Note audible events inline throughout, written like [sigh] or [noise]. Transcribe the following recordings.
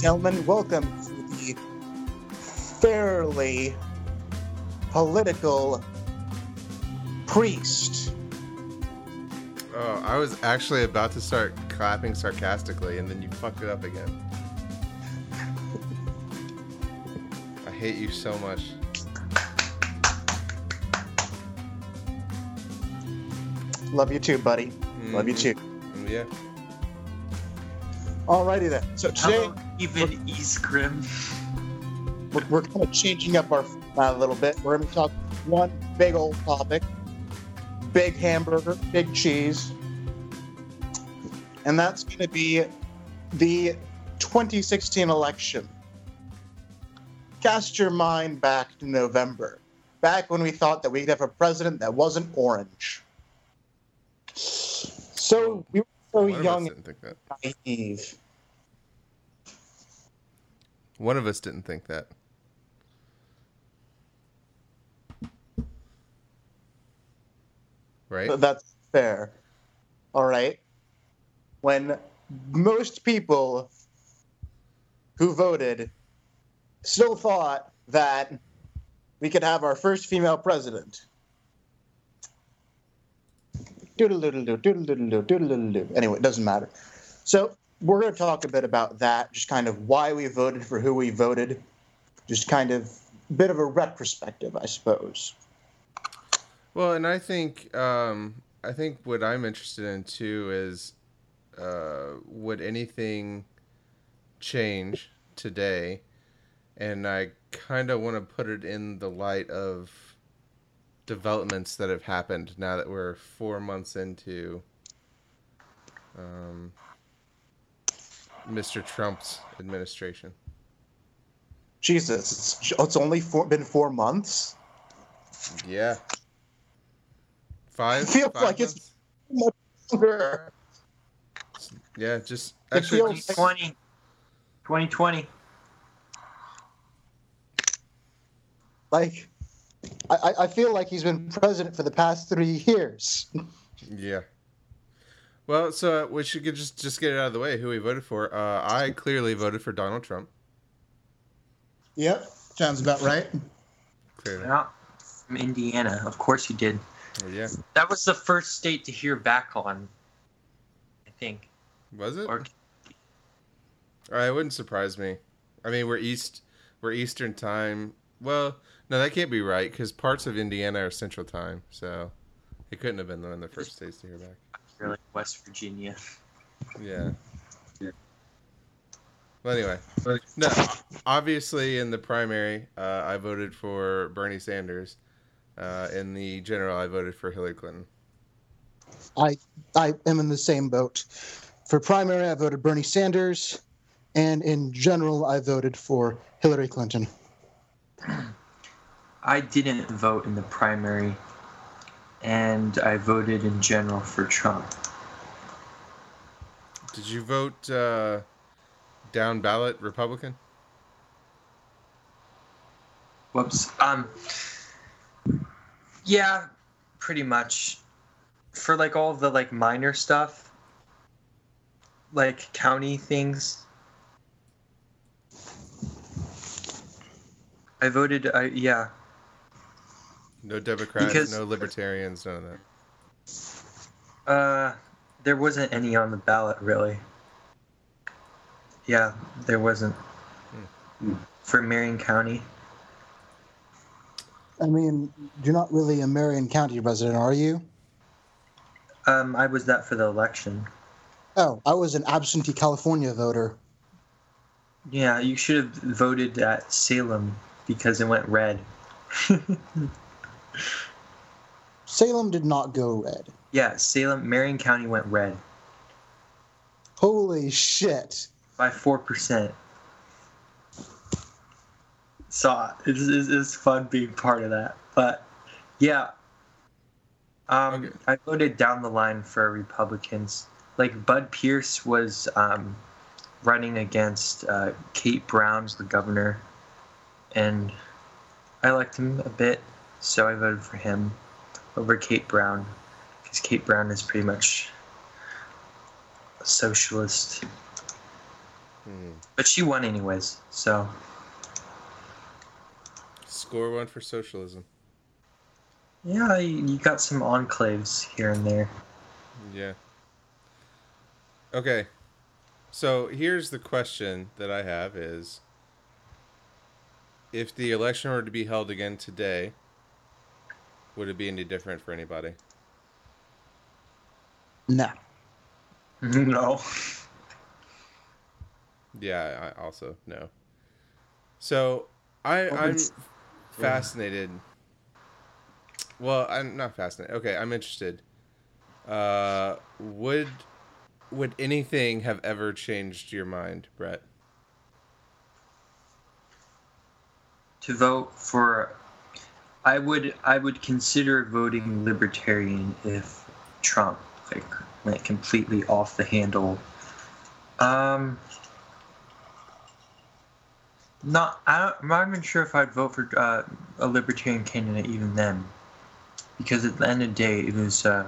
gentlemen, welcome to the fairly political priest. Oh, I was actually about to start clapping sarcastically, and then you fucked it up again. I hate you so much. Love you too, buddy. Love you too. Mm, Yeah. Alrighty then. So today Hello, even Eastgrim. we're, we're kind of changing up our format a little bit. We're going to talk one big old topic, big hamburger, big cheese, and that's going to be the 2016 election. Cast your mind back to November, back when we thought that we'd have a president that wasn't orange. So we were so One young didn't that. and naive. One of us didn't think that. Right? That's fair. All right. When most people who voted still thought that we could have our first female president. Anyway, it doesn't matter. So we're going to talk a bit about that, just kind of why we voted for who we voted, just kind of a bit of a retrospective, I suppose. Well, and I think um, I think what I'm interested in too is uh, would anything change today? And I kind of want to put it in the light of developments that have happened now that we're four months into um, Mr. Trump's administration. Jesus, it's, it's only four, been four months. Yeah. Five. It Feels five like it's- much Longer. Yeah, just It actually feels just- 2020. 2020. Like, I, I- I feel like he's been president for the past three years. Yeah. Well, so uh, we should just just get it out of the way. Who we voted for? Uh, I clearly voted for Donald Trump. Yep, sounds about right. Clearly. Yeah. From Indiana. Of course you did. Well, yeah. That was the first state to hear back on. I think. Was it? Or Uh, it wouldn't surprise me. I mean, we're east, we're Eastern time. Well, no, that can't be right because parts of Indiana are Central time, so it couldn't have been one of the first states to hear back. Really West Virginia. Yeah. Well, anyway, no. Obviously, in the primary, uh, I voted for Bernie Sanders. Uh, in the general, I voted for Hillary Clinton. I I am in the same boat. For primary, I voted Bernie Sanders, and in general, I voted for Hillary Clinton. I didn't vote in the primary, and I voted in general for Trump. Did you vote uh, down ballot Republican? Whoops. Um. Yeah, pretty much. For like all the like minor stuff, like county things. I voted. I yeah. No Democrats, Because- no Libertarians, none of that. Uh, there wasn't any on the ballot really. Yeah, there wasn't. For Marion County. I mean, you're not really a Marion County resident, are you? Um, I was that for the election. Oh, I was an absentee California voter. Yeah, you should have voted at Salem because it went red. [laughs] Salem did not go red. Yeah, Salem, Marion County went red Holy shit. by 4%. So it's, it's, it's fun being part of that. But yeah, um, Okay. I voted down the line for Republicans. Like Bud Pierce was um, running against uh, Kate Brown's the governor, and I liked him a bit, so I voted for him over Kate Brown because Kate Brown is pretty much a socialist. Mm. But she won anyways, so. Score one for socialism. Yeah, you got some enclaves here and there. Yeah. Okay. So here's the question that I have is if the election were to be held again today, would it be any different for anybody? No. [laughs] No. Yeah, I also no. So I I'm fascinated. Well, I'm not fascinated. Okay, I'm interested. Uh, would would anything have ever changed your mind, Brett? To vote for, I would I would consider voting libertarian if Trump like went completely off the handle. Um, not I am not even sure if I'd vote for uh, a libertarian candidate even then, because at the end of the day, it was uh,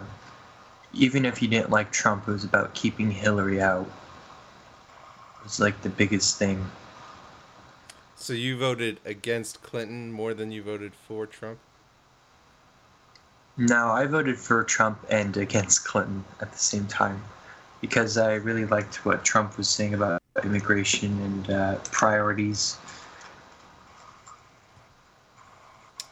even if you didn't like Trump, it was about keeping Hillary out. It was like the biggest thing. So you voted against Clinton more than you voted for Trump? No, I voted for Trump and against Clinton at the same time because I really liked what Trump was saying about immigration and uh, priorities.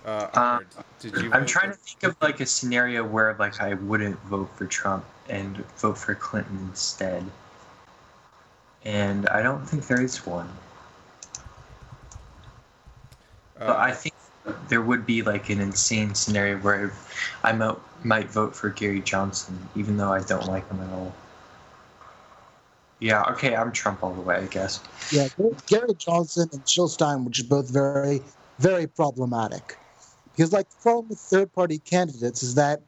Uh, um, did you? I'm trying to think of like a scenario where like I wouldn't vote for Trump and vote for Clinton instead, and I don't think there is one. Uh, but I think there would be like an insane scenario where I might might vote for Gary Johnson, even though I don't like him at all. Yeah, okay, I'm Trump all the way, I guess. Yeah, Gary Johnson and Jill Stein, which are both very, very problematic. Because, like, the problem with third party candidates is that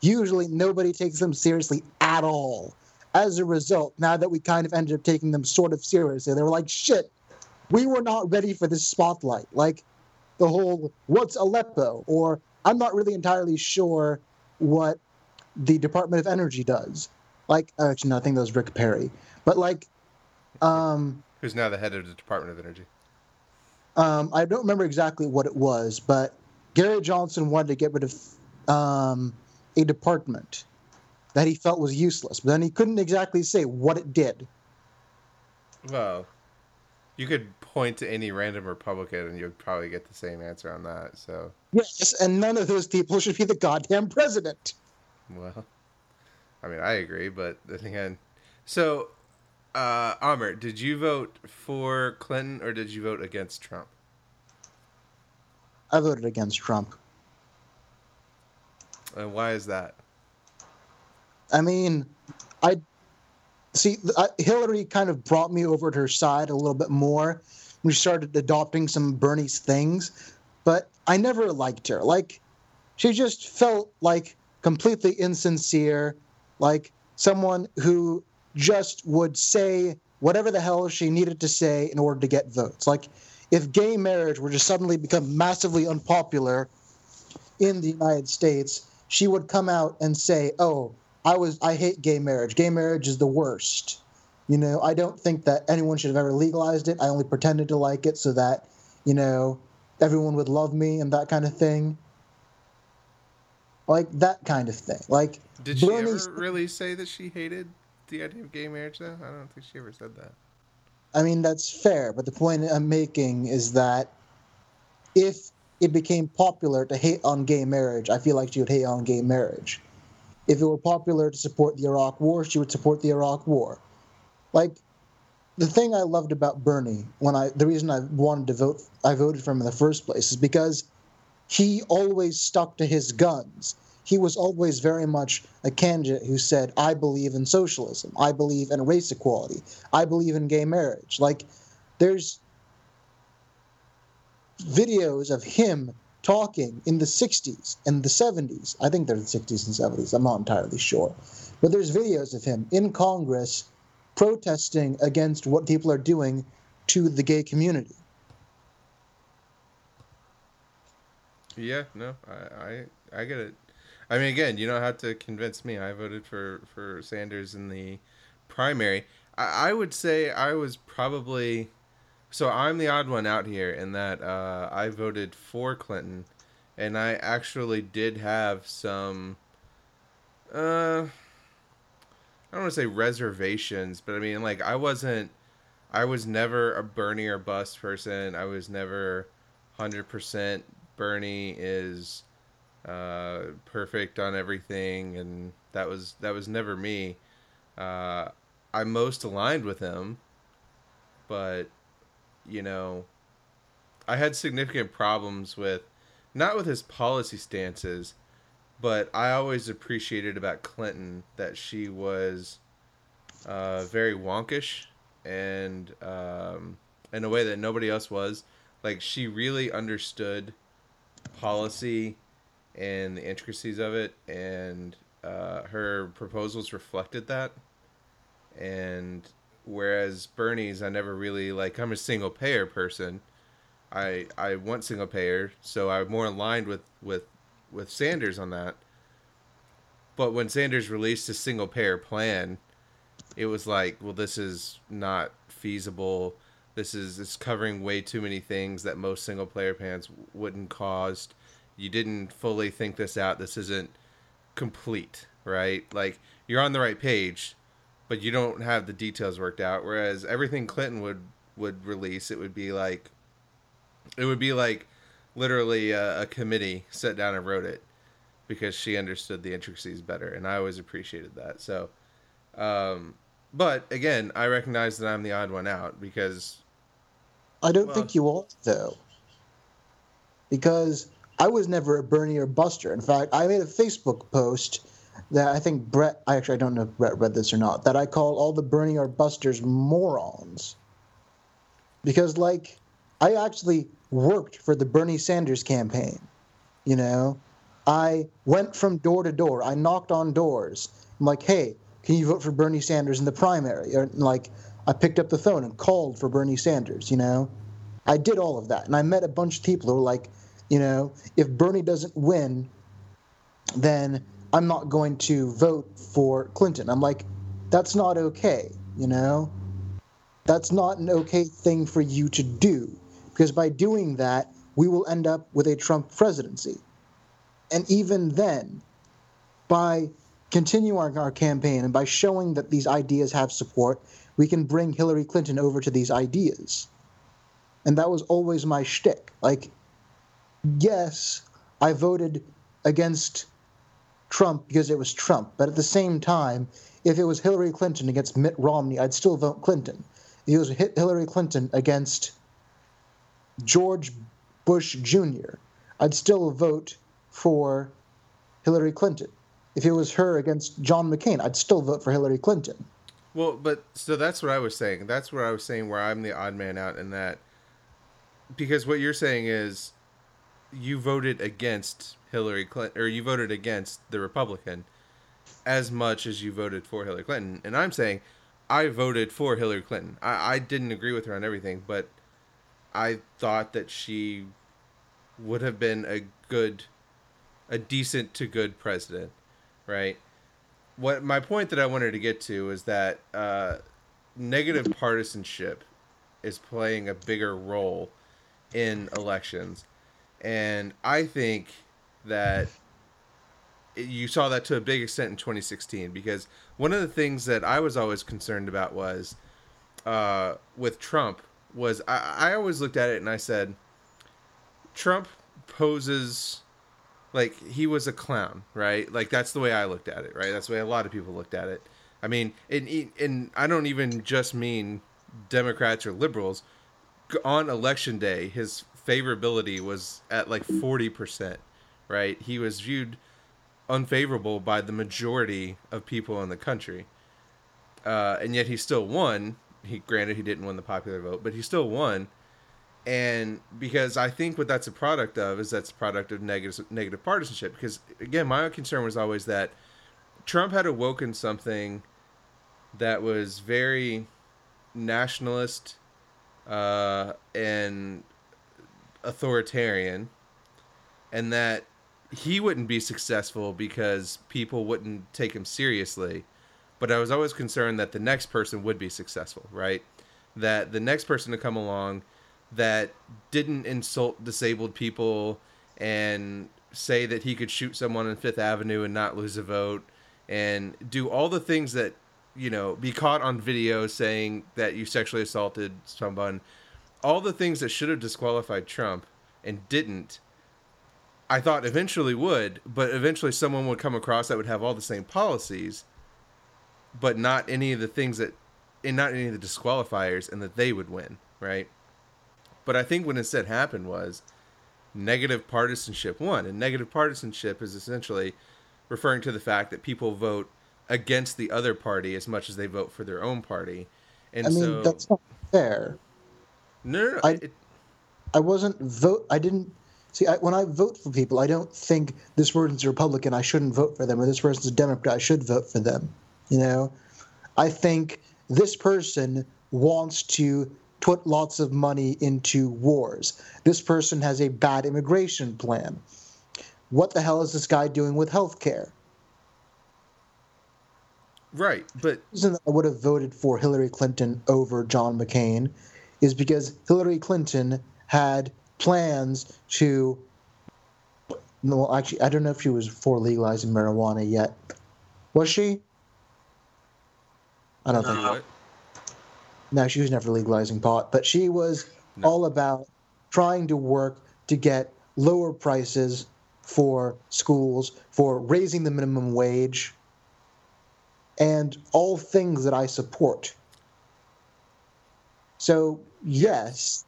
usually nobody takes them seriously at all. As a result, now that we kind of ended up taking them sort of seriously, they were like, shit, we were not ready for this spotlight. Like, the whole, what's Aleppo? Or, I'm not really entirely sure what the Department of Energy does. Like, actually, no, I think that was Rick Perry. But like, um, who's now the head of the Department of Energy? Um, I don't remember exactly what it was, but Gary Johnson wanted to get rid of um, a department that he felt was useless, but then he couldn't exactly say what it did. Well, you could point to any random Republican and you'd probably get the same answer on that. So yes, and none of those people should be the goddamn president. Well, I mean, I agree, but then again, so uh, Amr, did you vote for Clinton or did you vote against Trump? I voted against Trump. And why is that? I mean, I see uh, Hillary kind of brought me over to her side a little bit more. We started adopting some Bernie's things, but I never liked her. Like, she just felt like completely insincere, like someone who just would say whatever the hell she needed to say in order to get votes. Like, if gay marriage were to suddenly become massively unpopular in the United States, she would come out and say, "Oh, I was I hate gay marriage. Gay marriage is the worst." You know, I don't think that anyone should have ever legalized it. I only pretended to like it so that, you know, everyone would love me and that kind of thing. Like that kind of thing. Like Did she ever really say that she hated the idea of gay marriage, though? I don't think she ever said that. I mean, that's fair, but the point I'm making is that if it became popular to hate on gay marriage, I feel like she would hate on gay marriage. If it were popular to support the Iraq War, she would support the Iraq War. Like, the thing I loved about Bernie, when I the reason I wanted to vote, I voted for him in the first place, is because he always stuck to his guns he was always very much a candidate who said, I believe in socialism. I believe in race equality. I believe in gay marriage. Like, there's videos of him talking in the 60s and the 70s. I think they're the 60s and 70s. I'm not entirely sure. But there's videos of him in Congress protesting against what people are doing to the gay community. Yeah, no, I, I, I get it. I mean, again, you don't have to convince me. I voted for for Sanders in the primary. I, I would say I was probably so I'm the odd one out here in that uh, I voted for Clinton, and I actually did have some. Uh, I don't want to say reservations, but I mean like I wasn't. I was never a Bernie or bust person. I was never hundred percent Bernie is uh, perfect on everything, and that was that was never me. Uh, I'm most aligned with him, but you know, I had significant problems with not with his policy stances, but I always appreciated about Clinton that she was uh, very wonkish and um, in a way that nobody else was. Like she really understood policy and the intricacies of it, and uh, her proposals reflected that. And whereas Bernie's, I never really like. I'm a single payer person. I I want single payer, so I'm more aligned with with with Sanders on that. But when Sanders released his single payer plan, it was like, well, this is not feasible. This is it's covering way too many things that most single payer plans wouldn't cost. You didn't fully think this out. This isn't complete, right? Like you're on the right page, but you don't have the details worked out. Whereas everything Clinton would would release, it would be like, it would be like, literally a, a committee sat down and wrote it, because she understood the intricacies better, and I always appreciated that. So, um, but again, I recognize that I'm the odd one out because. I don't well, think you are though, because I was never a Bernie or Buster. In fact, I made a Facebook post that I think Brett, I actually I don't know if Brett read this or not, that I call all the Bernie or Busters morons. Because, like, I actually worked for the Bernie Sanders campaign. You know, I went from door to door. I knocked on doors. I'm like, hey, can you vote for Bernie Sanders in the primary? Or, like, I picked up the phone and called for Bernie Sanders, you know? I did all of that. And I met a bunch of people who were like, you know, if Bernie doesn't win, then I'm not going to vote for Clinton. I'm like, that's not okay, you know? That's not an okay thing for you to do. Because by doing that, we will end up with a Trump presidency. And even then, by continuing our campaign and by showing that these ideas have support, we can bring Hillary Clinton over to these ideas. And that was always my shtick. Like, yes, I voted against Trump because it was Trump. But at the same time, if it was Hillary Clinton against Mitt Romney, I'd still vote Clinton. If it was Hillary Clinton against George Bush Jr., I'd still vote for Hillary Clinton. If it was her against John McCain, I'd still vote for Hillary Clinton. Well, but so that's what I was saying. That's what I was saying where I'm the odd man out in that because what you're saying is you voted against Hillary Clinton, or you voted against the Republican as much as you voted for Hillary Clinton. And I'm saying I voted for Hillary Clinton. I, I didn't agree with her on everything, but I thought that she would have been a good, a decent to good president, right? What my point that I wanted to get to is that uh, negative partisanship is playing a bigger role in elections, and I think that you saw that to a big extent in 2016 because one of the things that I was always concerned about was uh, with Trump was I, I always looked at it and I said Trump poses like he was a clown, right? Like that's the way I looked at it, right? That's the way a lot of people looked at it. I mean, and and I don't even just mean Democrats or liberals. On election day, his favorability was at like forty percent right? He was viewed unfavorable by the majority of people in the country. Uh, and yet he still won. He granted he didn't win the popular vote, but he still won. And because I think what that's a product of is that's a product of negative negative partisanship. Because again, my concern was always that Trump had awoken something that was very nationalist uh, and authoritarian, and that he wouldn't be successful because people wouldn't take him seriously. But I was always concerned that the next person would be successful, right? That the next person to come along that didn't insult disabled people and say that he could shoot someone on Fifth Avenue and not lose a vote and do all the things that you know be caught on video saying that you sexually assaulted someone all the things that should have disqualified Trump and didn't I thought eventually would but eventually someone would come across that would have all the same policies but not any of the things that and not any of the disqualifiers and that they would win right but I think what instead happened was negative partisanship won. And negative partisanship is essentially referring to the fact that people vote against the other party as much as they vote for their own party. And I mean, so that's not fair. no, no, no I- it, I wasn't vote. I didn't see. I, when I vote for people, I don't think this person's a Republican. I shouldn't vote for them, or this person's a Democrat. I should vote for them. You know, I think this person wants to put lots of money into wars. This person has a bad immigration plan. What the hell is this guy doing with health care? right, but The reason I would have voted for Hillary Clinton over John McCain is because Hillary Clinton had plans to. No, actually, I don't know if she was for legalizing marijuana yet. Was she? I don't uh-huh. think. No. what? No, she was never legalizing pot, but she was No. all about trying to work to get lower prices for schools, for raising the minimum wage, and all things that I support. So, yes,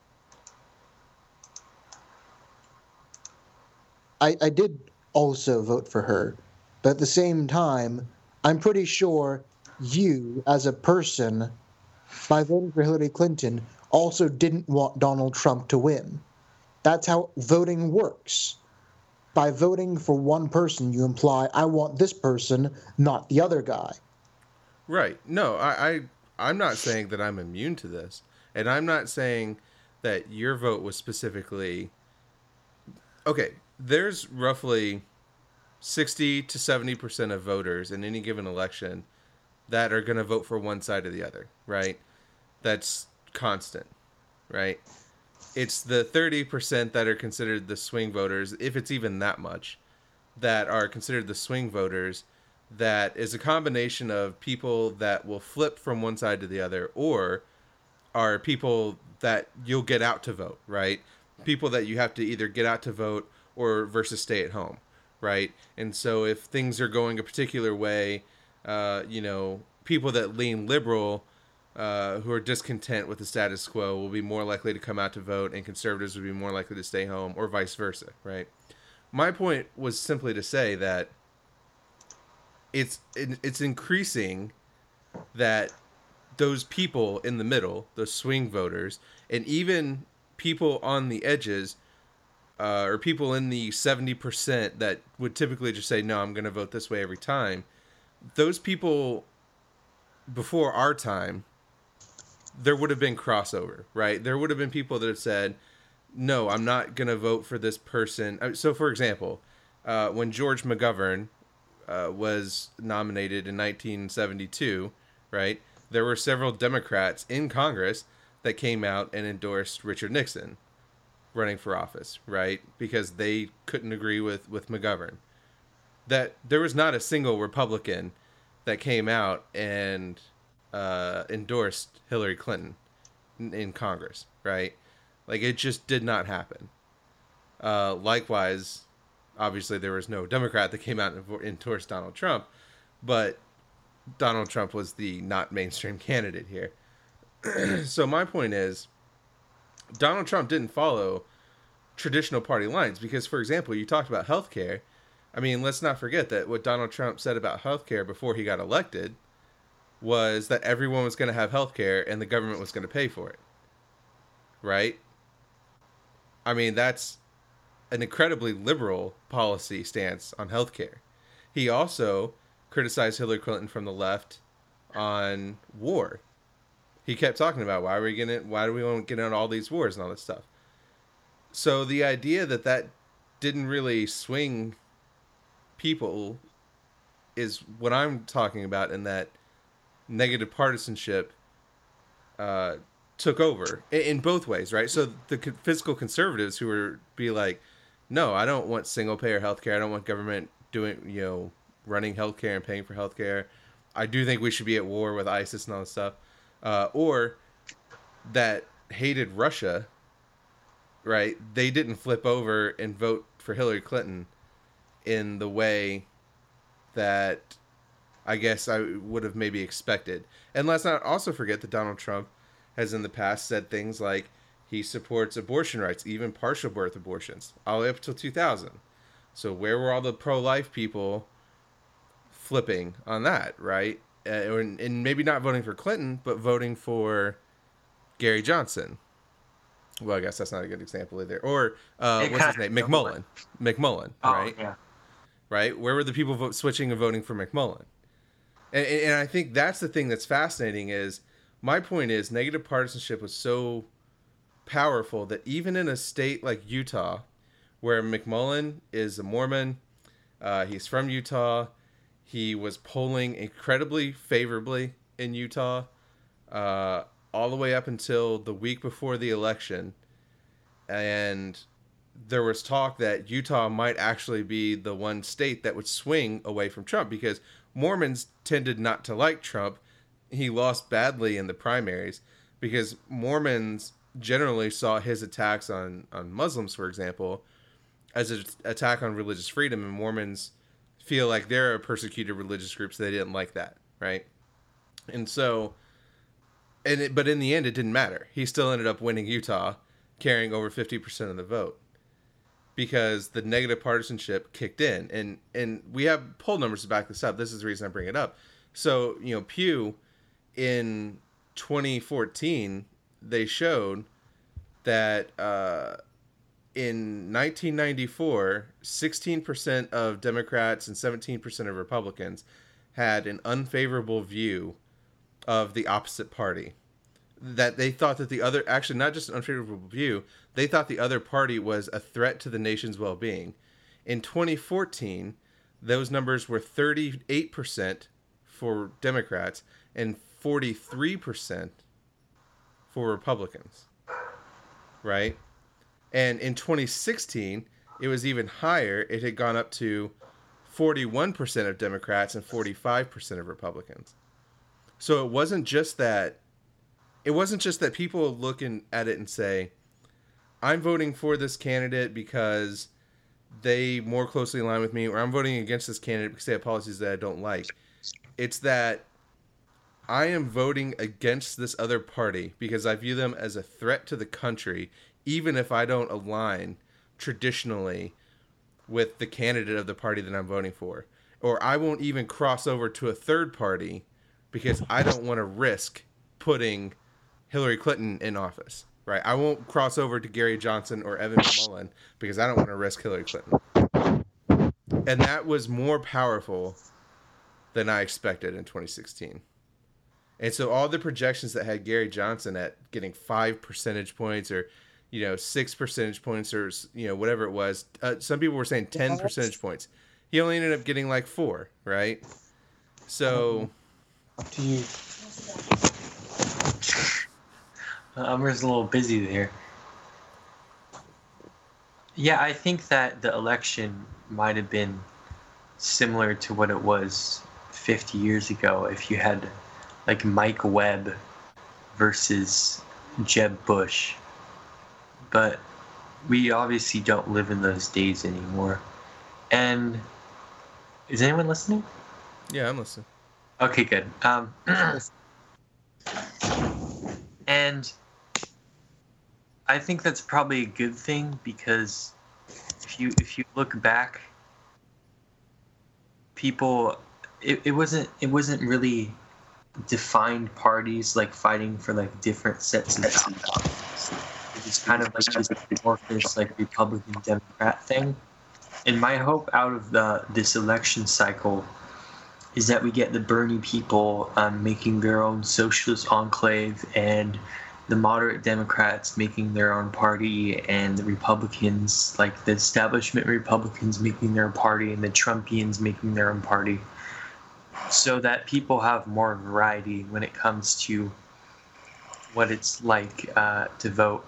I, I did also vote for her, but at the same time, I'm pretty sure you, as a person, by voting for Hillary Clinton, also didn't want Donald Trump to win. That's how voting works. By voting for one person, you imply, I want this person, not the other guy. Right. No, I, I I'm not saying that I'm immune to this. And I'm not saying that your vote was specifically Okay, there's roughly 60 to 70% of voters in any given election that are going to vote for one side or the other, right? That's constant, right? It's the 30% that are considered the swing voters, if it's even that much, that are considered the swing voters that is a combination of people that will flip from one side to the other or are people that you'll get out to vote, right? People that you have to either get out to vote or versus stay at home, right? And so if things are going a particular way, uh, you know, people that lean liberal uh, who are discontent with the status quo will be more likely to come out to vote, and conservatives would be more likely to stay home, or vice versa, right? My point was simply to say that it's it's increasing that those people in the middle, those swing voters, and even people on the edges, uh, or people in the seventy percent that would typically just say, "No, I'm going to vote this way every time." Those people before our time, there would have been crossover, right? There would have been people that have said, "No, I'm not going to vote for this person." Uh, So, for example, uh, when George McGovern uh, was nominated in 1972, right? There were several Democrats in Congress that came out and endorsed Richard Nixon running for office, right? Because they couldn't agree with with McGovern. That there was not a single Republican that came out and uh, endorsed Hillary Clinton in, in Congress, right? Like it just did not happen. Uh, likewise, obviously there was no Democrat that came out and endorsed Donald Trump, but Donald Trump was the not mainstream [laughs] candidate here. [clears throat] so my point is, Donald Trump didn't follow traditional party lines because, for example, you talked about healthcare. I mean, let's not forget that what Donald Trump said about healthcare before he got elected was that everyone was going to have healthcare and the government was going to pay for it. Right? I mean, that's an incredibly liberal policy stance on healthcare. He also criticized Hillary Clinton from the left on war. He kept talking about why are we getting why do we want to get into all these wars and all this stuff. So the idea that that didn't really swing people is what I'm talking about in that negative partisanship uh, took over in, in, both ways, right? So the fiscal conservatives who were be like, no, I don't want single payer healthcare. I don't want government doing, you know, running healthcare and paying for healthcare. I do think we should be at war with ISIS and all this stuff. Uh, or that hated Russia, right? They didn't flip over and vote for Hillary Clinton in the way that I guess I would have maybe expected. And let's not also forget that Donald Trump has in the past said things like he supports abortion rights, even partial birth abortions, all the way up till 2000. So where were all the pro-life people flipping on that, right? Uh, and, and maybe not voting for Clinton, but voting for Gary Johnson. Well, I guess that's not a good example either. Or uh, what's his name? McMullin. McMullin, oh, right? Yeah. Right. Where were the people vote, switching and voting for McMullin? And, and I think that's the thing that's fascinating. Is my point is negative partisanship was so powerful that even in a state like Utah, where McMullin is a Mormon, uh, he's from Utah, he was polling incredibly favorably in Utah. Uh, all the way up until the week before the election. And there was talk that Utah might actually be the one state that would swing away from Trump because Mormons tended not to like Trump. He lost badly in the primaries because Mormons generally saw his attacks on, on Muslims, for example, as an attack on religious freedom, and Mormons feel like they're a persecuted religious group, so they didn't like that, right? And so and it, but in the end, it didn't matter. He still ended up winning Utah, carrying over fifty percent of the vote because the negative partisanship kicked in, and and we have poll numbers to back this up. This is the reason I bring it up. So you know, Pew in 2014 they showed that uh, in 1994, 16% of Democrats and 17% of Republicans had an unfavorable view of the opposite party that they thought that the other actually not just an unfavorable view they thought the other party was a threat to the nation's well-being. In 2014 those numbers were 38% for democrats and 43% for republicans right? And in 2016 it was even higher. It had gone up to 41% of democrats and 45% of republicans. So it wasn't just that it wasn't just that people looking at it and say, I'm voting for this candidate because they more closely align with me, or I'm voting against this candidate because they have policies that I don't like. It's that I am voting against this other party because I view them as a threat to the country, even if I don't align traditionally with the candidate of the party that I'm voting for. Or I won't even cross over to a third party because I don't want to risk putting Hillary Clinton in office. Right? I won't cross over to Gary Johnson or Evan McMullin because I don't want to risk Hillary Clinton. And that was more powerful than I expected in 2016. And so all the projections that had Gary Johnson at getting five percentage points or, you know, six percentage points or, you know, whatever it was, uh, some people were saying 10 percentage points. He only ended up getting like four, right? So up to you. I'm just a little busy there. Yeah, I think that the election might have been similar to what it was 50 years ago if you had like Mike Webb versus Jeb Bush. But we obviously don't live in those days anymore. And is anyone listening? Yeah, I'm listening. Okay, good. Um, [clears throat] and I think that's probably a good thing because if you if you look back, people it, it wasn't it wasn't really defined parties like fighting for like different sets of jobs. It was kind of like this amorphous like Republican Democrat thing. And my hope out of the this election cycle is that we get the Bernie people um, making their own socialist enclave and the moderate Democrats making their own party and the Republicans, like the establishment Republicans making their party and the Trumpians making their own party. so that people have more variety when it comes to what it's like uh, to vote.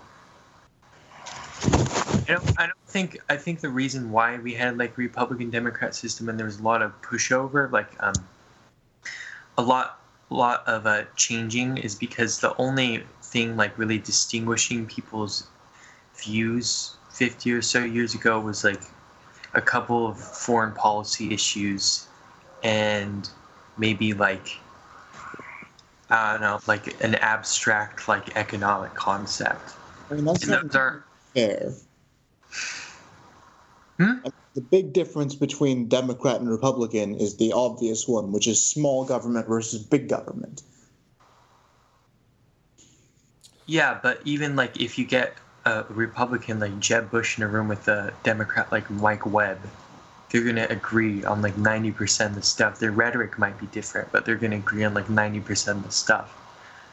I don't, I don't think I think the reason why we had like Republican Democrat system and there was a lot of pushover, like um, a lot lot of uh, changing, is because the only thing like really distinguishing people's views 50 or so years ago was like a couple of foreign policy issues and maybe like I don't know, like an abstract like economic concept. I mean, that's And those are fair. Hmm? The big difference between Democrat and Republican is the obvious one, which is small government versus big government. Yeah, but even like if you get a Republican like Jeb Bush in a room with a Democrat like Mike Webb, they're gonna agree on like ninety percent of the stuff. Their rhetoric might be different, but they're gonna agree on like ninety percent of the stuff.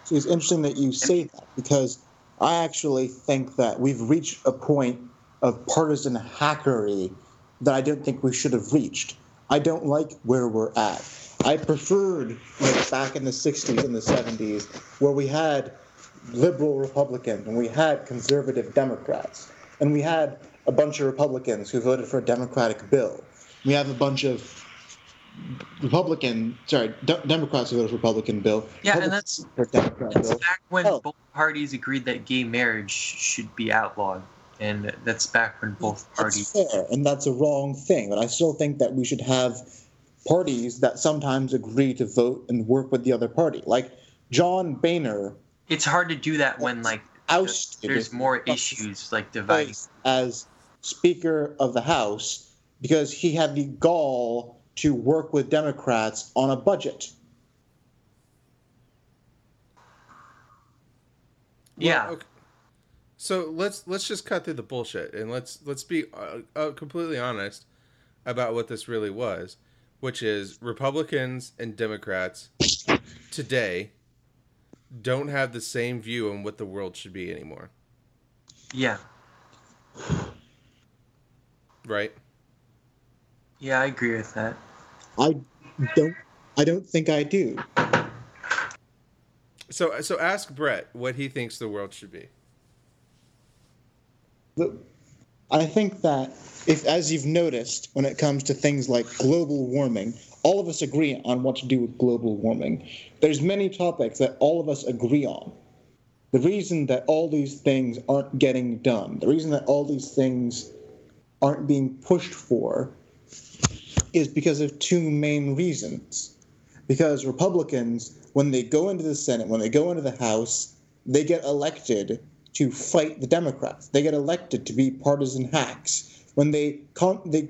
So it's interesting that you say that because I actually think that we've reached a point of partisan hackery that I don't think we should have reached. I don't like where we're at. I preferred like back in the 60s and the 70s where we had liberal Republicans and we had conservative Democrats and we had a bunch of Republicans who voted for a Democratic bill. We have a bunch of Republican, sorry, de- Democrats who voted for a Republican bill. Yeah, and that's for a Democrat that's back when Oh. both parties agreed that gay marriage should be outlawed, and that's back when both parties. That's fair, and that's a wrong thing. But I still think that we should have parties that sometimes agree to vote and work with the other party. Like John Boehner It's hard to do that when like ousted there's more issues like dividing. as, as Speaker of the House because he had the gall to work with Democrats on a budget. Yeah. Well, okay. So let's let's just cut through the bullshit and let's let's be uh, uh, completely honest about what this really was, which is Republicans and Democrats today don't have the same view on what the world should be anymore, Yeah. right? Yeah, I agree with that. I don't. I don't think I do. So so ask Brett what he thinks the world should be. the, I think that if, as you've noticed, when it comes to things like global warming, all of us agree on what to do with global warming. There's many topics that all of us agree on. The reason that all these things aren't getting done, the reason that all these things aren't being pushed for, is because of two main reasons. Because Republicans, when they go into the Senate, when they go into the House, they get elected to fight the Democrats. They get elected to be partisan hacks. When they con- they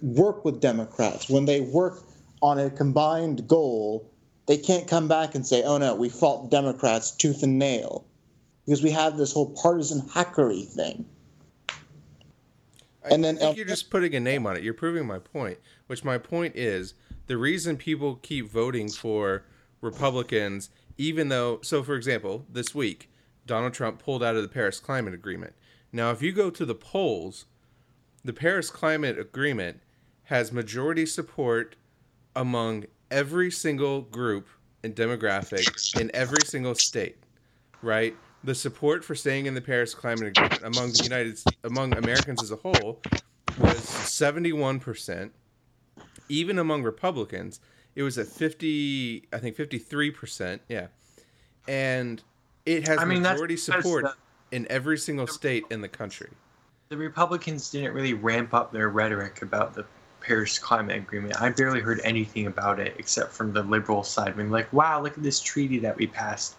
work with Democrats, when they work on a combined goal, they can't come back and say, "Oh no, we fought Democrats tooth and nail," because we have this whole partisan hackery thing. I And then- think you're just putting a name on it. You're proving my point, which my point is the reason people keep voting for Republicans, even though, so for example, this week, Donald Trump pulled out of the Paris Climate Agreement. Now, if you go to the polls, the Paris Climate Agreement has majority support among every single group and demographic in every single state, right? The support for staying in the Paris Climate Agreement among the United among Americans as a whole was 71%. Even among Republicans, it was at 50, I think 53%, yeah. And it has I mean, majority because support the- in every single state in the country. The Republicans didn't really ramp up their rhetoric about the Paris Climate Agreement. I barely heard anything about it except from the liberal side, being like, "Wow, look at this treaty that we passed."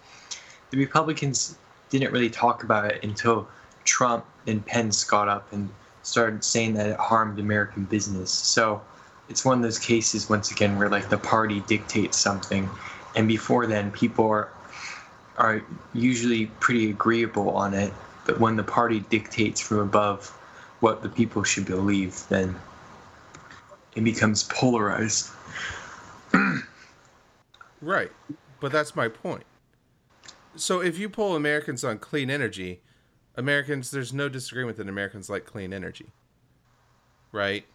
The Republicans didn't really talk about it until Trump and Pence got up and started saying that it harmed American business. So it's one of those cases once again where like the party dictates something, and before then people are are usually pretty agreeable on it. But when the party dictates from above what the people should believe, then it becomes polarized. [clears throat] Right. But that's my point. So if you poll Americans on clean energy, Americans, there's no disagreement that Americans like clean energy. Right?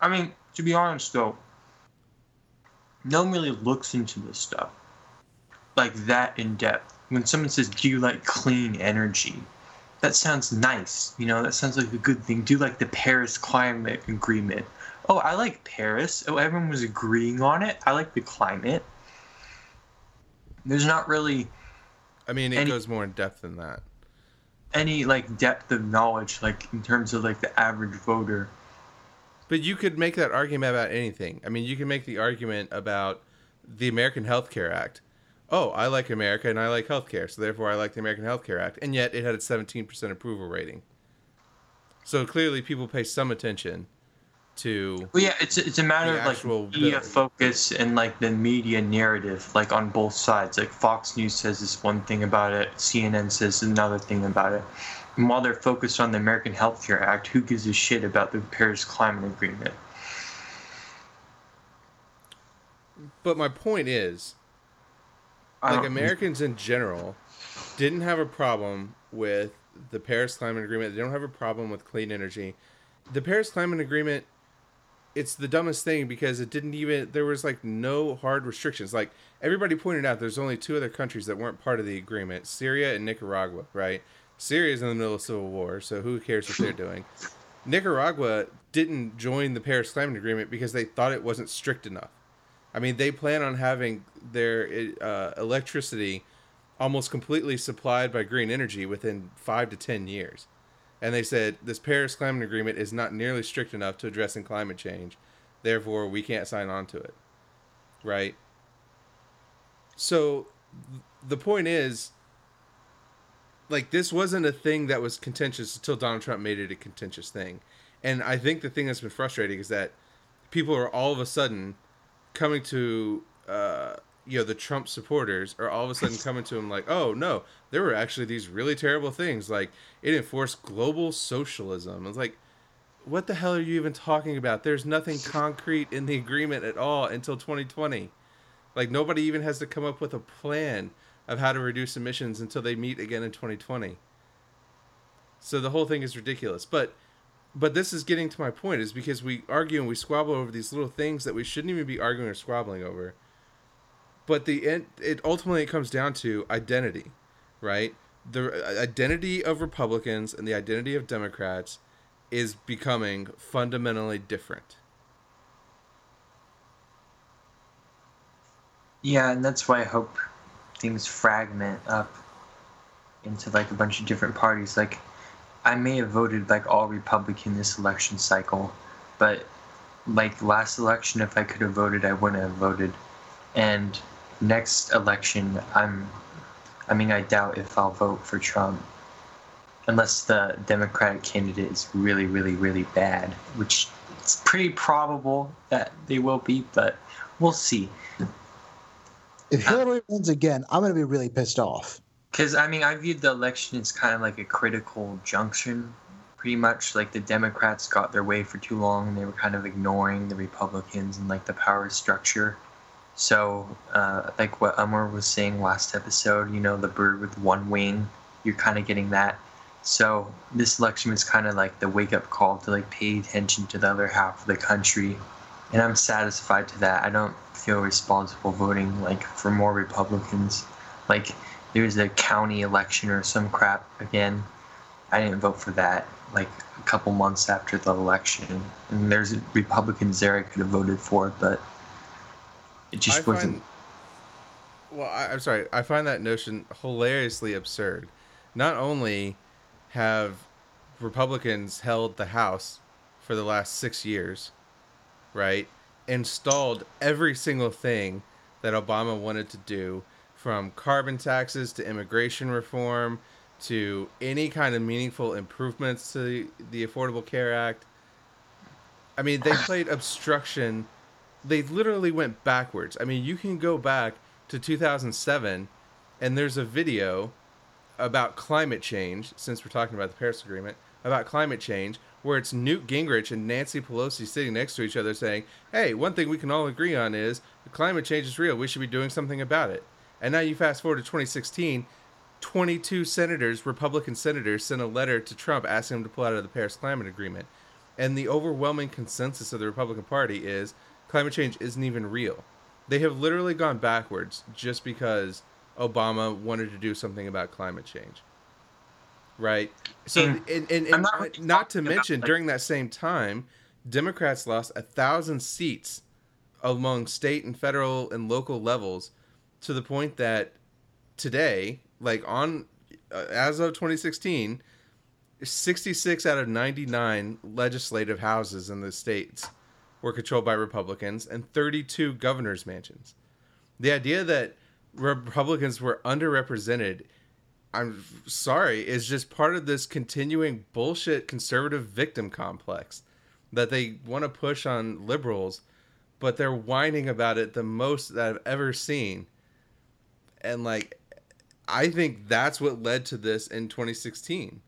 I mean, to be honest though, no one really looks into this stuff like that in depth. When someone says, "Do you like clean energy?" That sounds nice, you know. That sounds like a good thing. Do you like the Paris Climate Agreement? Oh, I like Paris. Oh, everyone was agreeing on it. I like the climate. There's not really I mean, it Any- goes more in depth than that. any like depth of knowledge, like in terms of like the average voter. But you could make that argument about anything. I mean, you can make the argument about the American Health Care Act. Oh, I like America and I like healthcare, so therefore I like the American Health Care Act. And yet it had a 17% approval rating. So clearly people pay some attention to Well, yeah, it's it's a matter of like media bill. focus and like the media narrative, like on both sides. Like Fox News says this one thing about it, CNN says another thing about it. And while they're focused on the American Health Care Act, who gives a shit about the Paris Climate Agreement? But my point is, like Americans in general didn't have a problem with the Paris Climate Agreement. They don't have a problem with clean energy. The Paris Climate Agreement it's the dumbest thing because it didn't even there was like no hard restrictions. Like everybody pointed out there's only two other countries that weren't part of the agreement, Syria and Nicaragua, right? Syria's in the middle of civil war, so who cares what they're doing? [laughs] Nicaragua didn't join the Paris Climate Agreement because they thought it wasn't strict enough. I mean, they plan on having their uh, electricity almost completely supplied by green energy within five to ten years. And they said this Paris Climate Agreement is not nearly strict enough to addressing climate change. Therefore, we can't sign on to it. Right? So the point is like this wasn't a thing that was contentious until Donald Trump made it a contentious thing. And I think the thing that's been frustrating is that people are all of a sudden coming to uh, you know the Trump supporters are all of a sudden coming to him like, oh no, there were actually these really terrible things like it enforced global socialism. It's like, what the hell are you even talking about? There's nothing concrete in the agreement at all until 2020. Like nobody even has to come up with a plan of how to reduce emissions until they meet again in 2020. So the whole thing is ridiculous. But but this is getting to my point is because we argue and we squabble over these little things that we shouldn't even be arguing or squabbling over. But the end, it ultimately it comes down to identity, right? The uh, identity of Republicans and the identity of Democrats is becoming fundamentally different. Yeah, and that's why I hope things fragment up into like a bunch of different parties. Like, I may have voted like all Republican this election cycle, but like last election, if I could have voted, I wouldn't have voted. And next election, I'm, I mean, I doubt if I'll vote for Trump. Unless the Democratic candidate is really, really, really bad, which it's pretty probable that they will be, but we'll see. If Hillary wins again, I'm going to be really pissed off. Because, I mean, I viewed the election as kind of like a critical junction, pretty much. Like, the Democrats got their way for too long, and they were kind of ignoring the Republicans and, like, the power structure. So, uh, like what Umar was saying last episode, you know, the bird with one wing, you're kind of getting that. So, this election was kind of like the wake up call to, like, pay attention to the other half of the country. And I'm satisfied to that. I don't feel responsible voting, like, for more Republicans. Like, there was a county election or some crap again. I didn't vote for that like a couple months after the election. And there's Republicans there I could have voted for, but it just I wasn't. find, well, I, I'm sorry. I find that notion hilariously absurd. Not only have Republicans held the House for the last six years, right? Installed every single thing that Obama wanted to do, from carbon taxes to immigration reform to any kind of meaningful improvements to the, the Affordable Care Act. I mean, they [sighs] played obstruction they literally went backwards. I mean, you can go back to 2007 and there's a video about climate change since we're talking about the Paris Agreement, about climate change where it's Newt Gingrich and Nancy Pelosi sitting next to each other saying, "Hey, one thing we can all agree on is climate change is real. We should be doing something about it." And now you fast forward to 2016, 22 senators, Republican senators, sent a letter to Trump asking him to pull out of the Paris Climate Agreement. And the overwhelming consensus of the Republican Party is climate change isn't even real. They have literally gone backwards just because Obama wanted to do something about climate change. Right? So, And and, and, and not, not to mention, like- during that same time, Democrats lost a thousand seats among state and federal and local levels to the point that today, like on uh, as of 2016, 66 out of 99 legislative houses in the states were controlled by Republicans and 32 governors' mansions. The idea that Republicans were underrepresented, I'm sorry, is just part of this continuing bullshit conservative victim complex that they want to push on liberals, but they're whining about it the most that I've ever seen. And like I think that's what led to this in 2016.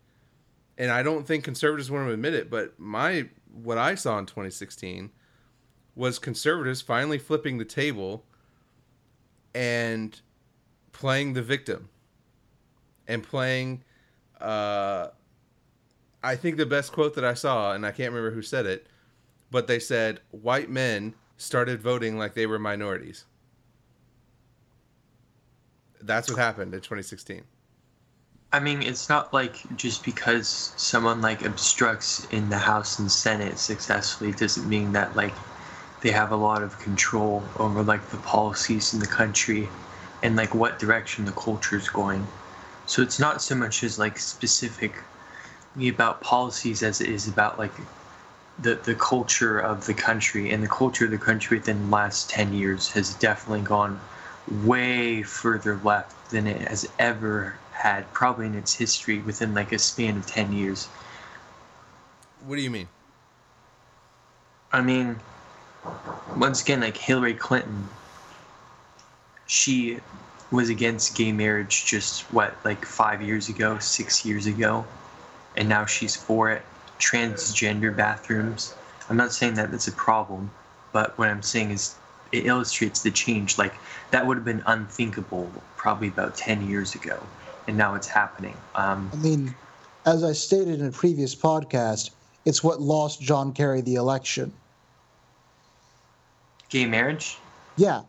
And I don't think conservatives want to admit it, but my what I saw in 2016 was conservatives finally flipping the table and playing the victim and playing uh I think the best quote that I saw and I can't remember who said it, but they said white men started voting like they were minorities. That's what happened in 2016. I mean, it's not like just because someone like obstructs in the House and Senate successfully doesn't mean that like they have a lot of control over like the policies in the country and like what direction the culture is going. So it's not so much as like specific about policies as it is about like the the culture of the country and the culture of the country within the last 10 years has definitely gone way further left than it has ever had probably in its history within like a span of 10 years What do you mean? i mean once again like hillary clinton she was against gay marriage just what like five years ago six years ago and now she's for it. Transgender bathrooms. I'm not saying that that's a problem but what i'm saying is it illustrates the change. Like that would have been unthinkable probably about 10 years ago and now it's happening. Um, I mean, as I stated in a previous podcast, it's what lost John Kerry the election. Gay marriage Yeah,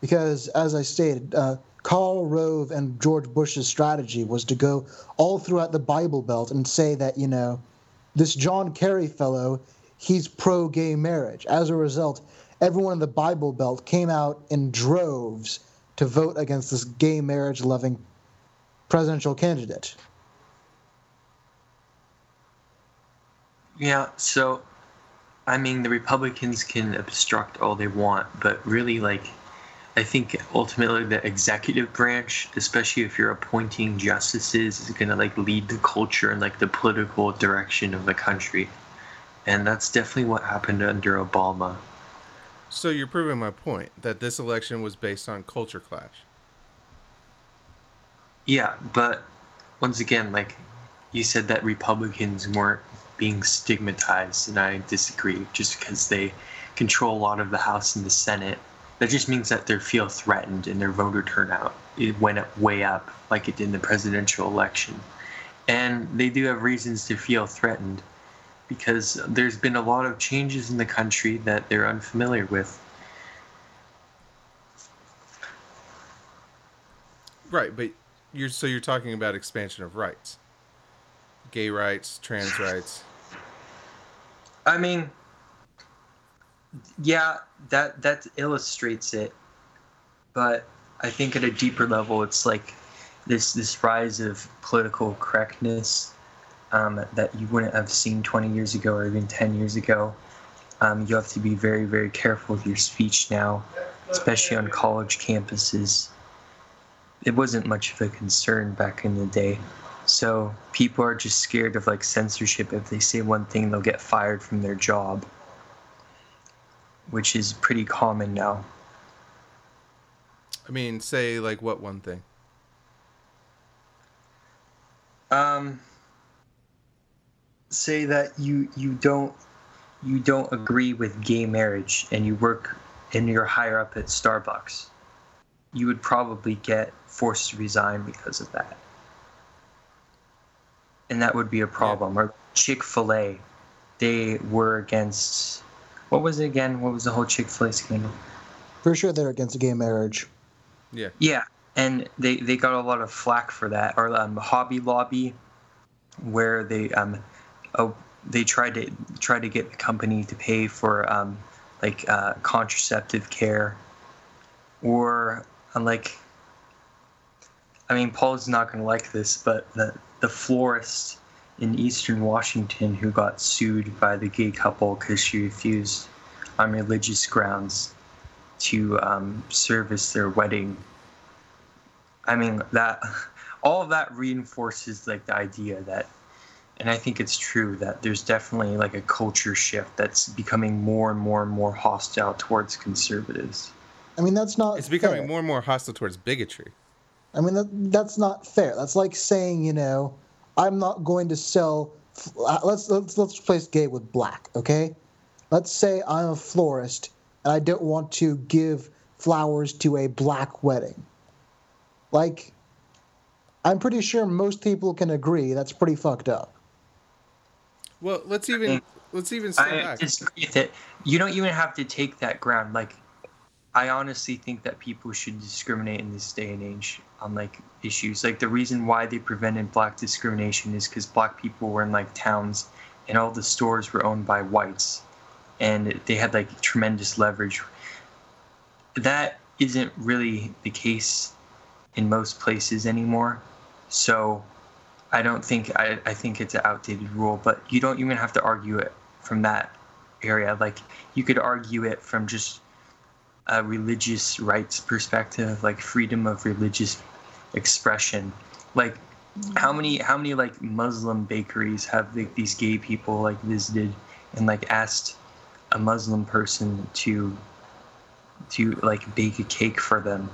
because as I stated, uh, Karl Rove and George Bush's strategy was to go all throughout the Bible Belt and say that, you know, this John Kerry fellow, he's pro gay marriage. As a result, everyone in the Bible Belt came out in droves to vote against this gay marriage loving presidential candidate. Yeah, so I mean the Republicans can obstruct all they want, but really like I think ultimately the executive branch, especially if you're appointing justices, is gonna like lead the culture and like the political direction of the country. And that's definitely what happened under Obama. So you're proving my point that this election was based on culture clash. Yeah, but once again, like you said that Republicans weren't being stigmatized, and I disagree. Just because they control a lot of the House and the Senate, that just means that they feel threatened and their voter turnout it went up way up, like it did in the presidential election. And they do have reasons to feel threatened because there's been a lot of changes in the country that they're unfamiliar with. Right, but you're so you're talking about expansion of rights. Gay rights, trans rights. I mean, yeah, that that illustrates it, but I think at a deeper level, it's like this this rise of political correctness um, that you wouldn't have seen 20 years ago or even 10 years ago. Um, you have to be very very careful with your speech now, especially on college campuses. It wasn't much of a concern back in the day. So people are just scared of like censorship. If they say one thing, they'll get fired from their job, which is pretty common now. I mean, say like what one thing? Um, say that you you don't you don't agree with gay marriage and you work and you're higher up at Starbucks, you would probably get forced to resign because of that. And that would be a problem. Or Chick fil A, they were against what was it again? What was the whole Chick fil A scandal? For sure, they're against gay marriage. Yeah. Yeah, and they they got a lot of flack for that. Or um, Hobby Lobby, where they um, oh, they tried to try to get the company to pay for um, like uh, contraceptive care, or like. I mean, Paul's not going to like this, but the the florist in Eastern Washington who got sued by the gay couple because she refused, on religious grounds, to um, service their wedding. I mean that all of that reinforces like the idea that, and I think it's true that there's definitely like a culture shift that's becoming more and more and more hostile towards conservatives. I mean, that's not. It's becoming fair. more and more hostile towards bigotry. I mean, that, that's not fair. That's like saying, you know, I'm not going to sell. uh, Let's let's let's replace gay with black. Okay, let's say I'm a florist and I don't want to give flowers to a black wedding. Like, I'm pretty sure most people can agree that's pretty fucked up. Well, let's even let's even step I back. disagree with it. You don't even have to take that ground. Like, I honestly think that people should discriminate in this day and age on like issues. Like the reason why they prevented black discrimination is because black people were in like towns, and all the stores were owned by whites, and they had like tremendous leverage. That isn't really the case in most places anymore. So I don't think I, I think it's an outdated rule, but you don't even have to argue it from that area. Like you could argue it from just a religious rights perspective, like freedom of religious expression. Like how many how many like Muslim bakeries have like, these gay people like visited and like asked a Muslim person to to like bake a cake for them.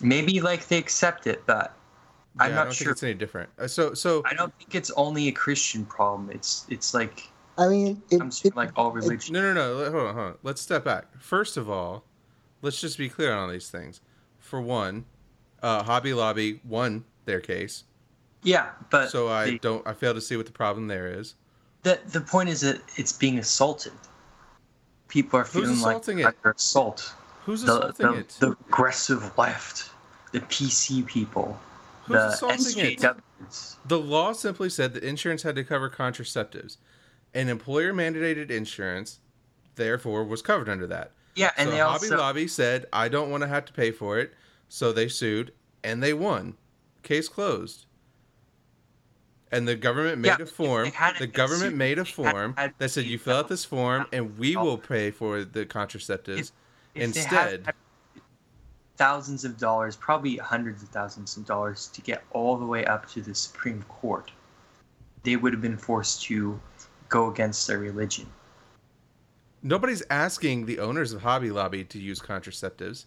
Maybe like they accept it, but I'm Yeah, I not don't sure. think it's any different. Uh, So so I don't think it's only a Christian problem. It's it's like I mean, it, I'm it- like all religions. No, no, no. let- Hold on, hold on. Let's step back. First of all, let's just be clear on all these things. For one, uh, Hobby Lobby won their case, Yeah, but so I the, don't. I fail to see what the problem there is. the the point is that it's being assaulted. People are Who's feeling like they're it? under assault. Who's The, assaulting the, it? the aggressive left, the PC people, Who's the assaulting it? The law simply said that insurance had to cover contraceptives, and employer mandated insurance, therefore, was covered under that. Yeah, and so they Hobby also Lobby said, "I don't want to have to pay for it," so they sued, and they won. Case closed. And the government made Yeah, a form. The government sued, made a if form had that said, "You fill out this form, and we will pay for the contraceptives." If had Instead, had thousands of dollars, probably hundreds of thousands of dollars, to get all the way up to the Supreme Court, they would have been forced to go against their religion. nobody's asking the owners of Hobby Lobby to use contraceptives.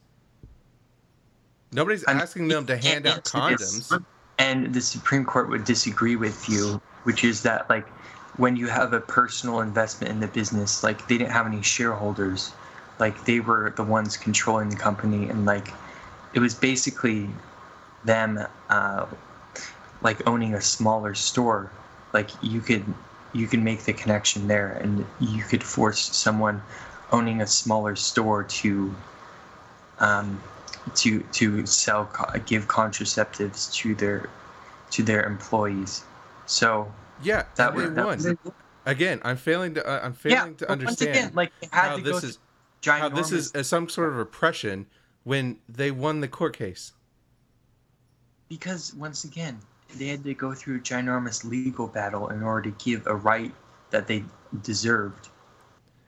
Nobody's I mean, asking them to hand out into this. condoms. and the Supreme Court would disagree with you, which is that like when you have a personal investment in the business, like they didn't have any shareholders, like they were the ones controlling the company, and like it was basically them uh, like owning a smaller store. Like you could you can make the connection there, and you could force someone owning a smaller store to um, to to sell give contraceptives to their to their employees. So Yeah, that was that was. Again, I'm failing to. Uh, I'm yeah. failing to but once understand again, like how to this is how this is some sort of oppression when they won the court case. because once again they had to go through a ginormous legal battle in order to give a right that they deserved.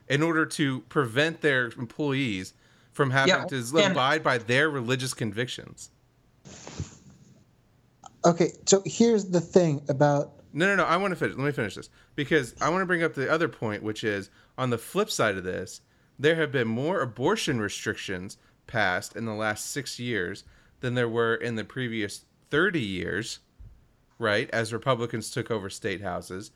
in order to prevent their employees from having Yeah, to and- abide by their religious convictions. okay, so here's the thing about No, no, no. I want to finish. Let me finish this because I want to bring up the other point, which is on the flip side of this, there have been more abortion restrictions passed in the last six years than there were in the previous 30 years, right? As Republicans took over state houses.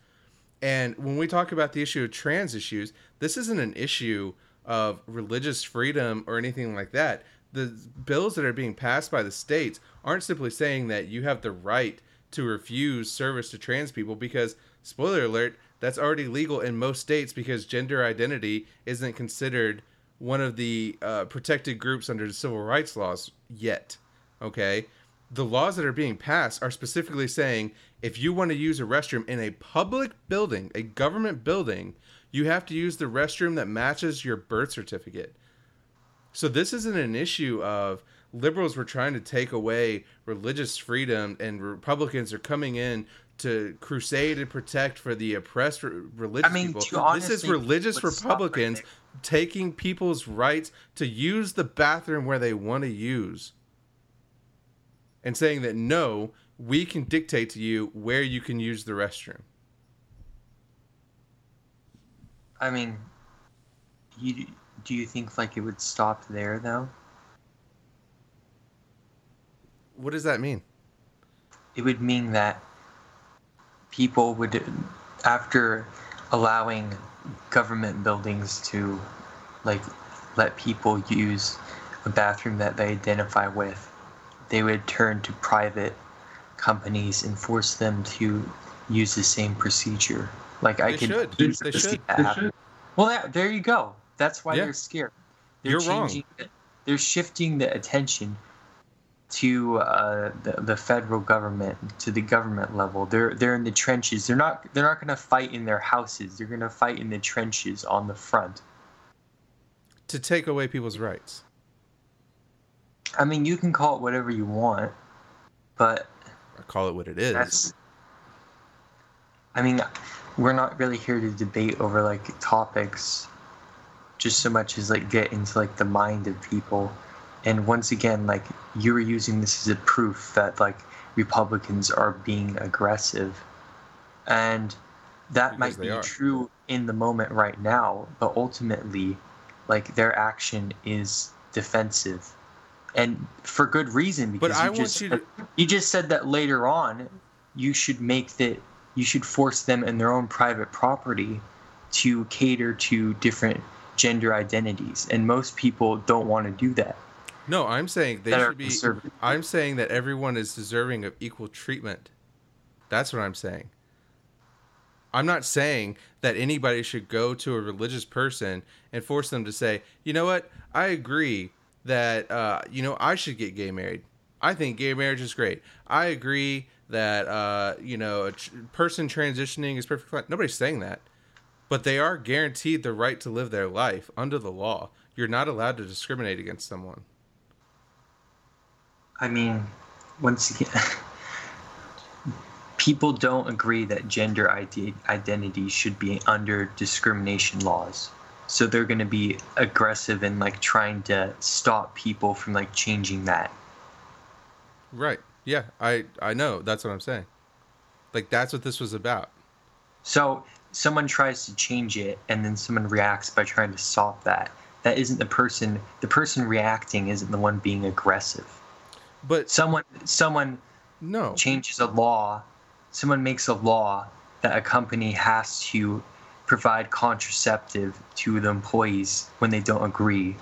And when we talk about the issue of trans issues, this isn't an issue of religious freedom or anything like that. The bills that are being passed by the states aren't simply saying that you have the right to refuse service to trans people because, spoiler alert, that's already legal in most states because gender identity isn't considered one of the uh, protected groups under the civil rights laws yet. Okay, the laws that are being passed are specifically saying if you want to use a restroom in a public building, a government building, you have to use the restroom that matches your birth certificate. So this isn't an issue of liberals were trying to take away religious freedom and Republicans are coming in to crusade and protect for the oppressed religious I mean, people. This is religious Republicans right taking people's rights to use the bathroom where they want to use and saying that no, we can dictate to you where you can use the restroom. I mean, you, do you think like it would stop there though? What does that mean? It would mean that people would, after allowing government buildings to, like, let people use a bathroom that they identify with, they would turn to private companies and force them to use the same procedure. Like I could, should. They should. They should. Well, yeah, there you go. That's why yeah. they're scared. They're You're wrong. they're shifting the attention to uh, the, the federal government, to the government level. They're they're in the trenches. They're not they're not going to fight in their houses. They're going to fight in the trenches on the front. To take away people's rights. I mean, you can call it whatever you want, but I call it what it is. I mean, we're not really here to debate over like topics, just so much as like get into like the mind of people. And once again, like you were using this as a proof that like Republicans are being aggressive, and that because might be are. true in the moment right now, but ultimately, like their action is defensive and for good reason because but I you just, you, to... you just said that later on you should make that you should force them in their own private property to cater to different gender identities and most people don't want to do that. No i'm saying they should be i'm saying that everyone is deserving of equal treatment. That's what i'm saying. I'm not saying that anybody should go to a religious person and force them to say you know what? I agree that uh, you know I should get gay married. I think gay marriage is great. I agree that uh, you know a tr- person transitioning is perfectly fine. Nobody's saying that, but they are guaranteed the right to live their life under the law. You're not allowed to discriminate against someone. I mean, once again, [laughs] people don't agree that gender identity should be under discrimination laws so they're going to be aggressive and like trying to stop people from like changing that. Right. Yeah i i know. That's what i'm saying. Like that's what this was about. So someone tries to change it and then someone reacts by trying to stop that. That isn't the person the person reacting isn't the one being aggressive. But someone someone no. changes a law someone makes a law that a company has to provide contraceptive to the employees when they don't agree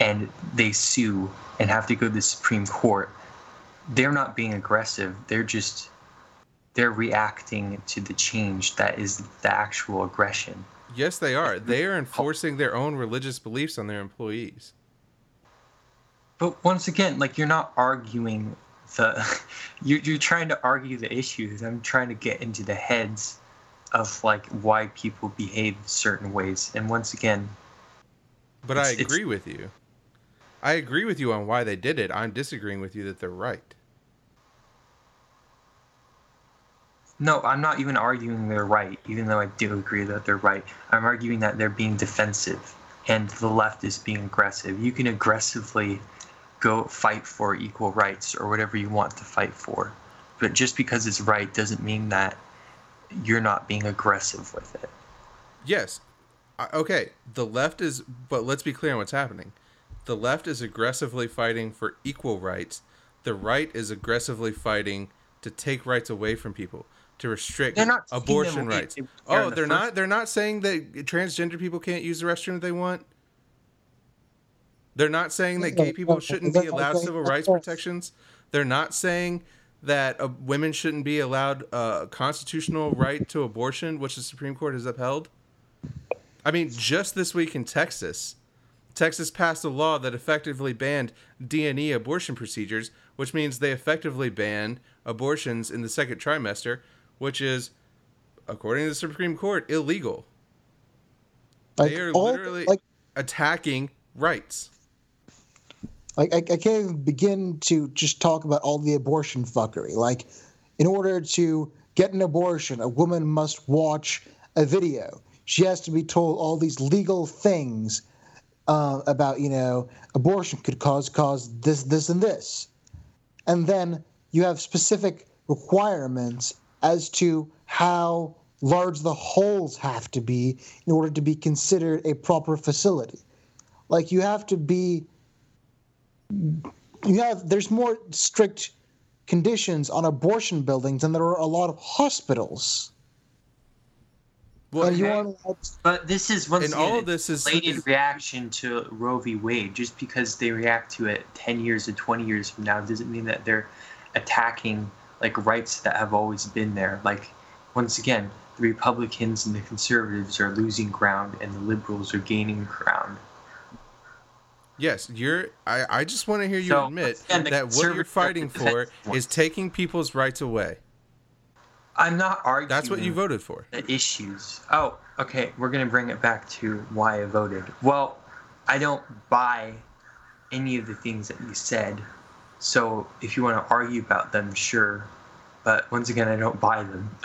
and they sue and have to go to the Supreme Court, they're not being aggressive. They're just they're reacting to the change that is the actual aggression. Yes, they are. They are enforcing their own religious beliefs on their employees. But once again, like you're not arguing the [laughs] you're, you're trying to argue the issues. I'm trying to get into the heads of like why people behave certain ways. And once again, but I agree with you. I agree with you on why they did it. I'm disagreeing with you that they're right. No, I'm not even arguing they're right, even though I do agree that they're right. I'm arguing that they're being defensive and the left is being aggressive. You can aggressively go fight for equal rights or whatever you want to fight for. But just because it's right doesn't mean that you're not being aggressive with it. Yes. Okay. The left is, but let's be clear on what's happening. The left is aggressively fighting for equal rights. The right is aggressively fighting to take rights away from people, to restrict abortion rights. oh, they're the not. They're not saying that transgender people can't use the restroom if they want. They're not saying that gay people shouldn't be allowed civil rights protections. They're not saying that uh, women shouldn't be allowed a uh, constitutional right to abortion, which the Supreme Court has upheld. I mean, just this week in Texas, Texas passed a law that effectively banned D&E abortion procedures, which means they effectively banned abortions in the second trimester, which is, according to the Supreme Court, illegal. Like, they are all- literally like attacking rights. Like I, I can't even begin to just talk about all the abortion fuckery. Like, in order to get an abortion, a woman must watch a video. She has to be told all these legal things uh, about, you know, abortion could cause cause this, this, and this, and then you have specific requirements as to how large the holes have to be in order to be considered a proper facility. Like you have to be you have there's more strict conditions on abortion buildings than there are a lot of hospitals. Well, and you okay. to- But this is once And again, all of this is- deflated is- reaction to Roe v. Wade. Just because they react to it ten years or twenty years from now doesn't mean that they're attacking like rights that have always been there. Like once again, the Republicans and the conservatives are losing ground, and the liberals are gaining ground. Yes, you're. I, I just want to hear you So, admit again, that what you're fighting for is taking people's rights away. I'm not arguing. That's what you voted for. the issues. Oh, okay. We're gonna bring it back to why I voted. Well, I don't buy any of the things that you said. So if you want to argue about them, sure. But once again, I don't buy them. [laughs]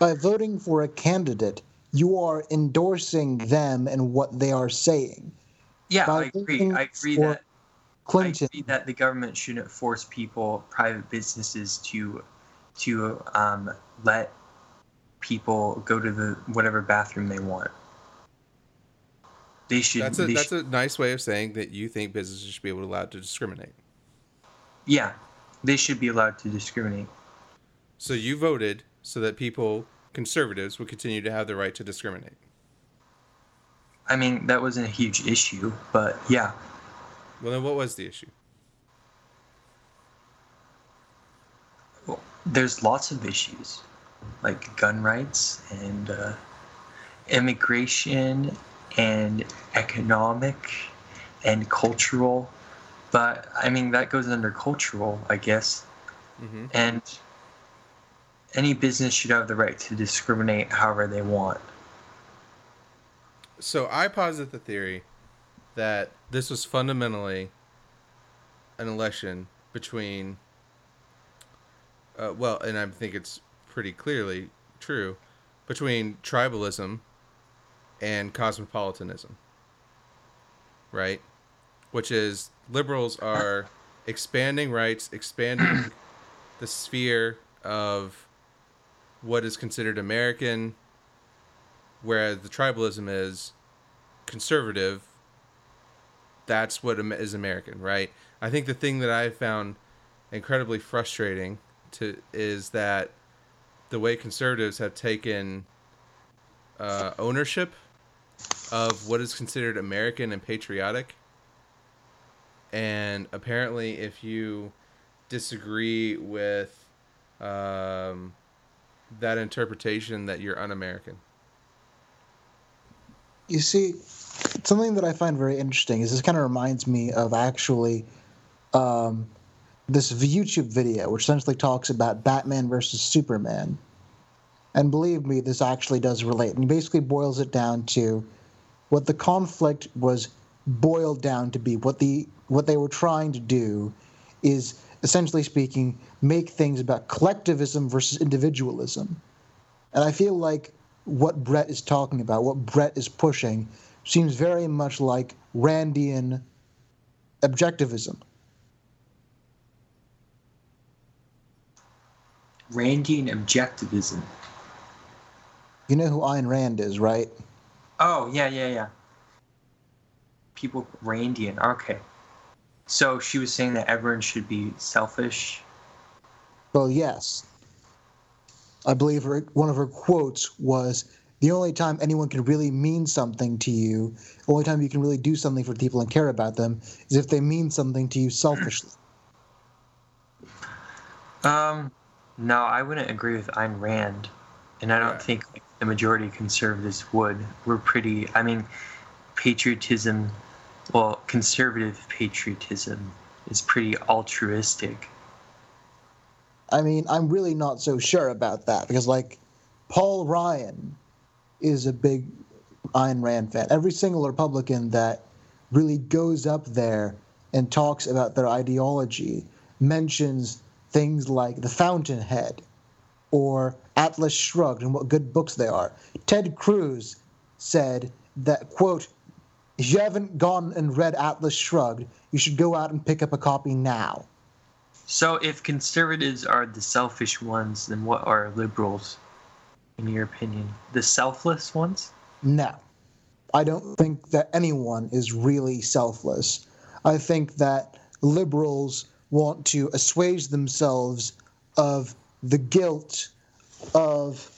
by voting for a candidate, you are endorsing them and what they are saying. yeah, By I agree. I agree that Clinton, I agree that the government shouldn't force people, private businesses, to to um, let people go to the whatever bathroom they want. They should. That's a they that's should- a nice way of saying that you think businesses should be able to allowed to discriminate. Yeah, they should be allowed to discriminate. So you voted so that people, conservatives, would continue to have the right to discriminate. I mean, that wasn't a huge issue, but yeah. Well, then what was the issue? Well, there's lots of issues, like gun rights and uh, immigration and economic and cultural. But I mean, that goes under cultural, I guess. hmm And any business should have the right to discriminate however they want. So I posit the theory that this was fundamentally an election between, uh, well, and I think it's pretty clearly true, between tribalism and cosmopolitanism. Right? Which is liberals are expanding rights, expanding the sphere of what is considered American, whereas the tribalism is conservative. That's what is American, right? I think the thing that I found incredibly frustrating to is that the way conservatives have taken uh, ownership of what is considered American and patriotic. And apparently, if you disagree with um, that interpretation, that you're un-American. you see, something that I find very interesting is this kind of reminds me of actually um, this YouTube video, which essentially talks about Batman versus Superman. And believe me, this actually does relate. And basically boils it down to what the conflict was boiled down to be. What the what they were trying to do is essentially speaking, make things about collectivism versus individualism. And I feel like what Brett is talking about, what Brett is pushing, seems very much like Randian objectivism. Randian objectivism. You know who Ayn Rand is, right? Oh, yeah, yeah, yeah. People, Randian. Okay. So she was saying that everyone should be selfish. Well, yes. I believe her, one of her quotes was the only time anyone can really mean something to you, the only time you can really do something for people and care about them, is if they mean something to you selfishly. Um, no, I wouldn't agree with Ayn Rand, and I don't think like the majority of conservatives would. We're pretty, I mean, patriotism, well, conservative patriotism is pretty altruistic. I mean, I'm really not so sure about that because, like, Paul Ryan is a big Ayn Rand fan. Every single Republican that really goes up there and talks about their ideology mentions things like The Fountainhead or Atlas Shrugged and what good books they are. Ted Cruz said that, quote, if you haven't gone and read Atlas Shrugged, you should go out and pick up a copy now. So, if conservatives are the selfish ones, then what are liberals, in your opinion? The selfless ones? No. I don't think that anyone is really selfless. I think that liberals want to assuage themselves of the guilt of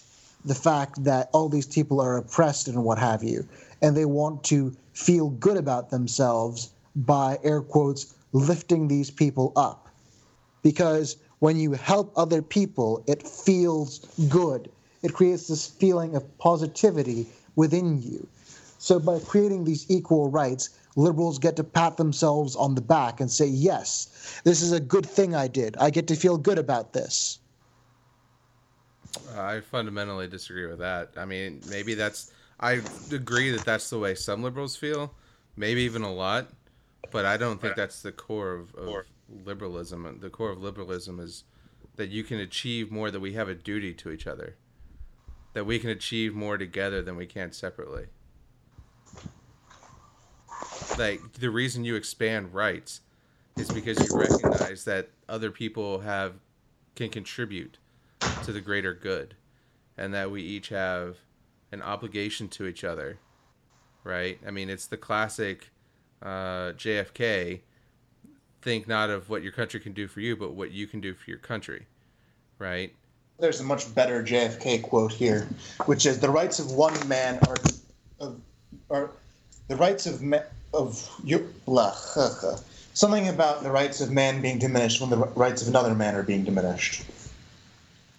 the fact that all these people are oppressed and what have you. And they want to feel good about themselves by, air quotes, lifting these people up. Because when you help other people, it feels good. It creates this feeling of positivity within you. So, by creating these equal rights, liberals get to pat themselves on the back and say, yes, this is a good thing I did. I get to feel good about this. I fundamentally disagree with that. I mean, maybe that's. I agree that that's the way some liberals feel, maybe even a lot, but I don't think that's the core of, of liberalism. The core of liberalism is that you can achieve more, that we have a duty to each other, that we can achieve more together than we can separately. Like, the reason you expand rights is because you recognize that other people have can contribute to the greater good and that we each have an obligation to each other right i mean it's the classic uh, jfk think not of what your country can do for you but what you can do for your country right There's a much better JFK quote here, which is the rights of one man are of, are the rights of me, of you blah, huh, huh. something about the rights of man being diminished when the rights of another man are being diminished.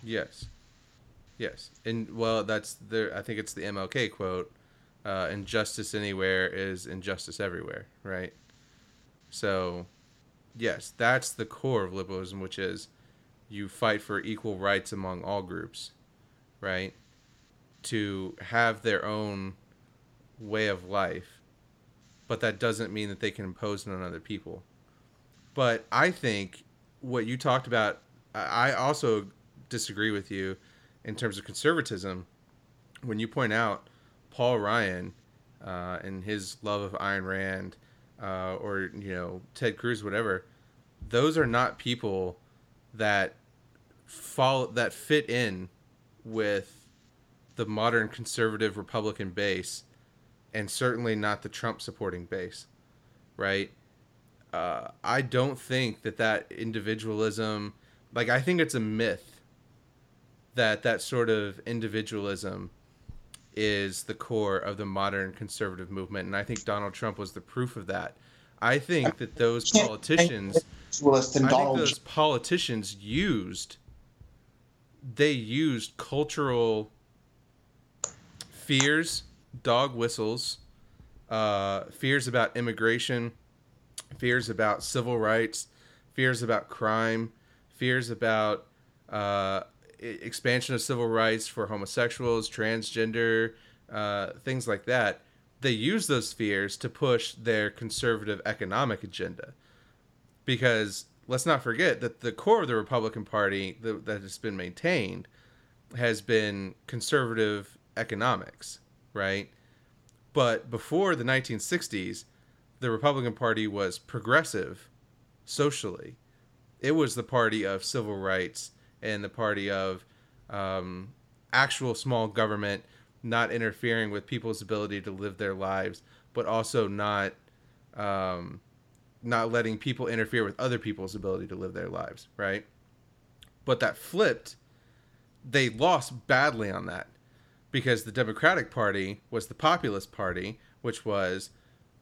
yes yes. And well that's the i think it's the mlk quote uh, injustice anywhere is injustice everywhere right? So yes that's the core of liberalism which is you fight for equal rights among all groups right? To have their own way of life but that doesn't mean that they can impose it on other people. But i think what you talked about i I also disagree with you in terms of conservatism when you point out paul ryan uh, and his love of Ayn Rand, uh, or you know Ted Cruz, whatever, those are not people that fall that fit in with the modern conservative Republican base, and certainly not the Trump supporting base, right? Uh, I don't think that that individualism, like I think it's a myth that that sort of individualism is the core of the modern conservative movement, and I think Donald Trump was the proof of that. I think that those politicians, I think those politicians used, they used cultural fears, dog whistles, uh, fears about immigration, fears about civil rights, fears about crime, fears about uh, expansion of civil rights for homosexuals, transgender, uh, things like that. They use those fears to push their conservative economic agenda. Because let's not forget that the core of the Republican Party that, that has been maintained has been conservative economics, right? But before the 1960s, the Republican Party was progressive socially. It was the party of civil rights and the party of um, actual small government not interfering with people's ability to live their lives, but also not um, not letting people interfere with other people's ability to live their lives, right? But that flipped. They lost badly on that because the Democratic Party was the populist party, which was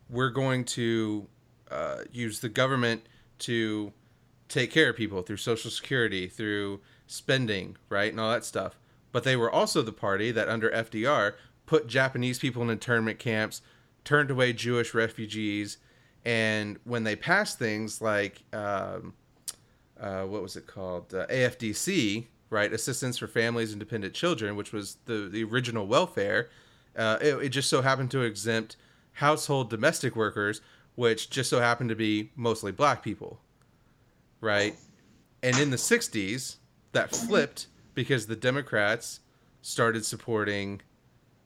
we're going to uh, use the government to take care of people through Social Security, through spending, right, and all that stuff. but they were also the party that under FDR put Japanese people in internment camps, turned away Jewish refugees, and when they passed things like um, uh, what was it called uh, AFDC, right, Assistance for Families and Dependent Children, which was the the original welfare, uh, it, it just so happened to exempt household domestic workers, which just so happened to be mostly black people, right? And in the 60s, that flipped because the Democrats started supporting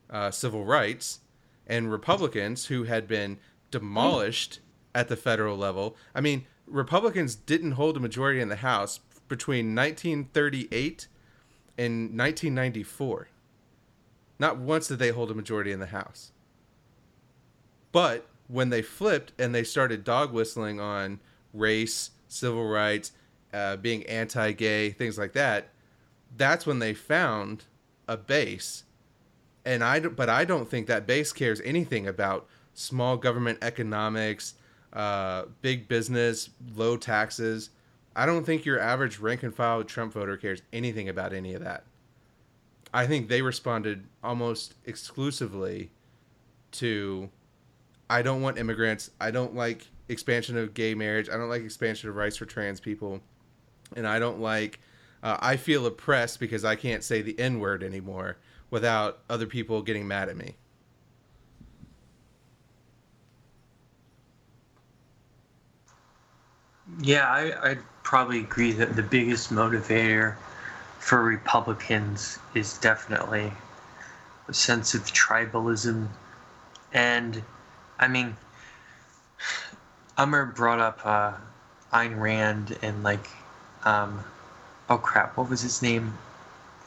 uh, civil rights, and Republicans who had been demolished at the federal level. I mean, Republicans didn't hold a majority in the House between 1938 and 1994. Not once did they hold a majority in the House. But when they flipped and they started dog whistling on race, civil rights, uh, being anti gay, things like that, that's when they found a base. And I, but I don't think that base cares anything about small government economics, uh, big business, low taxes. I don't think your average rank and file Trump voter cares anything about any of that. I think they responded almost exclusively to I don't want immigrants. I don't like expansion of gay marriage. I don't like expansion of rights for trans people. And I don't like uh, I feel oppressed because I can't say the N word anymore without other people getting mad at me. Yeah, I, I'd probably agree that the biggest motivator for Republicans is definitely a sense of tribalism. And, I mean, Amr brought up uh, Ayn Rand and, like, um, oh crap, what was his name?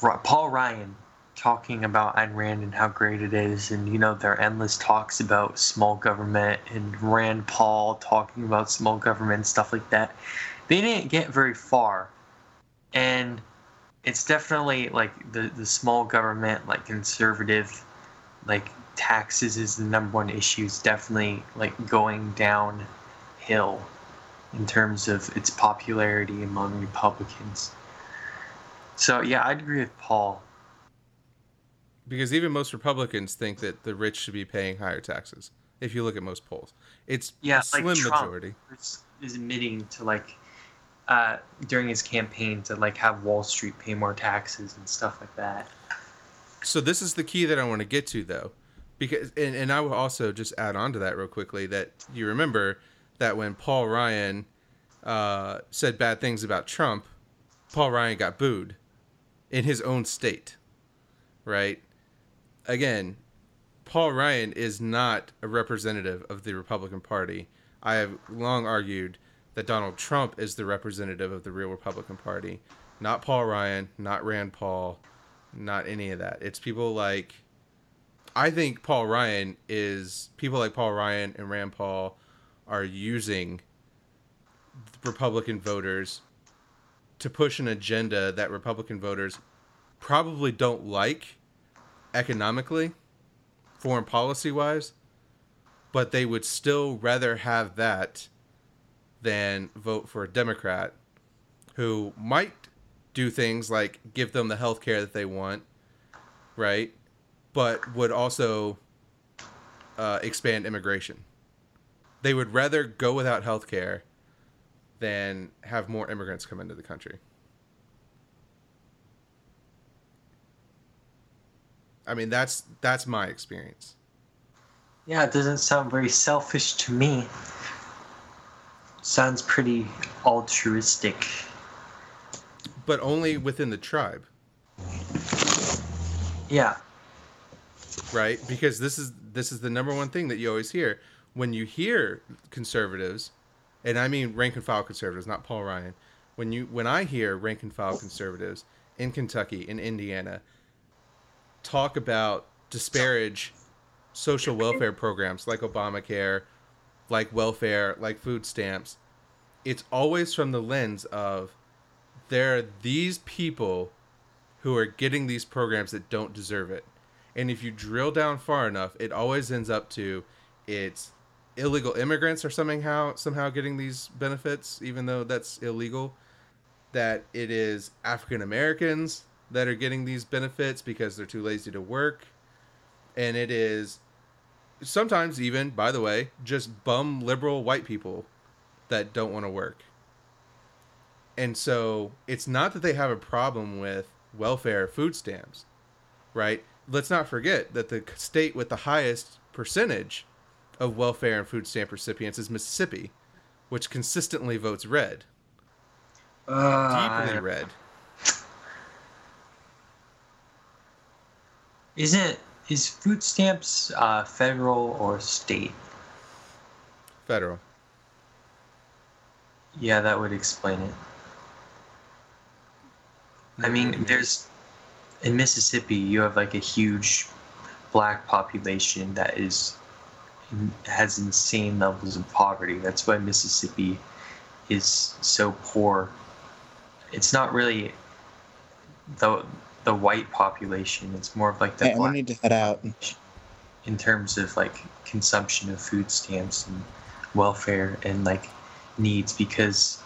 Paul Ryan talking about Ayn Rand and how great it is, and you know their endless talks about small government and Rand Paul talking about small government and stuff like that. They didn't get very far, and it's definitely like the the small government, like conservative, like taxes is the number one issue. Is definitely like going downhill in terms of its popularity among Republicans. So yeah, I'd agree with Paul. Because even most Republicans think that the rich should be paying higher taxes. If you look at most polls, it's yeah, a slim like Trump majority. is- is admitting to like uh, during his campaign to like have Wall Street pay more taxes and stuff like that. So this is the key that I want to get to though. Because and, and I will also just add on to that real quickly that you remember that when Paul Ryan uh, said bad things about Trump, Paul Ryan got booed in his own state. Right? Again, Paul Ryan is not a representative of the Republican Party. I have long argued that Donald Trump is the representative of the real Republican Party, not Paul Ryan, not Rand Paul, not any of that. It's people like I think Paul Ryan is people like Paul Ryan and Rand Paul are using Republican voters to push an agenda that Republican voters probably don't like economically, foreign policy wise, but they would still rather have that than vote for a Democrat who might do things like give them the health care that they want, right? But would also uh, expand immigration. They would rather go without health care than have more immigrants come into the country. I mean, that's that's my experience. Yeah, it doesn't sound very selfish to me. Sounds pretty altruistic. But only within the tribe, Yeah. right? Because this is this is the number one thing that you always hear when you hear conservatives, and I mean rank and file conservatives, not Paul Ryan. When you when I hear rank and file conservatives in Kentucky, in Indiana, talk about disparage social welfare programs like Obamacare, like welfare, like food stamps, it's always from the lens of there are these people who are getting these programs that don't deserve it. And if you drill down far enough, it always ends up to it's illegal immigrants are somehow somehow getting these benefits, even though that's illegal. That it is African Americans that are getting these benefits because they're too lazy to work. And it is sometimes even, by the way, just bum liberal white people that don't want to work. And so it's not that they have a problem with welfare food stamps, right? Let's not forget that the state with the highest percentage of welfare and food stamp recipients is Mississippi, which consistently votes red. Uh, Deeply red. Isn't is food stamps uh, federal or state? Federal. Yeah, that would explain it. I mean, there's in Mississippi, you have like a huge black population that is has insane levels of poverty. That's why Mississippi is so poor. It's not really the the white population. It's more of like the Hey, I need to head out. in terms of like consumption of food stamps and welfare and like needs because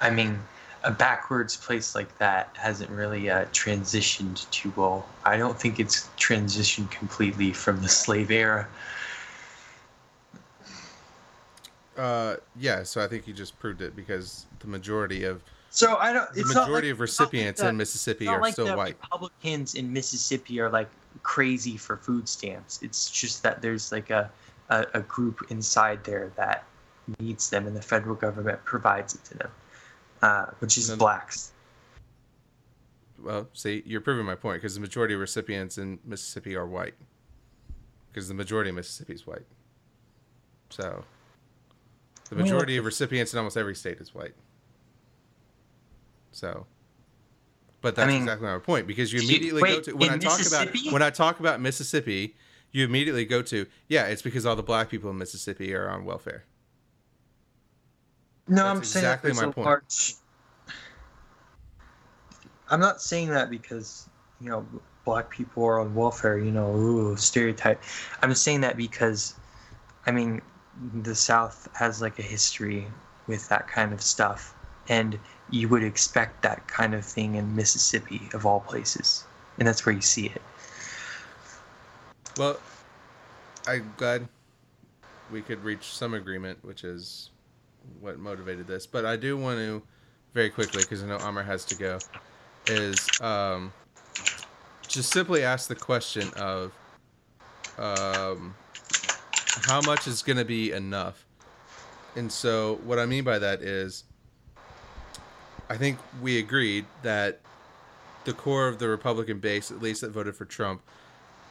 I mean a backwards place like that hasn't really uh, transitioned too well. I don't think it's transitioned completely from the slave era. Uh, yeah, so I think you just proved it because the majority of So I don't. the it's not majority like- of recipients not in Mississippi are like still the white. Republicans in Mississippi are like crazy for food stamps. It's just that there's like a, a, a group inside there that needs them, and the federal government provides it to them, uh, which is Then- blacks. Well, see, you're proving my point because the majority of recipients in Mississippi are white. Because the majority of Mississippi is white. So, the majority of recipients in almost every state is white. So, but that's mean, exactly my point because you you- immediately wait, go to when I talk about when I talk about Mississippi, you immediately go to yeah, it's because all the black people in Mississippi are on welfare. No, That's I'm saying exactly there's my point. large. I'm not saying that because you know black people are on welfare. You know, ooh, stereotype. I'm saying that because, I mean, the South has like a history with that kind of stuff, and you would expect that kind of thing in Mississippi, of all places, and that's where you see it. Well, I'm glad we could reach some agreement, which is what motivated this. But I do want to very quickly, because I know Amr has to go, is um, just simply ask the question of um, how much is going to be enough. And so, what I mean by that is, I think we agreed that the core of the Republican base, at least that voted for Trump,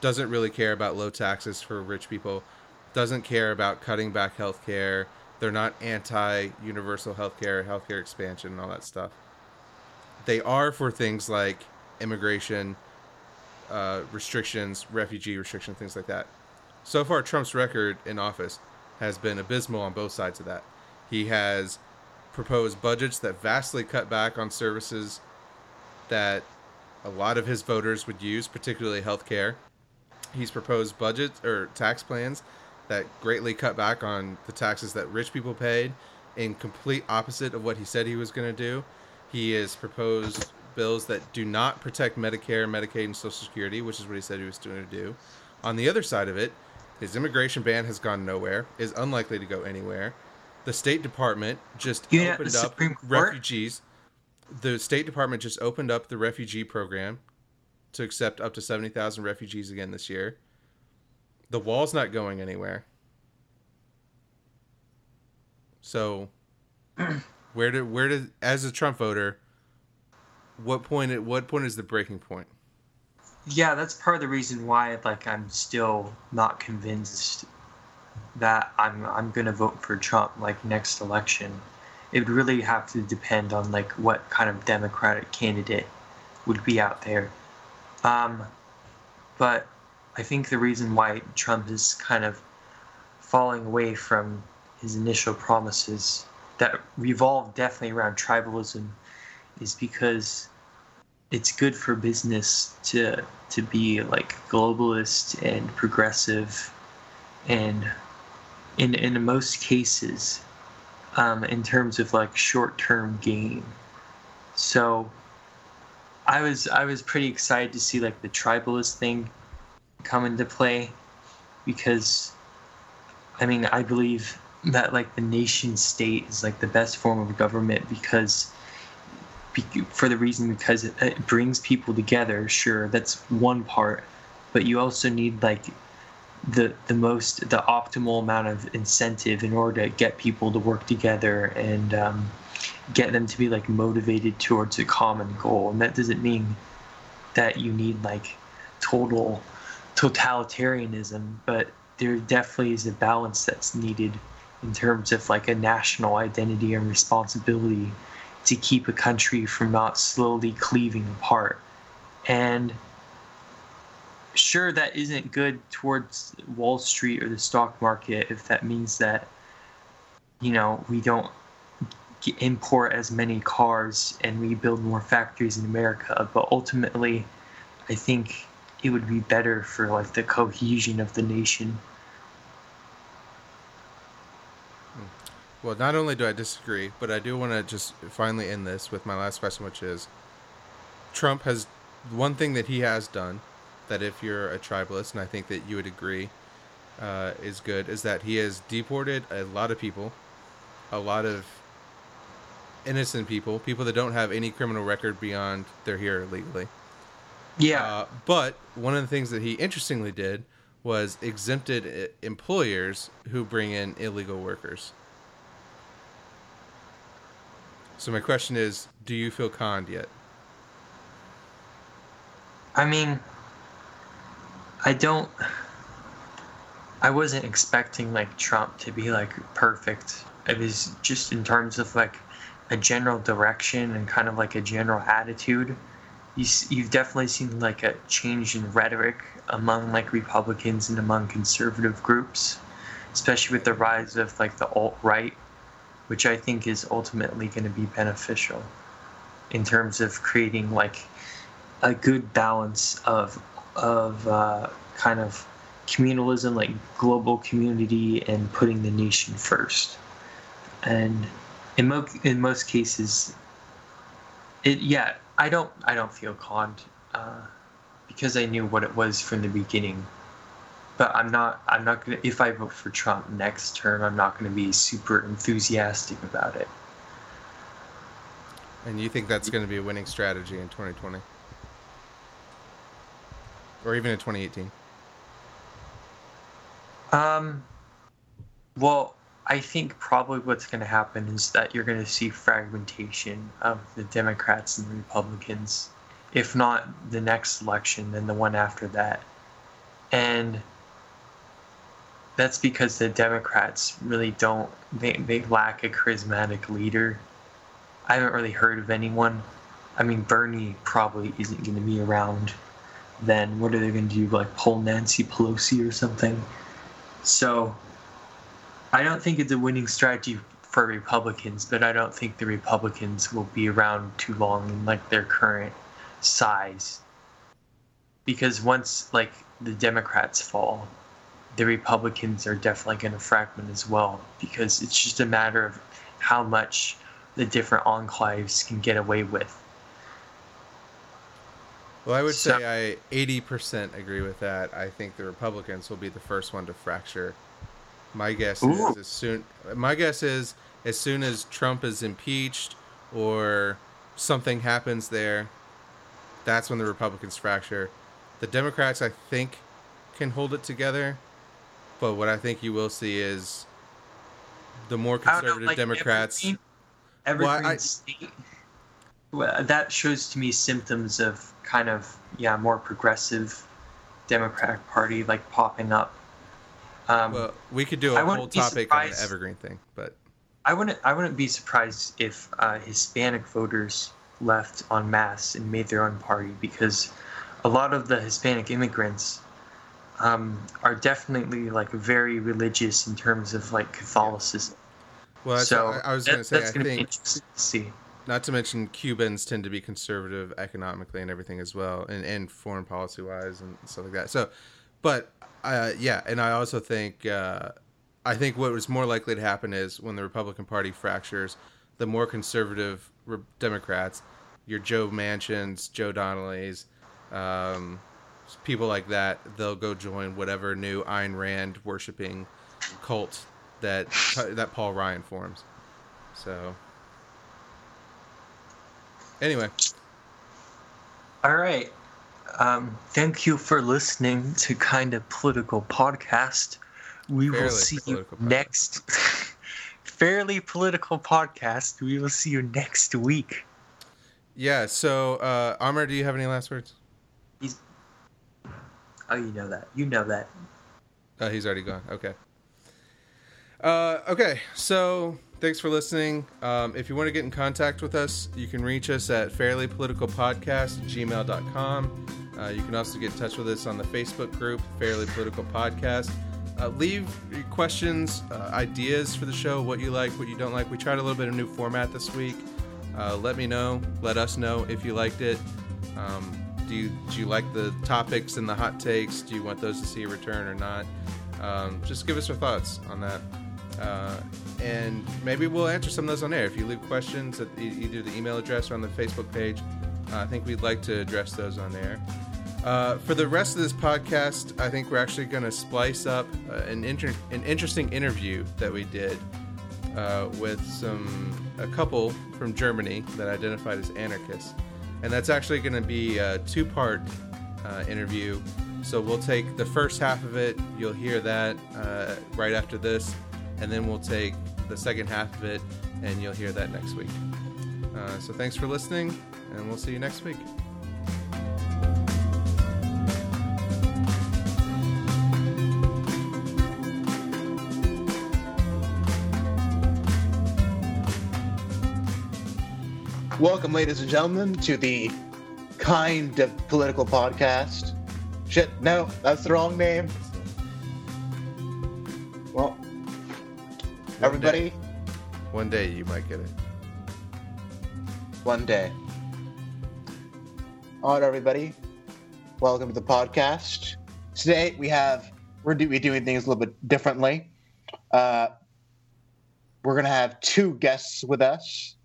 doesn't really care about low taxes for rich people, doesn't care about cutting back health care. They're not anti universal health care, healthcare expansion, and all that stuff. They are for things like immigration uh, restrictions, refugee restrictions, things like that. So far, Trump's record in office has been abysmal on both sides of that. He has proposed budgets that vastly cut back on services that a lot of his voters would use, particularly healthcare. He's proposed budgets or tax plans that greatly cut back on the taxes that rich people paid, in complete opposite of what he said he was going to do. He has proposed bills that do not protect Medicare, Medicaid, and Social Security, which is what he said he was going to do. On the other side of it, his immigration ban has gone nowhere, is unlikely to go anywhere. The State Department just opened up Supreme Court- refugees. The State Department just opened up the refugee program to accept up to 70,000 refugees again this year. The wall's not going anywhere. So, where did where did as a Trump voter, what point at what point is the breaking point? Yeah, that's part of the reason why like I'm still not convinced that I'm I'm gonna vote for Trump like next election. It would really have to depend on like what kind of Democratic candidate would be out there. Um, but I think the reason why Trump is kind of falling away from his initial promises that revolve definitely around tribalism is because it's good for business to to be like globalist and progressive and in in most cases um, in terms of like short-term gain. So I was I was pretty excited to see like the tribalist thing come into play because I mean I believe that like the nation state is like the best form of government because for the reason because it, it brings people together sure that's one part but you also need like the the most the optimal amount of incentive in order to get people to work together and um, get them to be like motivated towards a common goal and that doesn't mean that you need like total totalitarianism but there definitely is a balance that's needed in terms of like a national identity and responsibility to keep a country from not slowly cleaving apart and sure that isn't good towards wall street or the stock market if that means that you know we don't import as many cars and we build more factories in America. But ultimately, I think it would be better for like the cohesion of the nation. Well, not only do I disagree, but I do want to just finally end this with my last question, which is Trump has one thing that he has done that if you're a tribalist, and I think that you would agree uh, is good, is that he has deported a lot of people, a lot of innocent people, people that don't have any criminal record beyond they're here illegally. Yeah. Uh, but one of the things that he interestingly did was exempted uh, employers who bring in illegal workers. So my question is, do you feel conned yet? I mean, I don't. I wasn't expecting like Trump to be like perfect. It was just in terms of like a general direction and kind of like a general attitude. You, you've definitely seen like a change in rhetoric among like Republicans and among conservative groups, especially with the rise of like the alt right, which I think is ultimately going to be beneficial in terms of creating like a good balance of of uh, kind of communalism, like global community, and putting the nation first. And in mo- in most cases, it yeah I don't I don't feel conned uh, because I knew what it was from the beginning. But I'm not I'm not gonna if I vote for Trump next term I'm not gonna be super enthusiastic about it. And you think that's going to be a winning strategy in 2020? Or even in 2018? Um, well, I think probably what's going to happen is that you're going to see fragmentation of the Democrats and the Republicans. If not the next election, then the one after that. And that's because the Democrats really don't, they, they lack a charismatic leader. I haven't really heard of anyone. I mean, Bernie probably isn't to be around then. What are they to do? Like pull Nancy Pelosi or something? So I don't think it's a winning strategy for Republicans, but I don't think the Republicans will be around too long in like their current size. Because once like the Democrats fall, the Republicans are definitely going to fragment as well because it's just a matter of how much the different enclaves can get away with. Well, I would so, say I 80% agree with that. I think the Republicans will be the first one to fracture my guess Ooh. is as soon. My guess is as soon as Trump is impeached or something happens there, that's when the Republicans fracture. The Democrats, I think, can hold it together, but what I think you will see is the more conservative know, like Democrats. Evergreen, evergreen well, I, state. Well, that shows to me symptoms of kind of yeah more progressive Democratic Party like popping up um, well, we could do a whole topic on the evergreen thing, but I wouldn't. I wouldn't be surprised if uh, Hispanic voters left en masse and made their own party because a lot of the Hispanic immigrants um, are definitely like very religious in terms of like Catholicism. Well, so I, I was going to say, I think, see. Not to mention Cubans tend to be conservative economically and everything as well, and, and foreign policy wise and stuff like that. So, but uh, yeah, and I also think uh, I think what was more likely to happen is when the Republican Party fractures, the more conservative re- Democrats your Joe Manchins, Joe Donnellys, um, people like that. They'll go join whatever new Ayn Rand worshiping cult that [laughs] that Paul Ryan forms. So anyway. All right. Um, thank you for listening to Kind of Political Podcast. We Fairly will see you next. [laughs] Fairly Political Podcast. We will see you next week. Yeah. So, uh, Amr, do you have any last words? Oh, you know that. You know that. Uh, he's already gone. Okay. Uh, okay. So thanks for listening. Um, if you want to get in contact with us, you can reach us at fairlypoliticalpodcast gmail.com. Uh, you can also get in touch with us on the Facebook group, Fairly Political Podcast. Uh, leave questions, uh, ideas for the show, what you like, what you don't like. We tried a little bit of new format this week. Uh, let me know. Let us know if you liked it. Um, do you do you like the topics and the hot takes? Do you want those to see a return or not? Um, just give us your thoughts on that, uh, and maybe we'll answer some of those on air. If you leave questions at either the email address or on the Facebook page, uh, I think we'd like to address those on air. Uh, for the rest of this podcast, I think we're actually going to splice up uh, an inter- an interesting interview that we did uh, with some a couple from Germany that identified as anarchists, and that's actually going to be a two-part uh, interview. So we'll take the first half of it. You'll hear that uh, right after this, and then we'll take the second half of it, and you'll hear that next week. Uh, so thanks for listening, and we'll see you next week. Welcome, ladies and gentlemen, to the kind of political podcast. Shit, no, that's the wrong name. Well, everybody, One day you might get it. one day. All right, everybody, welcome to the podcast. Today we have we're do, we doing things a little bit differently. Uh, we're gonna have two guests with us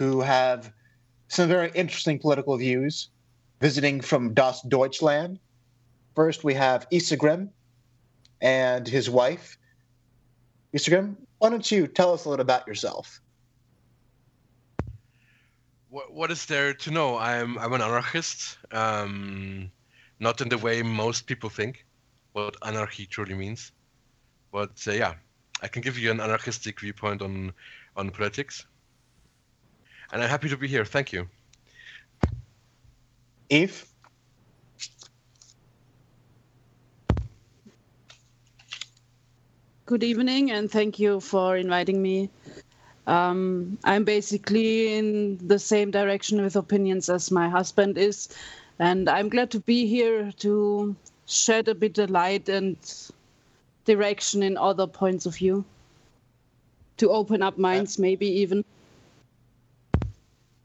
who have some very interesting political views, visiting from Das Deutschland. First, we have Isegrim and his wife. Isegrim, why don't you tell us a little about yourself? what, what is there to know? I'm I'm an anarchist, um, not in the way most people think what anarchy truly means, but uh, yeah, I can give you an anarchistic viewpoint on on politics, and I'm happy to be here. Thank you. Eve? Good evening, and thank you for inviting me. Um, I'm basically in the same direction with opinions as my husband is, and I'm glad to be here to shed a bit of light and direction in other points of view, to open up minds, maybe even.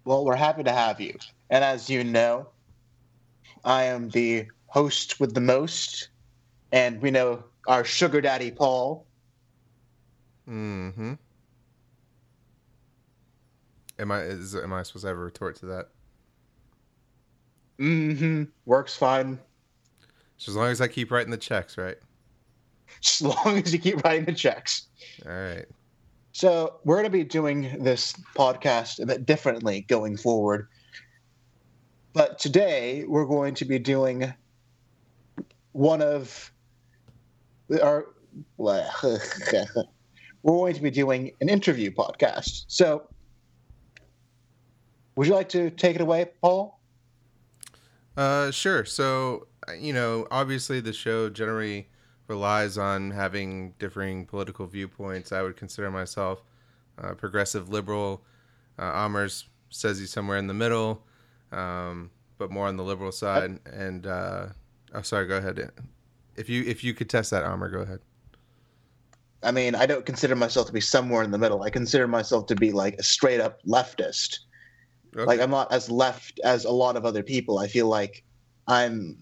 Well, we're happy to have you. And as you know, I am the host with the most, and we know our sugar daddy Paul. Mm-hmm. Am I is am I supposed to have a retort to that? Mm-hmm. Works fine. Just as long as I keep writing the checks, right? As long as you keep writing the checks. All right. So we're going to be doing this podcast a bit differently going forward. But today we're going to be doing one of our. [laughs] We're going to be doing an interview podcast. So, would you like to take it away, Paul? Uh, sure. So, you know, obviously the show generally relies on having differing political viewpoints. I would consider myself uh, progressive liberal. Uh, Amers says he's somewhere in the middle, um, but more on the liberal side. And uh, oh, sorry. Go ahead. If you if you could test that, Amr, go ahead. I mean, I don't consider myself to be somewhere in the middle. I consider myself to be like a straight up leftist. Okay. Like I'm not as left as a lot of other people. I feel like I'm.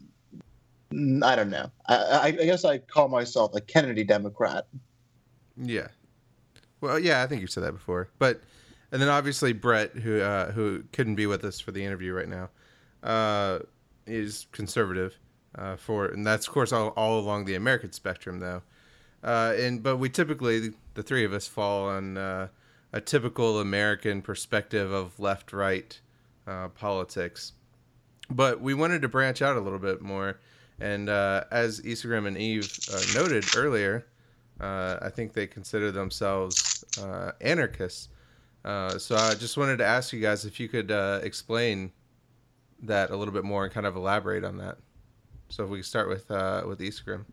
I don't know. I, I, guess I call myself a Kennedy Democrat. Yeah. Well, yeah, I think you said that before, but and then obviously Brett, who uh, who couldn't be with us for the interview right now, uh, is conservative. Uh, for and that's of course all, all along the American spectrum though, uh, and but we typically the three of us fall on uh, a typical American perspective of left right uh, politics, but we wanted to branch out a little bit more, and as Isegrim and Eve noted earlier, I think they consider themselves anarchists. Uh, so I just wanted to ask you guys if you could uh, explain that a little bit more and kind of elaborate on that. So if we start with uh, with Isegrim.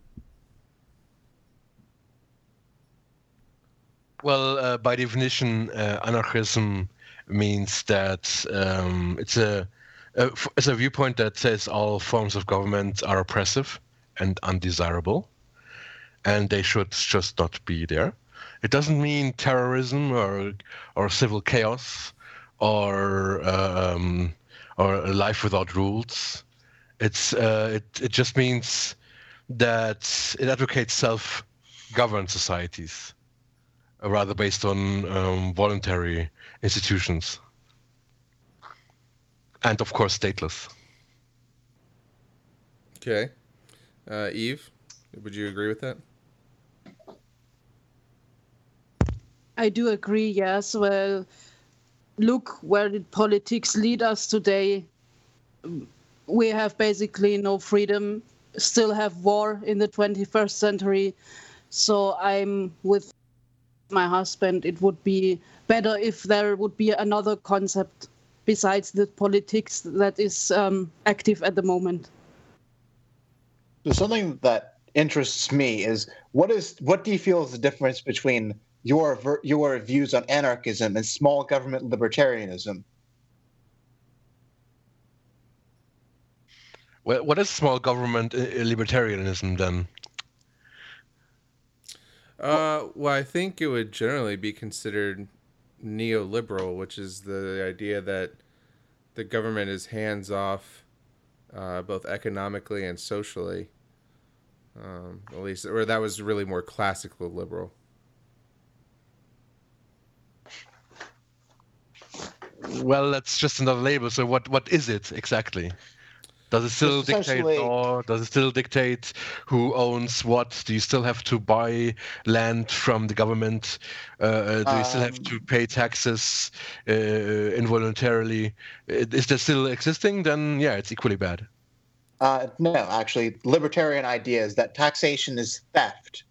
Well, uh, by definition, uh, anarchism means that um, it's a, it's a viewpoint that says all forms of government are oppressive and undesirable, and they should just not be there. It doesn't mean terrorism or or civil chaos or um, or a life without rules. It's uh, it it just means that it advocates self-governed societies, uh, rather based on um, voluntary institutions, and of course stateless. Okay, uh, Eve, would you agree with that? I do agree, yes. Well, look where did politics lead us today. We have basically no freedom, still have war in the 21st century. So I'm with my husband. It would be better if there would be another concept besides the politics that is um, active at the moment. So something that interests me is what is what do you feel is the difference between your your views on anarchism and small government libertarianism. Well, what is small government uh, libertarianism then? Uh, well, I think it would generally be considered neoliberal, which is the idea that the government is hands off, uh, both economically and socially. Um, at least, or that was really more classical liberal. well, that's just another label. So what what is it exactly? Does it still dictate law? Does it still dictate who owns what? Do you still have to buy land from the government? Uh, uh do you still have to um, pay taxes uh, involuntarily? Is that still existing? Then yeah, it's equally bad. Uh, no, actually, libertarian idea is that taxation is theft,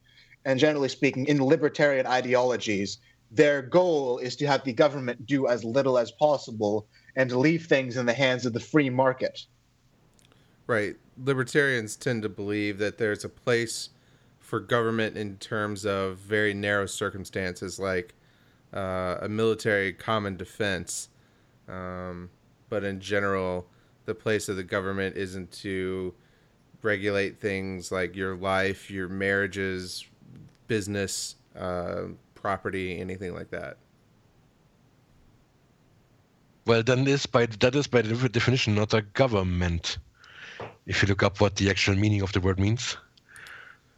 and generally speaking, in libertarian ideologies, their goal is to have the government do as little as possible and leave things in the hands of the free market. Right. Libertarians tend to believe that there's a place for government in terms of very narrow circumstances like uh, a military common defense. Um, but in general, the place of the government isn't to regulate things like your life, your marriages, business, uh, property, anything like that. Well, then is by that is by the definition not a government. If you look up what the actual meaning of the word means.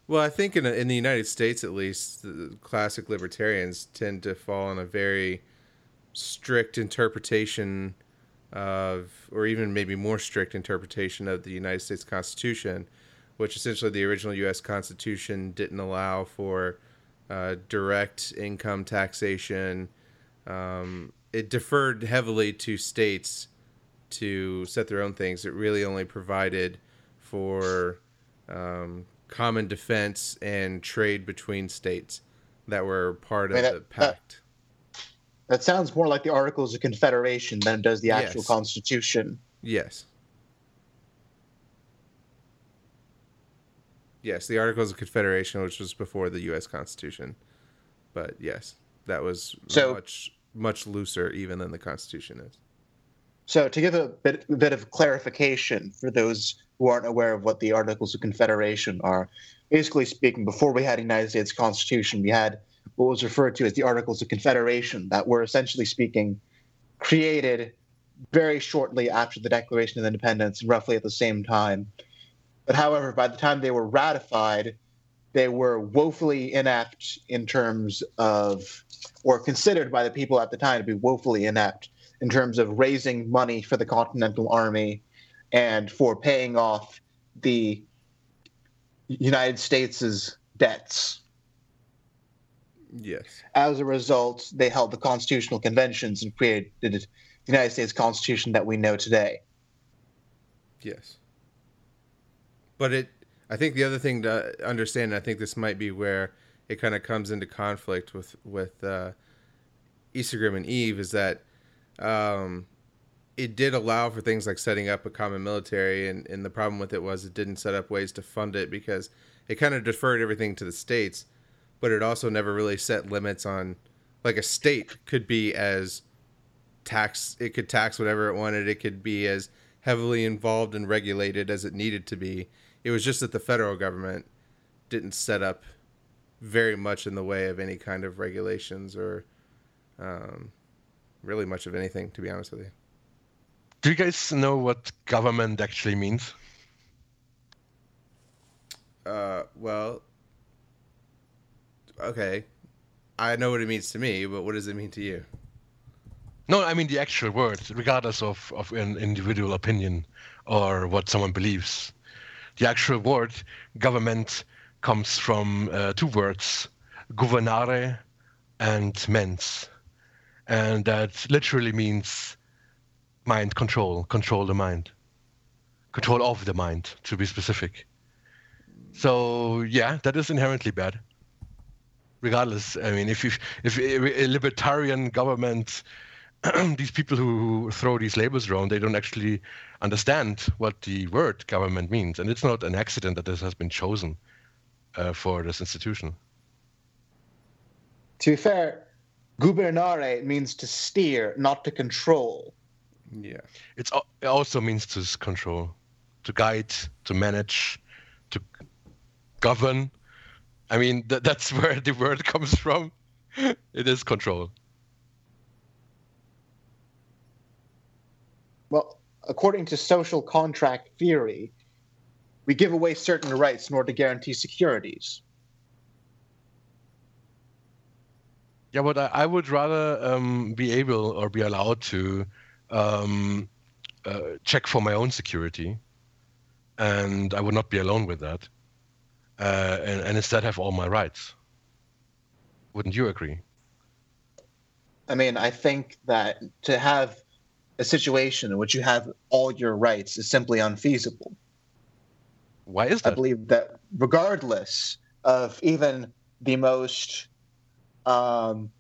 Well, I think in in the United States, at least, classic libertarians tend to fall on a very strict interpretation of, or even maybe more strict interpretation of the United States Constitution, which essentially the original U.S. Constitution didn't allow for uh, direct income taxation. Um, it deferred heavily to states to set their own things. It really only provided for um, common defense and trade between states that were part I mean, of that, the pact. That, that, sounds more like the Articles of Confederation than it does the actual yes. Constitution. Yes. Yes, the Articles of Confederation, which was before the U.S. Constitution, but yes, that was so, much much looser even than the Constitution is. So, to give a bit, a bit of clarification for those who aren't aware of what the Articles of Confederation are, basically speaking, before we had a United States Constitution, we had what was referred to as the Articles of Confederation, that were essentially speaking created very shortly after the Declaration of Independence, and roughly at the same time. But however, by the time they were ratified, they were woefully inept in terms of, or considered by the people at the time to be woefully inept in terms of raising money for the Continental Army and for paying off the United States' debts. Yes. As a result, they held the constitutional conventions and created the United States Constitution that we know today. Yes. But it, I think the other thing to understand, I think this might be where it kind of comes into conflict with with uh, and Eve, is that um, it did allow for things like setting up a common military, and, and the problem with it was it didn't set up ways to fund it because it kind of deferred everything to the states, but it also never really set limits on, like a state could be as tax, it could tax whatever it wanted, it could be as heavily involved and regulated as it needed to be. It was just that the federal government didn't set up very much in the way of any kind of regulations or um, really much of anything, to be honest with you. Do you guys know what government actually means? Uh, well, okay. I know what it means to me, but what does it mean to you? No, I mean the actual word, regardless of, of an individual opinion or what someone believes. The actual word government comes from uh, two words, governare and mens. And that literally means mind control, control the mind, control of the mind, to be specific. So yeah, that is inherently bad. Regardless, I mean, if you, if a libertarian government, [clears throat] these people who throw these labels around, they don't actually understand what the word government means, and it's not an accident that this has been chosen uh, for this institution. To be fair, gubernare means to steer, not to control. Yeah. It's it also means to control, to guide, to manage, to govern. I mean, th- that's [laughs] where the word comes from. [laughs] it is control. Well, according to social contract theory, we give away certain rights in order to guarantee securities. Yeah, but I, I would rather um, be able or be allowed to um, uh, check for my own security, and I would not be alone with that, uh, and, and instead have all my rights. Wouldn't you agree? I mean, I think that to have a situation in which you have all your rights is simply unfeasible. Why is that? I believe that regardless of even the most, um,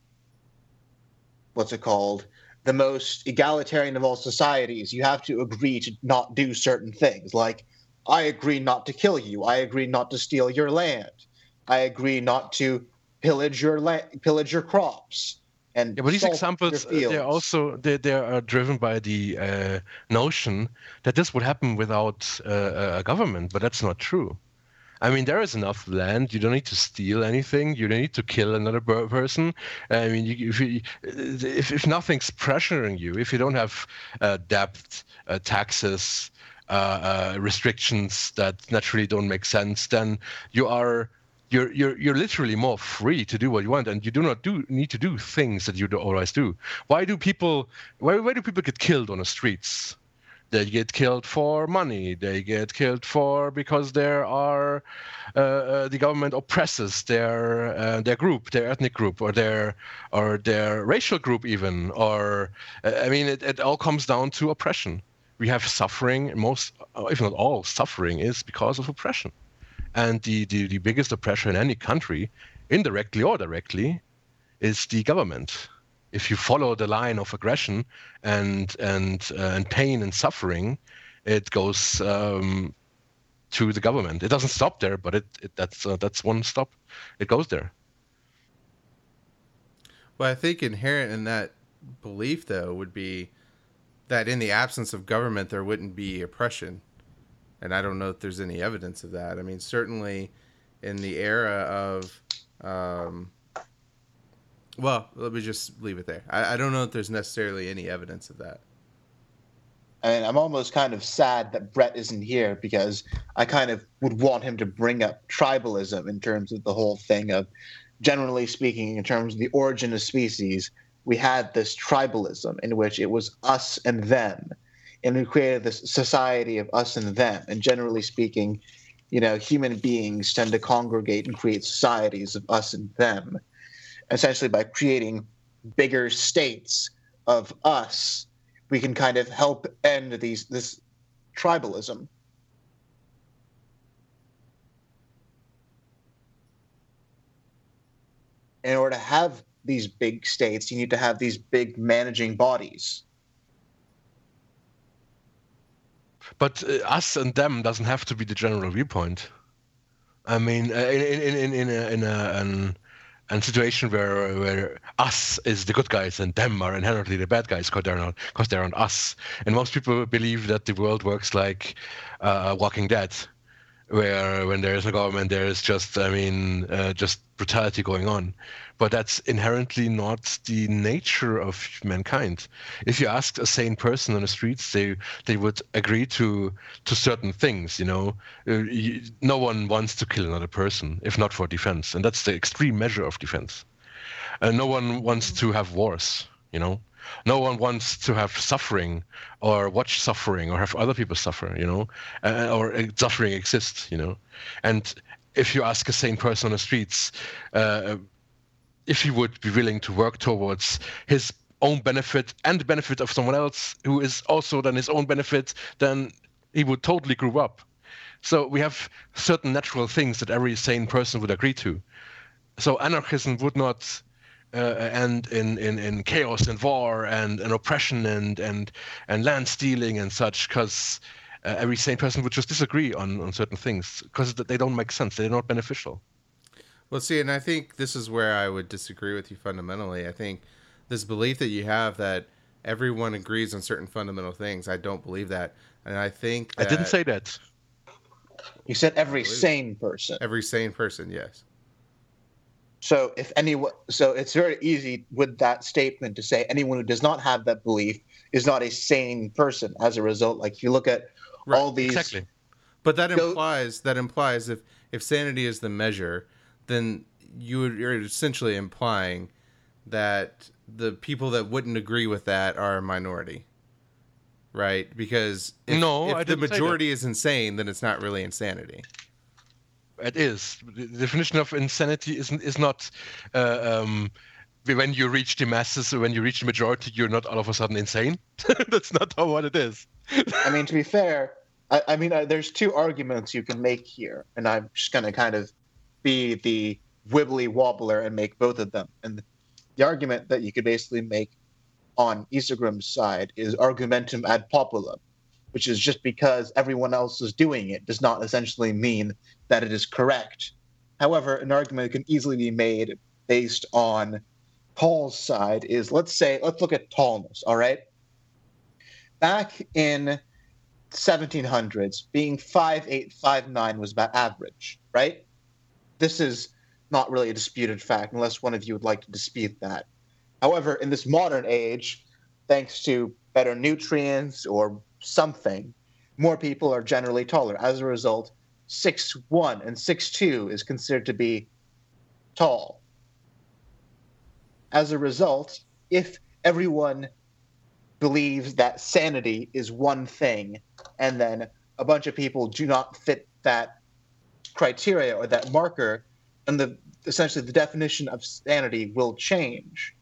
what's it called, the most egalitarian of all societies, you have to agree to not do certain things. Like, I agree not to kill you. I agree not to steal your land. I agree not to pillage your la- pillage your crops. And yeah, but these examples they're also they they are driven by the uh, notion that this would happen without uh, a government, but that's not true. I mean, there is enough land. You don't need to steal anything. You don't need to kill another person. I mean, you, if, you, if if nothing's pressuring you, if you don't have uh, debt, uh, taxes, uh, uh, restrictions that naturally don't make sense, then you are you're you're you're literally more free to do what you want, and you do not do need to do things that you otherwise do. Why do people why why do people get killed on the streets? They get killed for money. They get killed for because there are uh, uh, the government oppresses their uh, their group, their ethnic group, or their or their racial group even. Or uh, I mean, it, it all comes down to oppression. We have suffering. Most, if not all, suffering is because of oppression. And the, the, the biggest oppressor in any country, indirectly or directly, is the government. If you follow the line of aggression and and uh, and pain and suffering, it goes um, to the government. It doesn't stop there, but it, it that's uh, that's one stop. It goes there. Well, I think inherent in that belief, though, would be that in the absence of government, there wouldn't be oppression. And I don't know if there's any evidence of that. I mean, certainly in the era of, um, well, let me just leave it there. I, I don't know if there's necessarily any evidence of that. and I'm almost kind of sad that Brett isn't here because I kind of would want him to bring up tribalism in terms of the whole thing of, generally speaking, in terms of the origin of species, we had this tribalism in which it was us and them, and we created this society of us and them. And generally speaking, you know, human beings tend to congregate and create societies of us and them, essentially by creating bigger states of us we can kind of help end these this tribalism. In order to have these big states, you need to have these big managing bodies. But uh, us and them doesn't have to be the general viewpoint. I mean, uh, in in in in a, in a, an and situation where where us is the good guys and them are inherently the bad guys because they're not because they're on us. And most people believe that the world works like uh, Walking Dead, where when there is a government, there is just I mean uh, just brutality going on. But that's inherently not the nature of mankind. If you ask a sane person on the streets, they they would agree to to certain things. You know, uh, no one wants to kill another person if not for defense, and that's the extreme measure of defense. And no one wants to have wars. You know, no one wants to have suffering or watch suffering or have other people suffer. You know, uh, or uh, suffering exists. You know, and if you ask a sane person on the streets, uh, if he would be willing to work towards his own benefit and the benefit of someone else who is also then his own benefit, then he would totally grow up. So we have certain natural things that every sane person would agree to. So anarchism would not uh, end in, in, in chaos and war and, and oppression and, and, and land stealing and such, because uh, every sane person would just disagree on, on certain things because they don't make sense. They're not beneficial. Well, see, and I think this is where I would disagree with you fundamentally. I think this belief that you have that everyone agrees on certain fundamental things, I don't believe that. And I think I didn't say that. You said every sane person. Every sane person, yes. So if anyone, so it's very easy with that statement to say anyone who does not have that belief is not a sane person. As a result, like if you look at right, all these, exactly. But that implies that implies if if sanity is the measure, then you are essentially implying that the people that wouldn't agree with that are a minority, right? Because if, no, if the majority is insane, then it's not really insanity. It is. The definition of insanity is is not. Uh, um, when you reach the masses, when you reach the majority, you're not all of a sudden insane. [laughs] That's not how what it is. I mean, to be fair, I, I mean, uh, there's two arguments you can make here, and I'm just going to kind of be the wibbly wobbler and make both of them. And the, argument that you could basically make on Isegrim's side is argumentum ad populum, which is just because everyone else is doing it does not essentially mean that it is correct. However, an argument can easily be made based on Paul's side is let's say let's look at tallness, all right? Back in 1700s, being 5'8, 5'9 was about average, right? This is not really a disputed fact, unless one of you would like to dispute that. However, in this modern age, thanks to better nutrients or something, more people are generally taller. As a result, 6'1 and 6'2 is considered to be tall. As a result, if everyone believes that sanity is one thing and then a bunch of people do not fit that criteria or that marker and the essentially the definition of sanity will change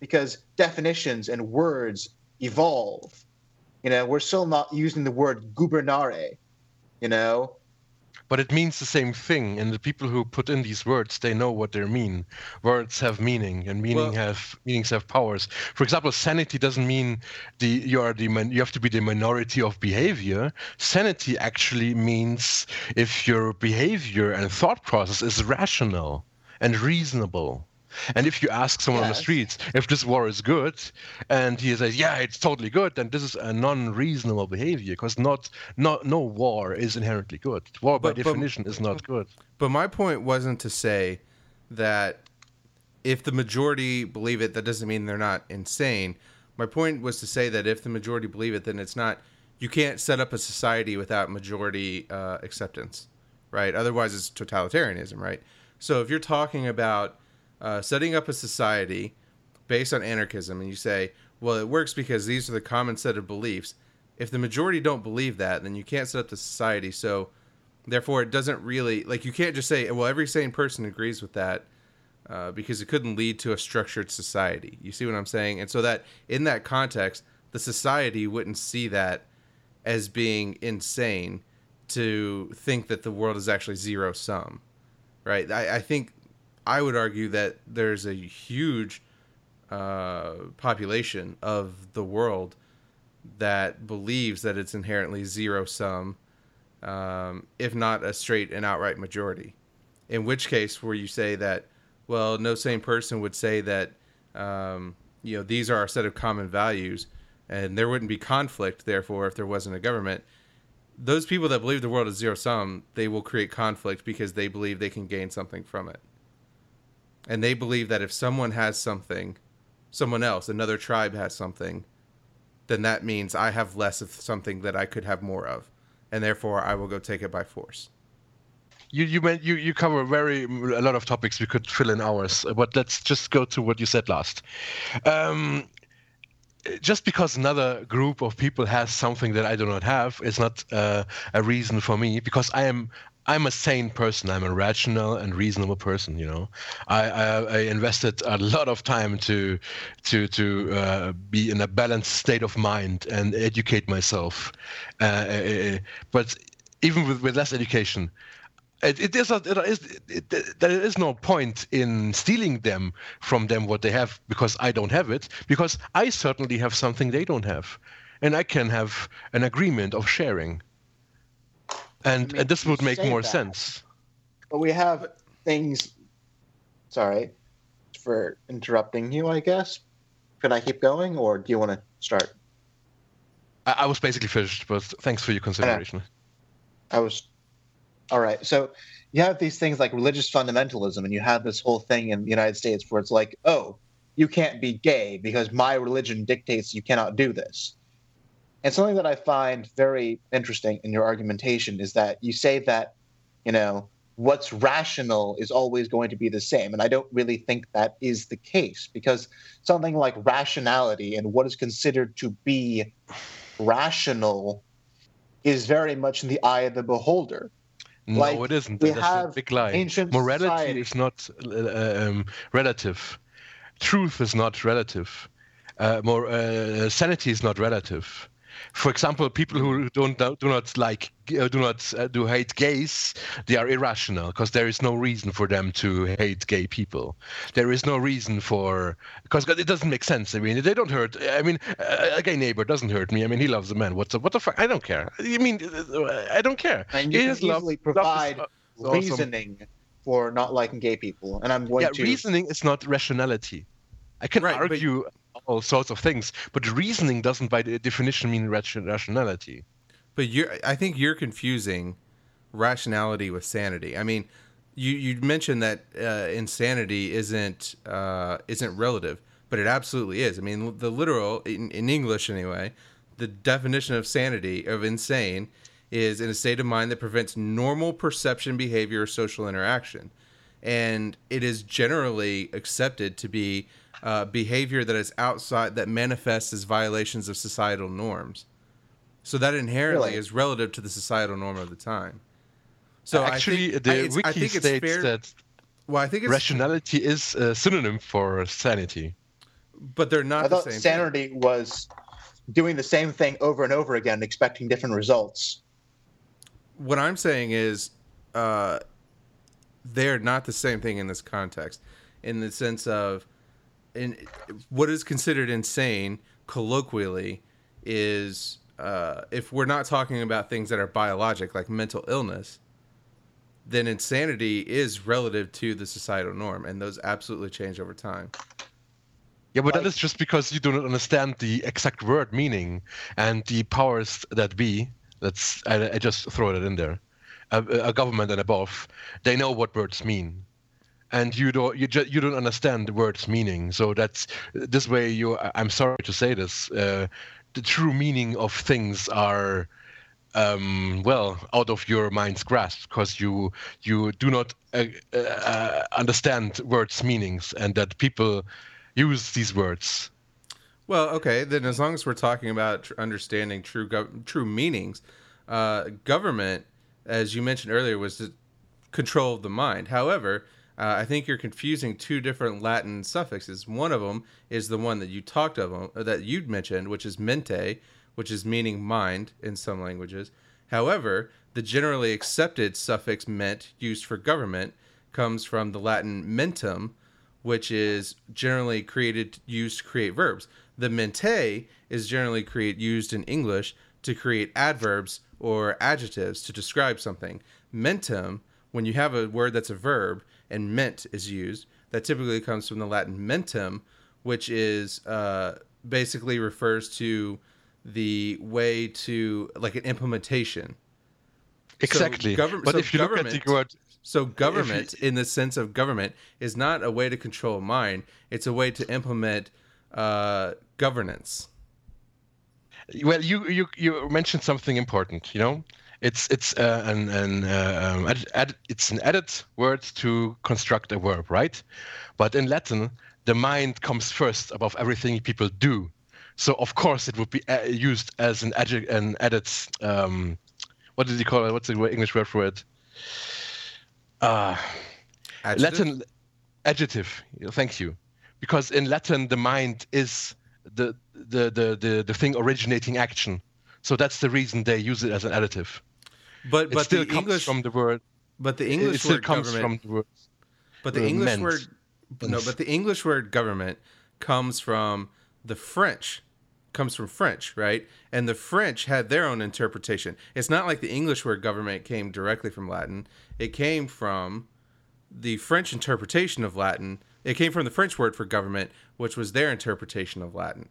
because definitions and words evolve. You know we're still not using the word gubernare you know but it means the same thing and the people who put in these words they know what they mean. Words have meaning and meaning well, have meanings have powers. For example sanity doesn't mean the you are the you have to be the minority of behavior. Sanity actually means if your behavior and thought process is rational and reasonable and if you ask someone yes. on the streets if this war is good, and he says, "Yeah, it's totally good," then this is a non-reasonable behavior because not, not, no war is inherently good. War by but, definition but, is not good. But my point wasn't to say that if the majority believe it, that doesn't mean they're not insane. My point was to say that if the majority believe it, then it's not you can't set up a society without majority uh, acceptance, right? Otherwise, it's totalitarianism, right? So if you're talking about uh, setting up a society based on anarchism, and you say, well, it works because these are the common set of beliefs. If the majority don't believe that, then you can't set up the society. So therefore, it doesn't really like you can't just say, well, every sane person agrees with that. Uh, because it couldn't lead to a structured society. You see what I'm saying? And so that in that context, the society wouldn't see that as being insane to think that the world is actually zero sum, right? I, I think I would argue that there's a huge uh, population of the world that believes that it's inherently zero sum, um, if not a straight and outright majority. In which case, where you say that, well, no sane person would say that, um, you know, these are our set of common values and there wouldn't be conflict therefore if there wasn't a government those people that believe the world is zero sum they will create conflict because they believe they can gain something from it and they believe that if someone has something someone else another tribe has something then that means i have less of something that i could have more of. And therefore i will go take it by force. You you meant you you cover very a lot of topics we could fill in hours but let's just go to what you said last. Um, just because another group of people has something that I do not have is not uh, a reason for me because I am I'm a sane person. I'm a rational and reasonable person. You know, I, I, I invested a lot of time to to to uh, be in a balanced state of mind and educate myself. Uh, uh but even with, with less education, it, it is a, it is it, there is no point in stealing them from them what they have because I don't have it because I certainly have something they don't have, and I can have an agreement of sharing, and, I mean, and this would make more that, sense. But we have things. Sorry for interrupting you. I guess. Can I keep going, or do you want to start? I, I was basically finished, but thanks for your consideration. I, I was all right. So you have these things like religious fundamentalism, and you have this whole thing in the United States where it's like, oh, you can't be gay because my religion dictates you cannot do this. And something that I find very interesting in your argumentation is that you say that, you know, what's rational is always going to be the same. And I don't really think that is the case because something like rationality and what is considered to be rational is very much in the eye of the beholder. No, like, it isn't. That's a big lie. Morality society. is not uh, um, relative. Truth is not relative. Uh, more uh, sanity is not relative for example, people who don't do not like uh, do not uh, do hate gays, they are irrational because there is no reason for them to hate gay people. There is no reason for because it doesn't make sense. I mean, they don't hurt. I mean, a gay neighbor doesn't hurt me. I mean, he loves a man. What's the, what the fuck? I don't care. I mean, I don't care. And you he can easily love, provide love is, uh, reasoning awesome. for not liking gay people, and I'm going yeah, to. reasoning is not rationality. I can right, argue. But all sorts of things. But reasoning doesn't, by definition, mean rationality. But you're, I think you're confusing rationality with sanity. I mean, you you mentioned that uh, insanity isn't uh, isn't relative, but it absolutely is. I mean, the literal in, in English anyway, the definition of sanity of insane is in a state of mind that prevents normal perception, behavior, or social interaction, and it is generally accepted to be uh, behavior that is outside that manifests as violations of societal norms. So that inherently really? is relative to the societal norm of the time. So actually, think, the I, wiki I think states fair, that well, I think rationality is a synonym for sanity. But they're not. I the thought sanity thing. was doing the same thing over and over again, expecting different results. What I'm saying is, uh, they're not the same thing in this context, in the sense of in what is considered insane colloquially is uh, if we're not talking about things that are biologic like mental illness then insanity is relative to the societal norm and those absolutely change over time. Yeah but like, that is just because you do not understand the exact word meaning and the powers that be. That's i, I just throw that in there. A, a government and above they know what words mean and you don't you just you don't understand the word's meaning so that's this way you i'm sorry to say this uh, the true meaning of things are um, well out of your mind's grasp because you you do not uh, uh, understand words' meanings and that people use these words. Well, okay, then as long as we're talking about tr- understanding true gov- true meanings, uh, government, as you mentioned earlier, was the control of the mind. However, uh, I think you're confusing two different Latin suffixes. One of them is the one that you talked of, uh, that you'd mentioned, which is mente, which is meaning mind in some languages. However, the generally accepted suffix ment used for government comes from the Latin mentum, which is generally created used to create verbs. The mente is generally create used in English to create adverbs or adjectives to describe something. Mentum, when you have a word that's a verb and ment is used, that typically comes from the Latin mentum, which is uh, basically refers to the way to like an implementation. Exactly. So government, but so if you look at government, the word, so government, in the sense of government, is not a way to control mind. It's a way to implement uh, governance. well, you you you mentioned something important. You know, it's it's uh, an an uh, um, add, add, it's an added word to construct a verb, right? But in Latin, the mind comes first above everything people do. So of course it would be uh, used as an adjective, an added. Um, what did you call it? What's the English word for it? Uh, Adjective? Latin adjective. Thank you, because in Latin the mind is the the the the, the thing originating action. So that's the reason they use it as an adjective. But It but still the comes English from the word. but the English it still word comes government from the word. But the English meant. word no, but the English word government comes from the French. Comes from French, right? And the French had their own interpretation. It's not like the English word government came directly from Latin. It came from the French interpretation of Latin. It came from the French word for government, which was their interpretation of Latin.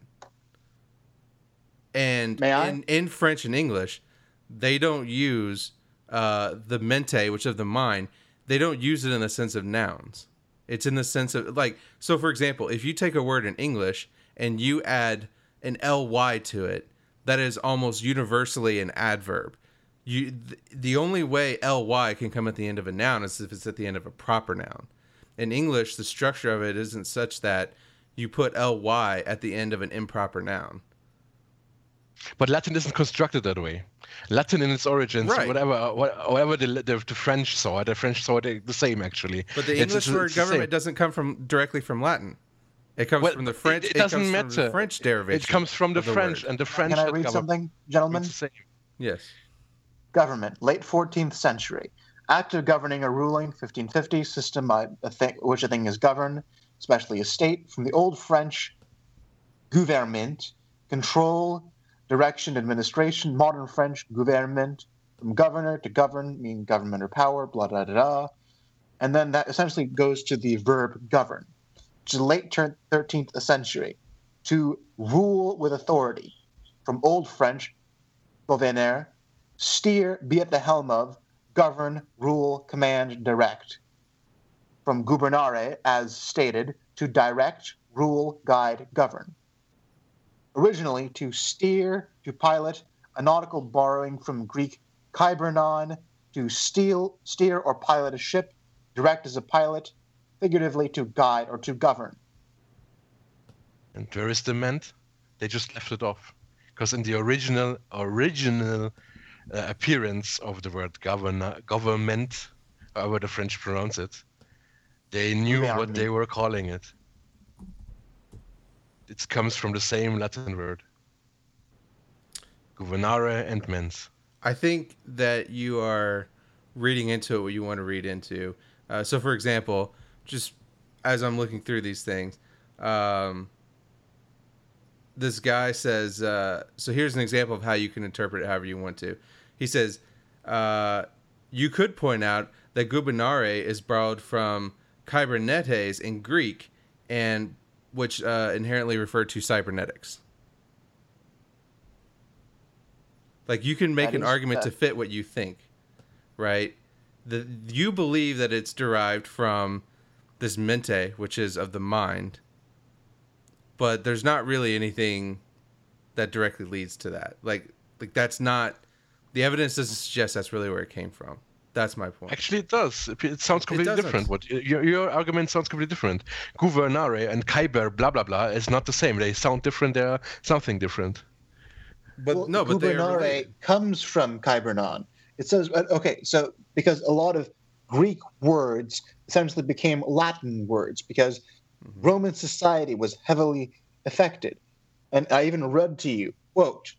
And May I? in, in French and English, they don't use uh, the mente, which of the mind, they don't use it in the sense of nouns. It's in the sense of like so for example, if you take a word in English and you add an ly to it, that is almost universally an adverb. You th- the only way ly can come at the end of a noun is if it's at the end of a proper noun. In English, the structure of it isn't such that you put ly at the end of an improper noun. But Latin isn't constructed that way. Latin in its origins, Right. whatever, uh, whatever the, the, the French saw, the French saw it the same actually. But the English it's- word it's the same. government doesn't come from directly from Latin. It comes Well, from the it- French. It, doesn't comes matter. From the French derivation. It comes from the, the French, word. and the French. Can I read something, gentlemen? It's the same. Yes. Government, late 14th century. Act of governing a ruling, 1550, system by a thing, which a thing is governed, especially a state, from the Old French gouvernement, control, direction, administration, modern French gouvernement, from governor to govern, meaning government or power, blah, blah, blah, blah. And then that essentially goes to the verb govern, which is late tur- 13th century, to rule with authority, from Old French gouverner, steer, be at the helm of, govern, rule, command, direct. From gubernare, as stated, to direct, rule, guide, govern. Originally, to steer, to pilot, a nautical borrowing from Greek kybernon, to steal, steer or pilot a ship, direct as a pilot, figuratively to guide or to govern. And where is the meant? They just left it off, because in the original original uh, appearance of the word govern government, however the French pronounce it, they knew what they were calling it. It comes from the same Latin word. Governare and mens. I think that you are reading into it what you want to read into. Uh, so, for example, just as I'm looking through these things, um, this guy says, uh, so here's an example of how you can interpret it however you want to. He says, uh, you could point out that gubernare is borrowed from kybernetes in Greek, and which uh, inherently refer to cybernetics. Like you can make That an argument to fit what you think, right? The you believe that it's derived from this mente, which is of the mind, but there's not really anything that directly leads to that. Like like that's not the evidence doesn't suggest that's really where it came from. That's my point. Actually, it does. It, it sounds completely doesn't. different. What your, your argument sounds completely different. Gouvernare and Kyber, blah blah blah, is not the same. They sound different. They're something different. but Well, no, but they are Gubernare comes from Kybernon. It says okay, so because a lot of Greek words essentially became Latin words because Mm-hmm. Roman society was heavily affected, and I even read to you quote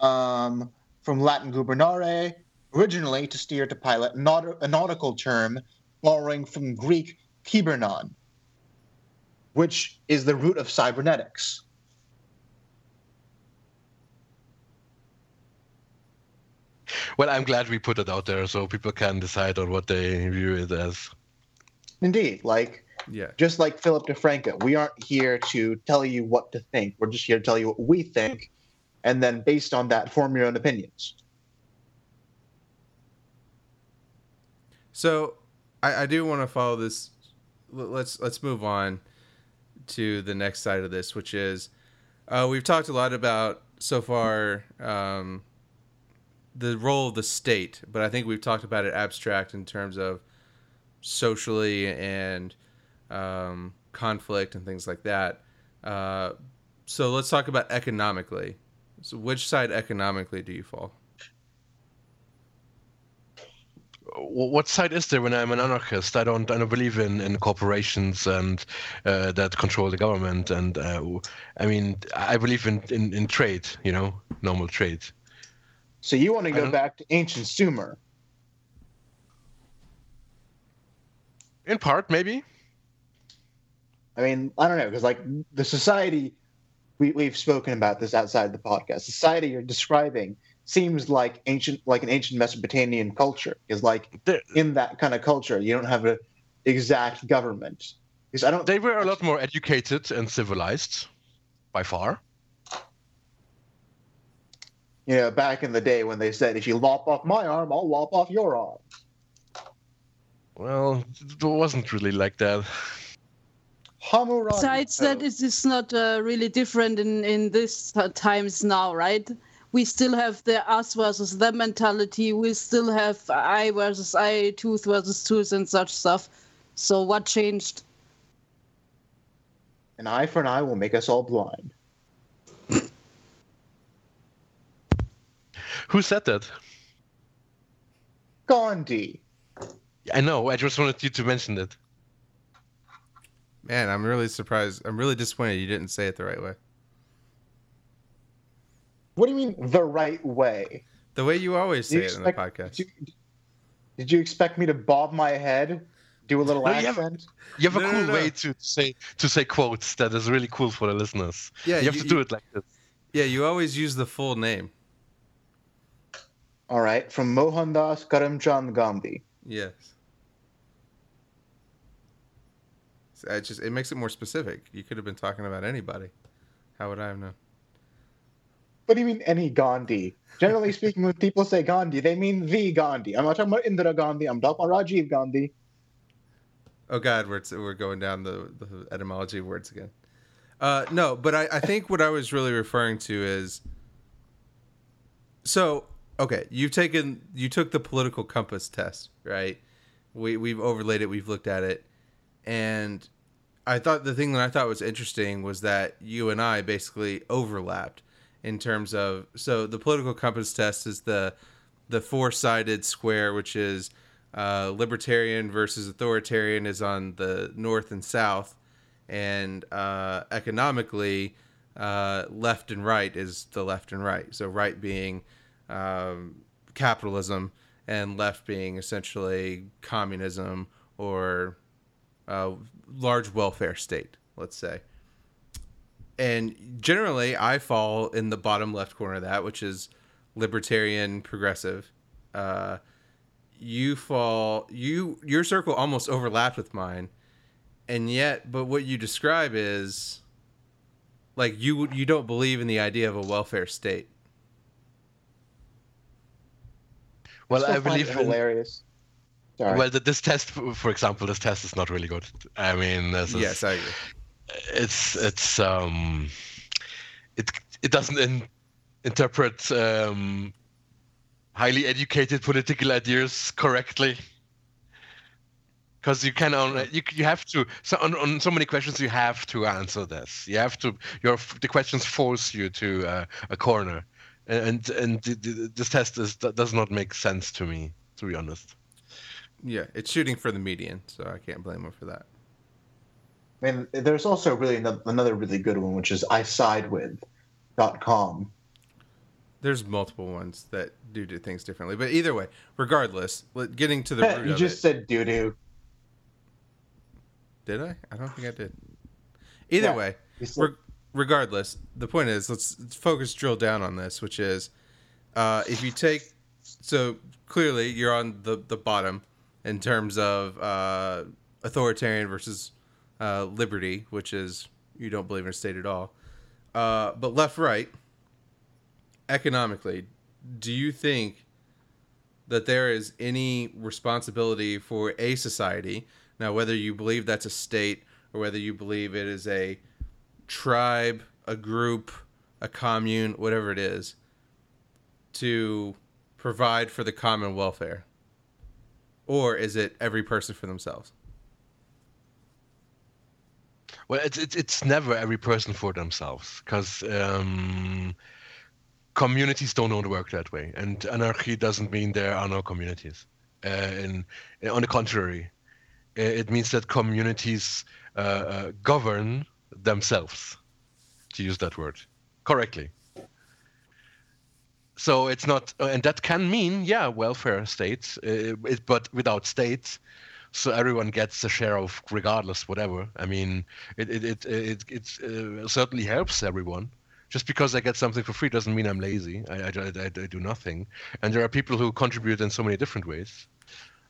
um, from Latin gubernare, originally to steer to pilot, naut- a nautical term borrowing from Greek kybernon, which is the root of cybernetics. Well, I'm glad we put it out there so people can decide on what they view it as. Indeed, like Yeah. just like Philip DeFranco, we aren't here to tell you what to think. We're just here to tell you what we think, and then based on that, form your own opinions. So I, I do want to follow this. Let's let's move on to the next side of this, which is uh, we've talked a lot about so far um, the role of the state, but I think we've talked about it abstract in terms of socially and um, conflict and things like that. Uh, so let's talk about economically. So which side economically do you fall? What side is there when I'm an anarchist? I don't. I don't believe in, in corporations and uh, that control the government. And uh, I mean, I believe in, in, in trade. You know, normal trade. So you want to go back to ancient Sumer. In part, maybe. I mean, I don't know, because like the society we, we've spoken about this outside the podcast. Society you're describing seems like ancient like an ancient Mesopotamian culture. is like There- in that kind of culture, you don't have an exact government. Because I don't They were a lot more educated and civilized, by far. you know, back in the day when they said, if you lop off my arm, I'll lop off your arm. Well, it wasn't really like that. Hammurabi Besides that, it is not uh, really different in in this t- times now, right? We still have the us versus them mentality. We still have I versus I, tooth versus tooth, and such stuff. So what changed? an eye for an eye will make us all blind. [laughs] Who said that? Gandhi. I know. I just wanted you to mention it. Man, I'm really surprised. I'm really disappointed you didn't say it the right way. What do you mean the right way? The way you always say You it in the podcast. Did you, did you expect me to bob my head, do a little No, you have- You have a No, no, cool no. way to say to say quotes that is really cool for the listeners. Yeah, you have you- to do it like this. Yeah, you always use the full name. All right, from Mohandas Karamchand Gandhi. Yes. It just it makes it more specific. You could have been talking about anybody. How would I have known? What do you mean any Gandhi? Generally [laughs] speaking, when people say Gandhi, they mean the Gandhi. I'm not talking about Indira Gandhi. I'm talking about Rajiv Gandhi. Oh God, we're we're going down the, the etymology of words again. Uh, no, but I, I think what I was really referring to is so okay. You've taken you took the political compass test, right? We we've overlaid it. We've looked at it, and I thought the thing that I thought was interesting was that you and I basically overlapped in terms of so the political compass test is the the four sided square, which is uh, libertarian versus authoritarian, is on the north and south, and uh, economically, uh, left and right is the left and right. So right being um, capitalism, and left being essentially communism or uh, large welfare state, let's say. And generally, I fall in the bottom left corner of that, which is libertarian progressive. Uh, you fall you your circle almost overlapped with mine, and yet, but what you describe is like you you don't believe in the idea of a welfare state. Well, Still I believe it hilarious. Sorry. well, this test, for example, this test is not really good. I mean, this is, Yes, I agree. It's it's um, it it doesn't in, interpret um, highly educated political ideas correctly. Because you can only you, you have to so on, on so many questions you have to answer this. You have to your the questions force you to uh, a corner. And and this test is does not make sense to me to be honest. Yeah it's shooting for the median so i can't blame him for that I mean, there's also really another really good one, which is i side isidewith.com. There's multiple ones that do do things differently, but either way, regardless, getting to the root you just it, said doo doo. Did I? I don't think I did. Either yeah, way, re- regardless, the point is let's, let's, focus, drill down on this, which is uh, if you take so clearly you're on the the bottom in terms of uh, authoritarian versus uh, liberty, which is you don't believe in a state at all. Uh, but left right, economically, do you think that there is any responsibility for a society? Now, whether you believe that's a state or whether you believe it is a tribe, a group, a commune, whatever it is, to provide for the common welfare? Or is it every person for themselves? Well, it's it's, it's never every person for themselves because um, communities don't only work that way, and anarchy doesn't mean there are no communities. Uh, and on the contrary, it means that communities uh, uh, govern themselves, to use that word correctly. So it's not, and that can mean, yeah, welfare states, uh, it, but without states, so everyone gets a share of regardless whatever. I mean it it it it, it uh, certainly helps everyone. Just because i get something for free doesn't mean i'm lazy. I, I, I, I, do nothing. And there are people who contribute in so many different ways.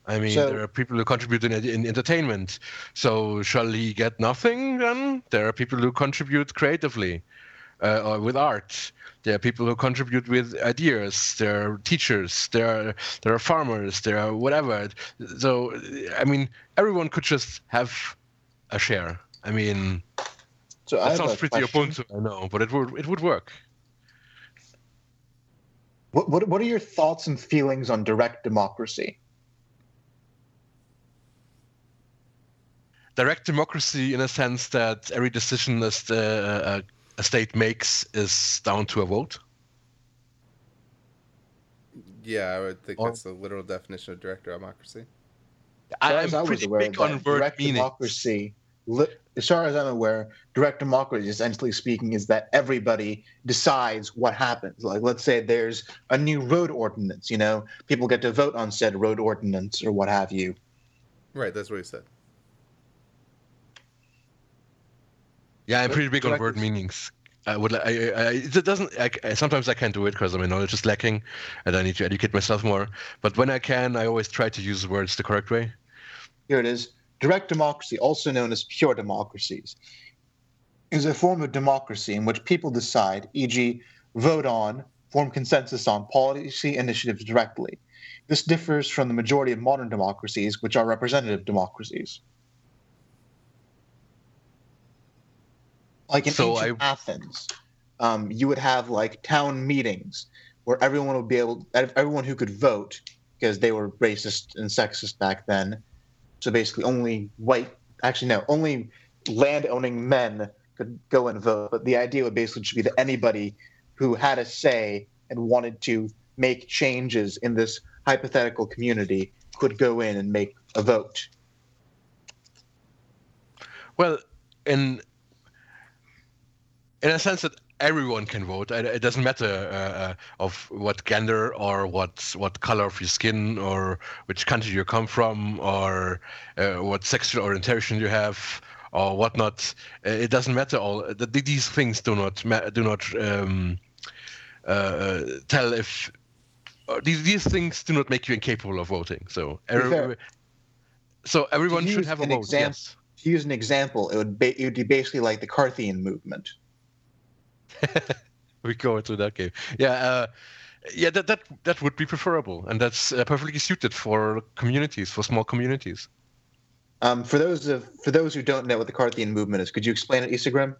I mean, so, there are people who contribute in, in entertainment. So, shall he get nothing then? There are people who contribute creatively uh, or with art. There are people who contribute with ideas. There are teachers. There are there are farmers. There are whatever. So, I mean, everyone could just have a share. I mean, so that sounds pretty Ubuntu, I know, but it would it would work. What, what what are your thoughts and feelings on direct democracy? direct democracy in a sense that every decision that uh, a state makes is down to a vote. Yeah, I would think or, that's the literal definition of direct democracy. I, am pretty big on word direct meanings. democracy. As far as I'm aware, direct democracy, essentially speaking, is that everybody decides what happens. Like, let's say there's a new road ordinance. You know, people get to vote on said road ordinance or what have you. Right, that's what he said. Yeah, I'm pretty big on word meanings. I would. I, I, it doesn't. I, sometimes I can't do it because my knowledge is lacking, and I need to educate myself more. But when I can, I always try to use words the correct way. Here it is. Direct democracy, also known as pure democracies, is a form of democracy in which people decide, e.g., vote on, form consensus on policy initiatives directly. This differs from the majority of modern democracies, which are representative democracies. Like in so I, Athens, um, you would have like town meetings where everyone would be able, everyone who could vote, because they were racist and sexist back then. So basically, only white, actually no, only land-owning men could go and vote. But the idea would basically just be that anybody who had a say and wanted to make changes in this hypothetical community could go in and make a vote. Well, in in a sense that everyone can vote. It doesn't matter uh, uh, of what gender or what what color of your skin or which country you come from or uh, what sexual orientation you have or whatnot. Uh, it doesn't matter. All these things do not do not um, uh, uh, tell if these these things do not make you incapable of voting. So every, so everyone should have a vote. Exam- yes. To use an example, it would be, it would be basically like the Carthian movement [laughs] we go into that game. Yeah, uh, yeah, that that that would be preferable, and that's uh, perfectly suited for communities, for small communities. Um, for those of for those who don't know what the Carthian movement is, could you explain it, Isegrim?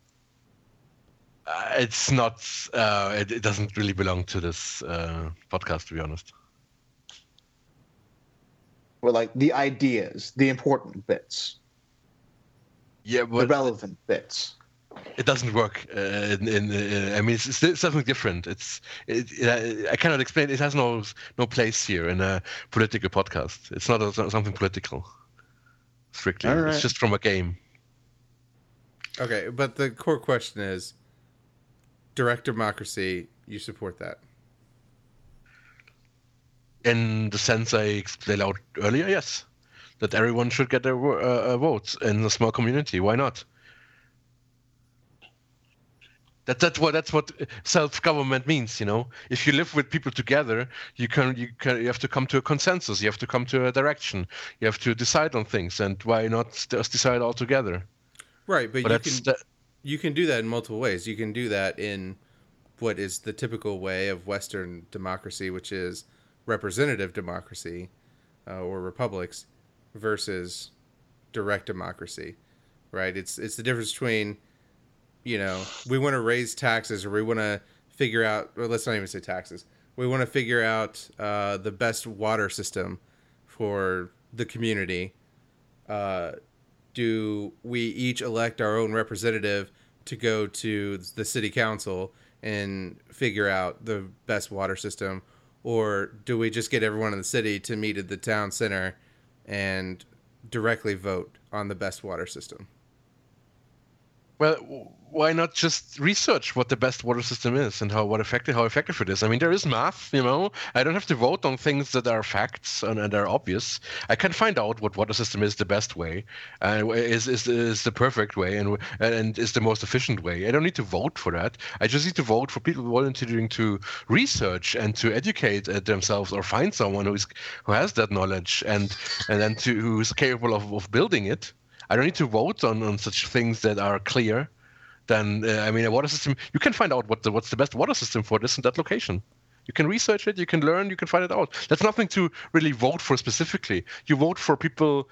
Uh, it's not. Uh, it, it, doesn't really belong to this uh, podcast, to be honest. Well, like the ideas, the important bits. Yeah, but the relevant bits. It doesn't work. Uh, in, in uh, I mean, it's, it's, something different. It's. It, it, I cannot explain. It has no no place here in a political podcast. It's not, a, something political. Strictly, right. it's just from a game. Okay, but the core question is direct democracy, you support that? In the sense I explained out earlier, yes. That everyone should get a, uh, a vote in a small community. Why not? That, that's what that's what self-government means, you know. If you live with people together, you can you can you have to come to a consensus. You have to come to a direction. You have to decide on things, and why not just decide all together? Right, but, but you can you can do that in multiple ways. You can do that in what is the typical way of Western democracy, which is representative democracy uh, or republics versus direct democracy, right? It's it's the difference between, you know, we want to raise taxes or we want to figure out, or let's not even say taxes. We want to figure out uh, the best water system for the community. Uh, do we each elect our own representative to go to the city council and figure out the best water system or do we just get everyone in the city to meet at the town center and directly vote on the best water system well why not just research what the best water system is and how what effective how effective it is? I mean, there is math, you know. I don't have to vote on things that are facts and, and are obvious. I can find out what water system is the best way, uh, is, is is the perfect way, and and is the most efficient way. I don't need to vote for that. I just need to vote for people volunteering to research and to educate uh, themselves or find someone who is who has that knowledge and and then to who is capable of, of building it. I don't need to vote on, on such things that are clear then uh, I mean, a water system. You can find out what the what's the best water system for this and that location. You can research it. You can learn. You can find it out. That's nothing to really vote for specifically. You vote for people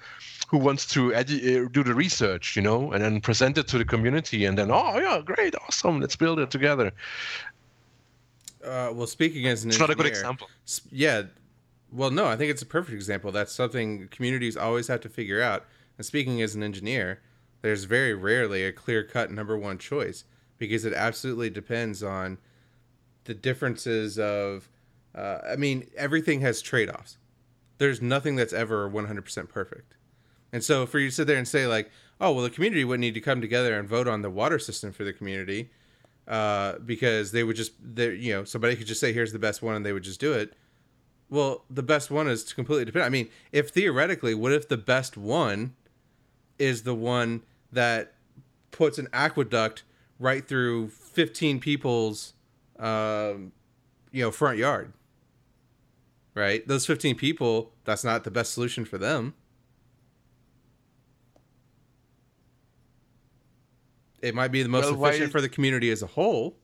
who wants to edu- uh, do the research, you know, and then present it to the community, and then oh yeah, great, awesome, let's build it together. Uh, well, speaking as an it's engineer, not a good example. Yeah, well, no, I think it's a perfect example. That's something communities always have to figure out. And speaking as an engineer, there's very rarely a clear cut number one choice because it absolutely depends on the differences of. Uh, I mean, everything has trade offs. There's nothing that's ever 100% perfect. And so for you to sit there and say, like, oh, well, the community would need to come together and vote on the water system for the community uh, because they would just, you know, somebody could just say, here's the best one and they would just do it. Well, the best one is completely dependent. I mean, if theoretically, what if the best one is the one that puts an aqueduct right through 15 people's um, you know front yard right? Those 15 people that's not the best solution for them. It might be the most well, efficient for the community as a whole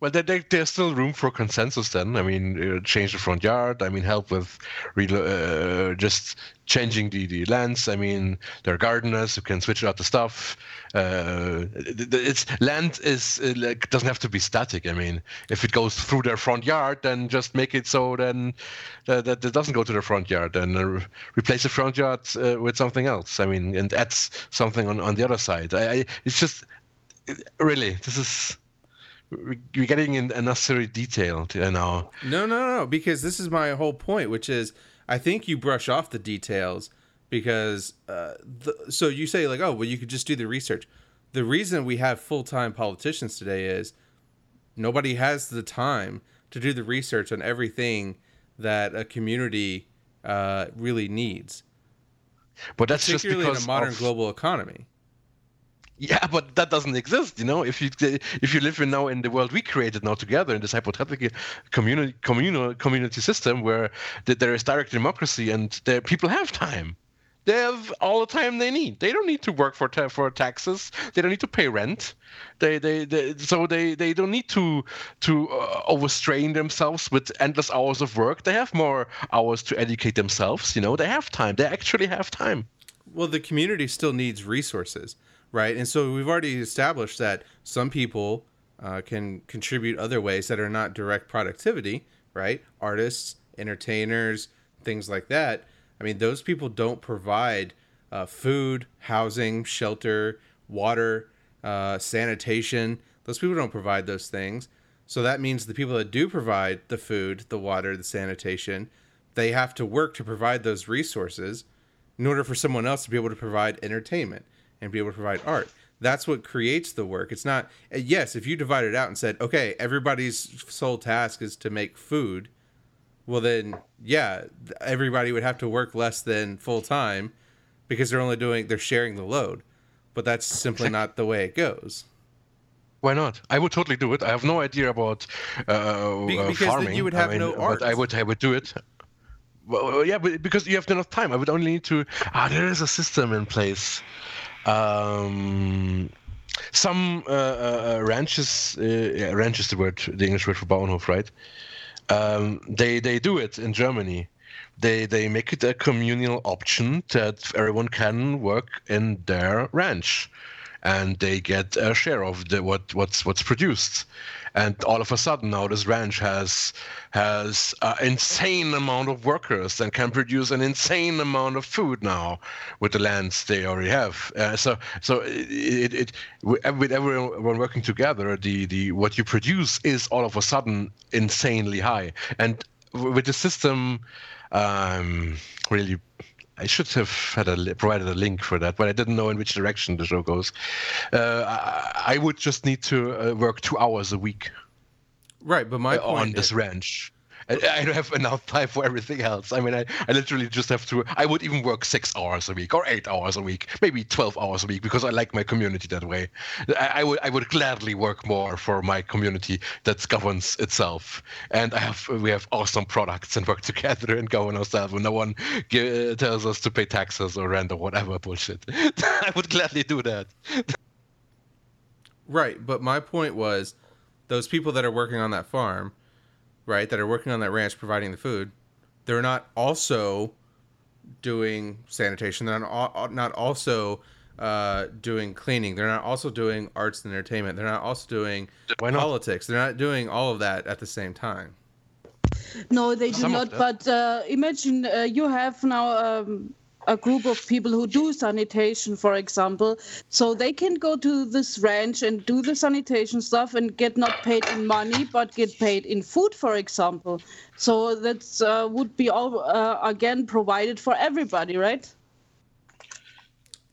well, there, there, there's still room for consensus then. I mean, uh, change the front yard. I mean, help with uh, just changing the, the lands. I mean, there are gardeners who can switch out the stuff. Uh, it's land is uh, like doesn't have to be static. I mean, if it goes through their front yard, then just make it so then that, that it doesn't go to the front yard. and uh, replace the front yard uh, with something else. I mean, and adds something on, on the other side. I, I it's just really this is you're getting in unnecessary detail to, now. No, no, no, because this is my whole point, which is I think you brush off the details because uh, the, so you say like, oh, well, you could just do the research. The reason we have full time politicians today is nobody has the time to do the research on everything that a community uh, really needs. But that's just in a modern of... global economy. Yeah, but that doesn't exist. You know, if you if you live in now in the world we created now together in this hypothetical community communal community system where there is direct democracy and there people have time. They have all the time they need. They don't need to work for ta- for taxes. They don't need to pay rent. They they, they so they, they don't need to to uh, overstrain themselves with endless hours of work. They have more hours to educate themselves. You know, they have time. They actually have time. Well, the community still needs resources right? And so we've already established that some people uh, can contribute other ways that are not direct productivity, right? Artists, entertainers, things like that. I mean, those people don't provide uh, food, housing, shelter, water, uh, sanitation. Those people don't provide those things. So that means the people that do provide the food, the water, the sanitation, they have to work to provide those resources in order for someone else to be able to provide entertainment and be able to provide art. That's what creates the work. It's not, uh, yes, if you divide it out and said, okay, everybody's sole task is to make food, well, then, yeah, everybody would have to work less than full time because they're only doing, they're sharing the load. But that's simply not the way it goes. Why not? I would totally do it. I have no idea about uh, Be- uh, because then you would have I mean, no art. But I would, I would do it. Well, yeah, but because you have enough time, I would only need to. Ah, there is a system in place. Um, some uh, uh, ranches, uh, yeah, ranch is the word, the English word for Bauernhof, right? Um, they they do it in Germany. They they make it a communal option that everyone can work in their ranch, and they get a share of the what what's what's produced. And all of a sudden now this ranch has has an insane amount of workers and can produce an insane amount of food now with the lands they already have. Uh, so so it, it with everyone working together, the the what you produce is all of a sudden insanely high. And with the system, um, really. I should have had a provided a link for that, but I didn't know in which direction the show goes. Uh, I, I, would just need to uh, work two hours a week. Right, but my uh, on this ranch. I, I don't have enough time for everything else. I mean, I, I literally just have to. I would even work six hours a week or eight hours a week, maybe twelve hours a week, because I like my community that way. I, I would I would gladly work more for my community that governs itself, and I have we have awesome products and work [laughs] together and govern ourselves. And no one give, tells us to pay taxes or rent or whatever bullshit. [laughs] I would gladly do that. Right, but my point was, those people that are working on that farm right, that are working on that ranch providing the food, they're not also doing sanitation. They're not, not also uh, doing cleaning. They're not also doing arts and entertainment. They're not also doing politics. They're not doing all of that at the same time. No, they do Some not. But uh, imagine uh, you have now um, a group of people who do sanitation, for example, so they can go to this ranch and do the sanitation stuff and get not paid in money, but get paid in food, for example. So that uh, would be all uh, again provided for everybody, right?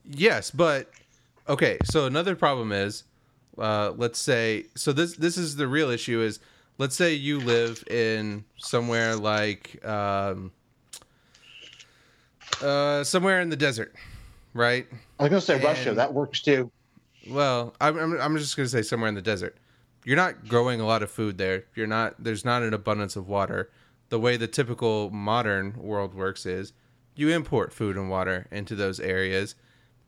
Yes, but okay. So another problem is, uh, let's say, so this this is the real issue is, let's say you live in somewhere like. Um, uh, somewhere in the desert, right? I was gonna say and, Russia. That works too. Well, I'm, I'm I'm just gonna say somewhere in the desert. You're not growing a lot of food there. You're not. There's not an abundance of water. The way the typical modern world works is you import food and water into those areas,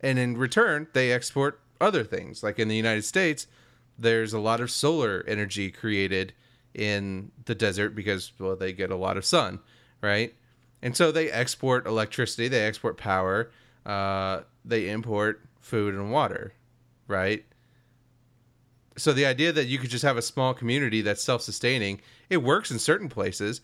and in return they export other things. Like in the United States, there's a lot of solar energy created in the desert because well they get a lot of sun, right? And so they export electricity, they export power, uh, they import food and water, right? So the idea that you could just have a small community that's self-sustaining, it works in certain places.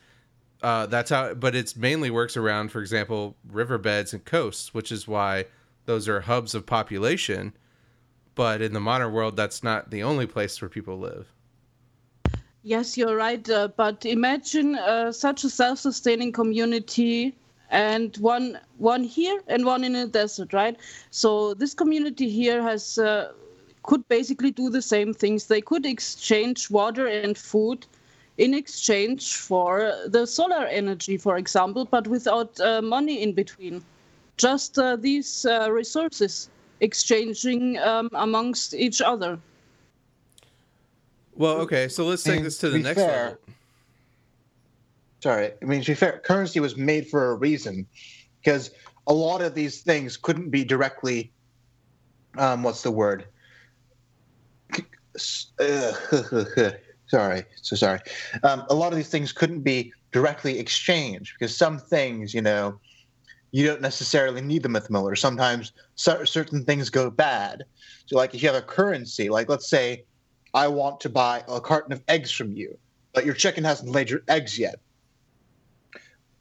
Uh, that's how, but it's mainly works around, for example, riverbeds and coasts, which is why those are hubs of population. But in the modern world, that's not the only place where people live. Yes, you're right. Uh, but imagine uh, such a self-sustaining community and one one here and one in a desert, right? So this community here has uh, could basically do the same things. They could exchange water and food in exchange for the solar energy, for example, but without uh, money in between. Just uh, these uh, resources exchanging um, amongst each other. Well, okay, so let's take and this to the next fair, level. Sorry, I mean to be fair, currency was made for a reason, because a lot of these things couldn't be directly, um, what's the word? Uh, [laughs] sorry, so sorry. Um, a lot of these things couldn't be directly exchanged because some things, you know, you don't necessarily need the myth miller. Sometimes certain things go bad. So, like if you have a currency, like let's say I want to buy a carton of eggs from you, but your chicken hasn't laid your eggs yet.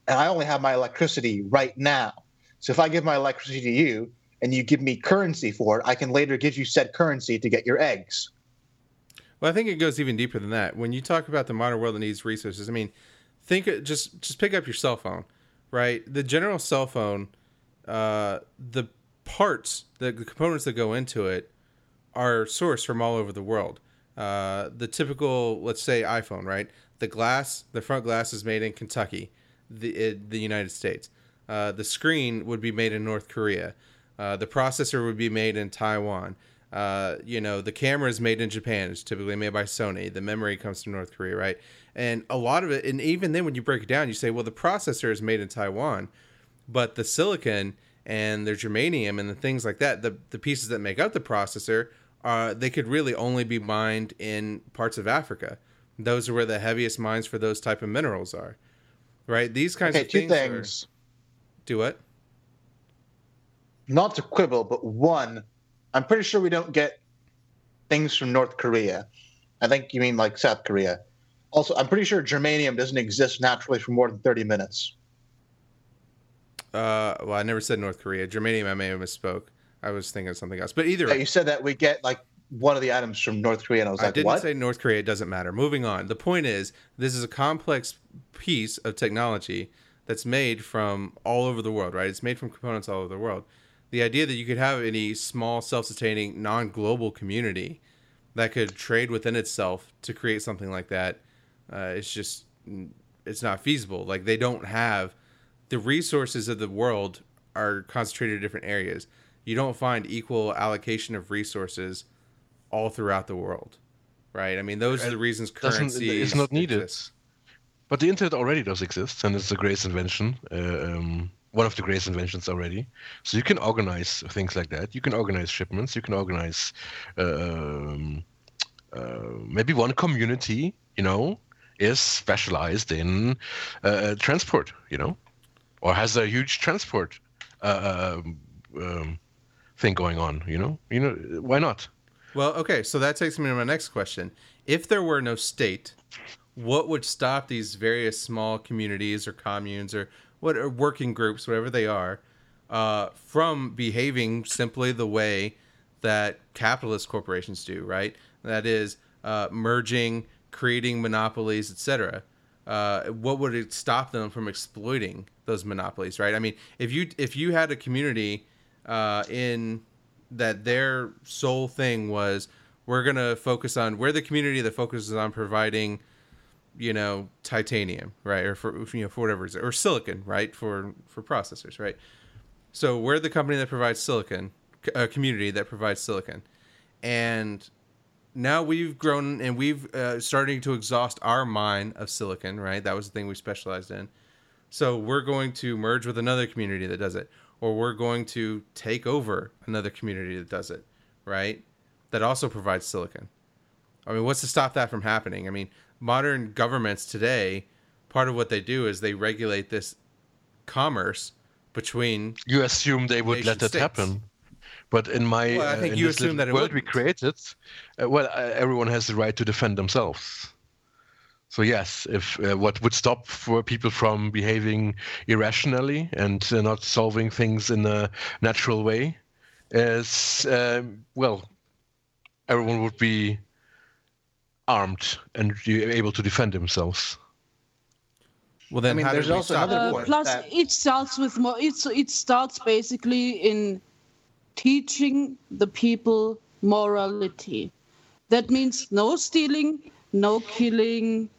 And I only have my electricity right now. So if I give my electricity to you and you give me currency for it, I can later give you said currency to get your eggs. Well, I think it goes even deeper than that. When you talk about the modern world that needs resources, I mean, think just just pick up your cell phone right? The general cell phone, uh, the parts, the, the, components that go into it, are sourced from all over the world. Uh, the typical, let's say, iPhone, right? The glass, the front glass is made in Kentucky, the it, the United States. Uh, the screen would be made in North Korea. Uh, the processor would be made in Taiwan. Uh, you know, the camera is made in Japan. It's typically made by Sony. The memory comes from North Korea, right? And a lot of it, and even then when you break it down, you say, well, the processor is made in Taiwan, but the silicon and the germanium and the things like that, the, the pieces that make up the processor, uh, they could really only be mined in parts of Africa. Those are where the heaviest mines for those type of minerals are, right? These kinds okay, of two things. things. Are, do what? Not to quibble, but one, I'm pretty sure we don't get things from North Korea. I think you mean like South Korea. Also, I'm pretty sure germanium doesn't exist naturally for more than 30 minutes. Uh, well, I never said North Korea. Germanium, I may have misspoke. I was thinking of something else. But either yeah, you said that we get like one of the items from North Korea, and I was like, I didn't what? say North Korea. It doesn't matter. Moving on. The point is, this is a complex piece of technology that's made from all over the world, right? It's made from components all over the world. The idea that you could have any small, self-sustaining, non-global community that could trade within itself to create something like that uh, it's just it's not feasible. Like they don't have the resources of the world are concentrated in different areas. You don't find equal allocation of resources all throughout the world, right? I mean, those are the reasons currency is not needed. Exists. But the internet already does exist, and it's a great invention. Uh, um, one of the greatest inventions already. So you can organize things like that. You can organize shipments. You can organize uh, um, uh, maybe one community, you know, is specialized in uh, transport, you know, or has a huge transport uh, um, thing going on, you know. You know, why not? Well, okay, so that takes me to my next question. If there were no state, what would stop these various small communities or communes or what or working groups, whatever they are, uh, from behaving simply the way that capitalist corporations do, right? That is uh, merging creating monopolies, etc. Uh, what would it stop them from exploiting those monopolies, right? I mean, if you if you had a community uh, in that their sole thing was we're gonna focus on we're the community that focuses on providing, you know, titanium, right, or for you know for whatever or silicon, right, for for processors, right. So we're the company that provides silicon, a community that provides silicon, and now we've grown and we've uh, starting to exhaust our mine of silicon, right? That was the thing we specialized in. So we're going to merge with another community that does it, or we're going to take over another community that does it, right? That also provides silicon. I mean, what's to stop that from happening? I mean, modern governments today, part of what they do is they regulate this commerce between. You assume they would let that happen. But in my well, I think uh, you assume that world we created, uh, well, uh, everyone has the right to defend themselves. So yes, if uh, what would stop for people from behaving irrationally and uh, not solving things in a natural way is um, well, everyone would be armed and able to defend themselves. Well, then, I mean, there's also another point. Plus, that... it starts with more. It's it starts basically in teaching the people morality. That means no stealing, no killing,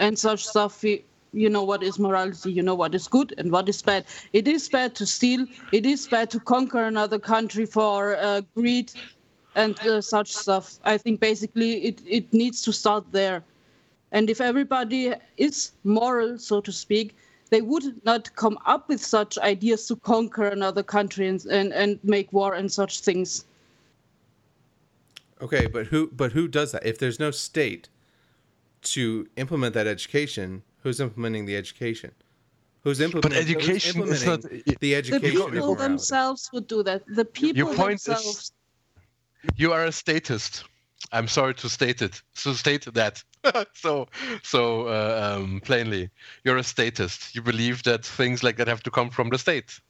and such stuff. You know what is morality, you know what is good and what is bad. It is bad to steal, it is bad to conquer another country for uh, greed and uh, such stuff. I think basically it, it needs to start there. And if everybody is moral, so to speak, they would not come up with such ideas to conquer another country and, and, and make war and such things. Okay, but who but who does that? If there's no state to implement that education, who's implementing the education? Who's But implementing? who's education is not. the The education of people themselves would do that. The people point is- You are a statist. I'm sorry to state it. So state that. [laughs] so so uh, um, plainly, you're a statist. You believe that things like that have to come from the state.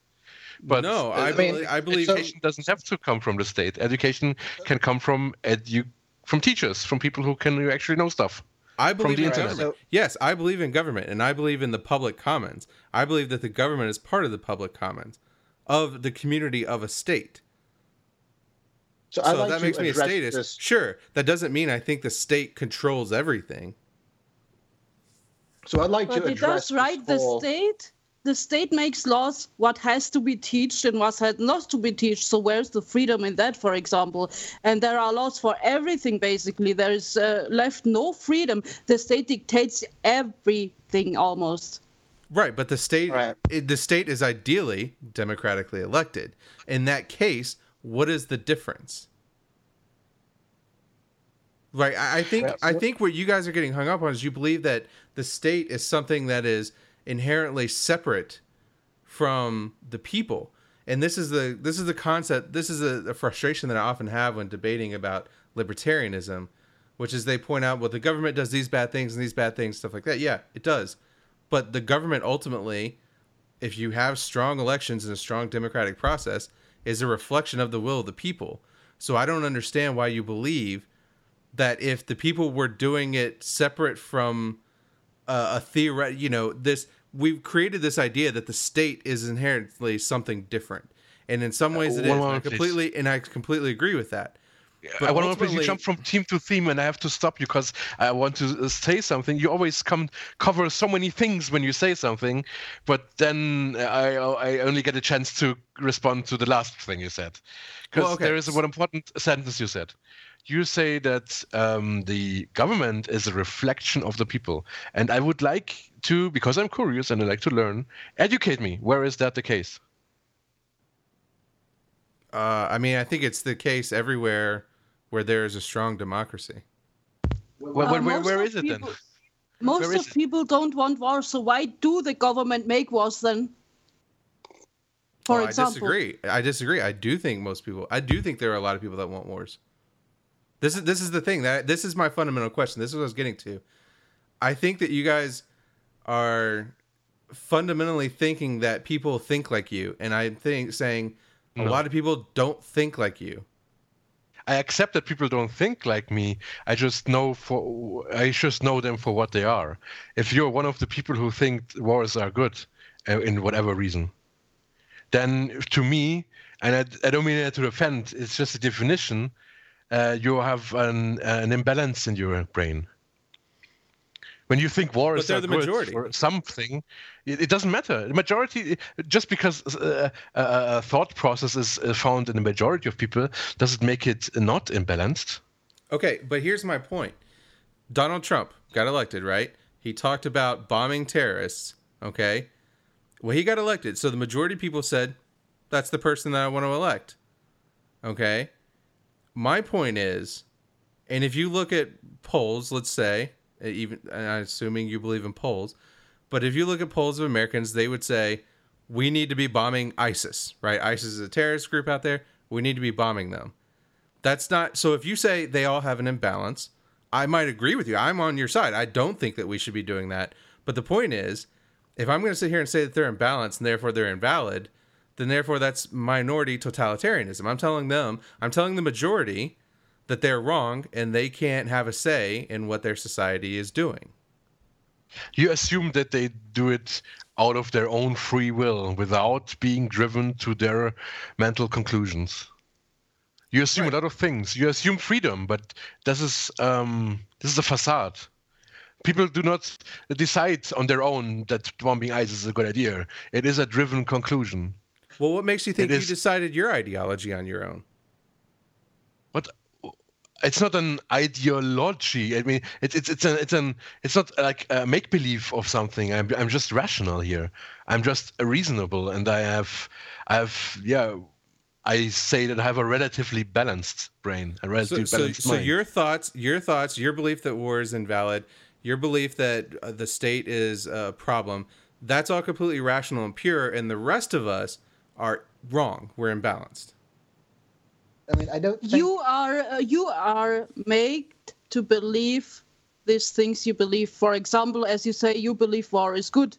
But no, uh, I, mean, believe, I believe so- education doesn't have to come from the state. Education can come from edu- from teachers, from people who can actually know stuff. I believe the in internet. government. yes, I believe in government, and I believe in the public commons. I believe that the government is part of the public commons of the community of a state. So, So like that makes me a address statist. this- Sure, that doesn't mean I think the state controls everything. So I'd like But to it address does right. The state, the state makes laws what has to be taught and what has not to be taught. So where's the freedom in that, for example? And there are laws for everything. Basically, there is uh, left no freedom. The state dictates everything almost. Right, but the state Right. the state is ideally democratically elected. In that case, what is the difference? Right, I, I think I think what you guys are getting hung up on is you believe that the state is something that is inherently separate from the people. And this is the this is the concept. This is a, a frustration that I often have when debating about libertarianism, which is they point out, well, the government does these bad things and these bad things, stuff like that. Yeah, it does but the government ultimately if you have strong elections and a strong democratic process is a reflection of the will of the people so i don't understand why you believe that if the people were doing it separate from uh, a theoret you know this we've created this idea that the state is inherently something different and in some ways it is I completely and i completely agree with that But I want to you jump from theme to theme, and I have to stop you because I want to uh, say something. You always come cover so many things when you say something, but then I I only get a chance to respond to the last thing you said, because Well, okay. there is one important sentence you said. You say that um, the government is a reflection of the people, and I would like to, because I'm curious and I like to learn, educate me. Where is that the case? uh, i mean i think it's the case everywhere where there is a strong democracy Where, Uh, where, where, most where of is it then? Most Where is of it? people don't want war, so why do the government make wars then? For Oh, example, I disagree. I disagree. I do think most people. I do think there are a lot of people that want wars. This is this is the thing that this is my fundamental question. This is what I was getting to. I think that you guys are fundamentally thinking that people think like you, and I think saying a No. lot of people don't think like you. I accept that people don't think like me. I just know for I just know them for what they are. If you're one of the people who think wars are good, uh, in whatever reason, then to me, and I, I don't mean that to offend, it's just a definition. Uh, you have an an imbalance in your brain. When you think war But is the good majority. or something, it, it doesn't matter. The majority, just because uh, a, a thought process is uh, found in the majority of people, does it make it not imbalanced? Okay, but here's my point. Donald Trump got elected, right? He talked about bombing terrorists, okay? Well, he got elected, so the majority of people said, that's the person that I want to elect. Okay? My point is, and if you look at polls, let's say, uh, even assuming you believe in polls, but if you look at polls of Americans, they would say, we need to be bombing ISIS, right? ISIS is a terrorist group out there. We need to be bombing them. That's not so. If you say they all have an imbalance, I might agree with you. I'm on your side. I don't think that we should be doing that. But the point is, if I'm going to sit here and say that they're imbalanced and therefore they're invalid, then therefore that's minority totalitarianism. I'm telling them, I'm telling the majority that they're wrong and they can't have a say in what their society is doing. You assume that they do it out of their own free will without being driven to their mental conclusions. You assume Right. a lot of things. You assume freedom, but this is um, this is a facade. People do not decide on their own that bombing ISIS is a good idea. It is a driven conclusion. Well, what makes you think It you decided your ideology on your own? But it's not an ideology. I mean, it's it's it's an it's an it's not like a make believe of something. I'm I'm just rational here. I'm just reasonable, and I have I have yeah. I say that I have a relatively balanced brain, a So, relatively so, balanced so mind. your thoughts, your thoughts, your belief that war is invalid, your belief that uh, the state is a problem, That's all completely rational and pure, and the rest of us are wrong. We're imbalanced. I mean, I don't. Think, You are uh, you are made to believe these things you believe. For example, as you say, you believe war is good.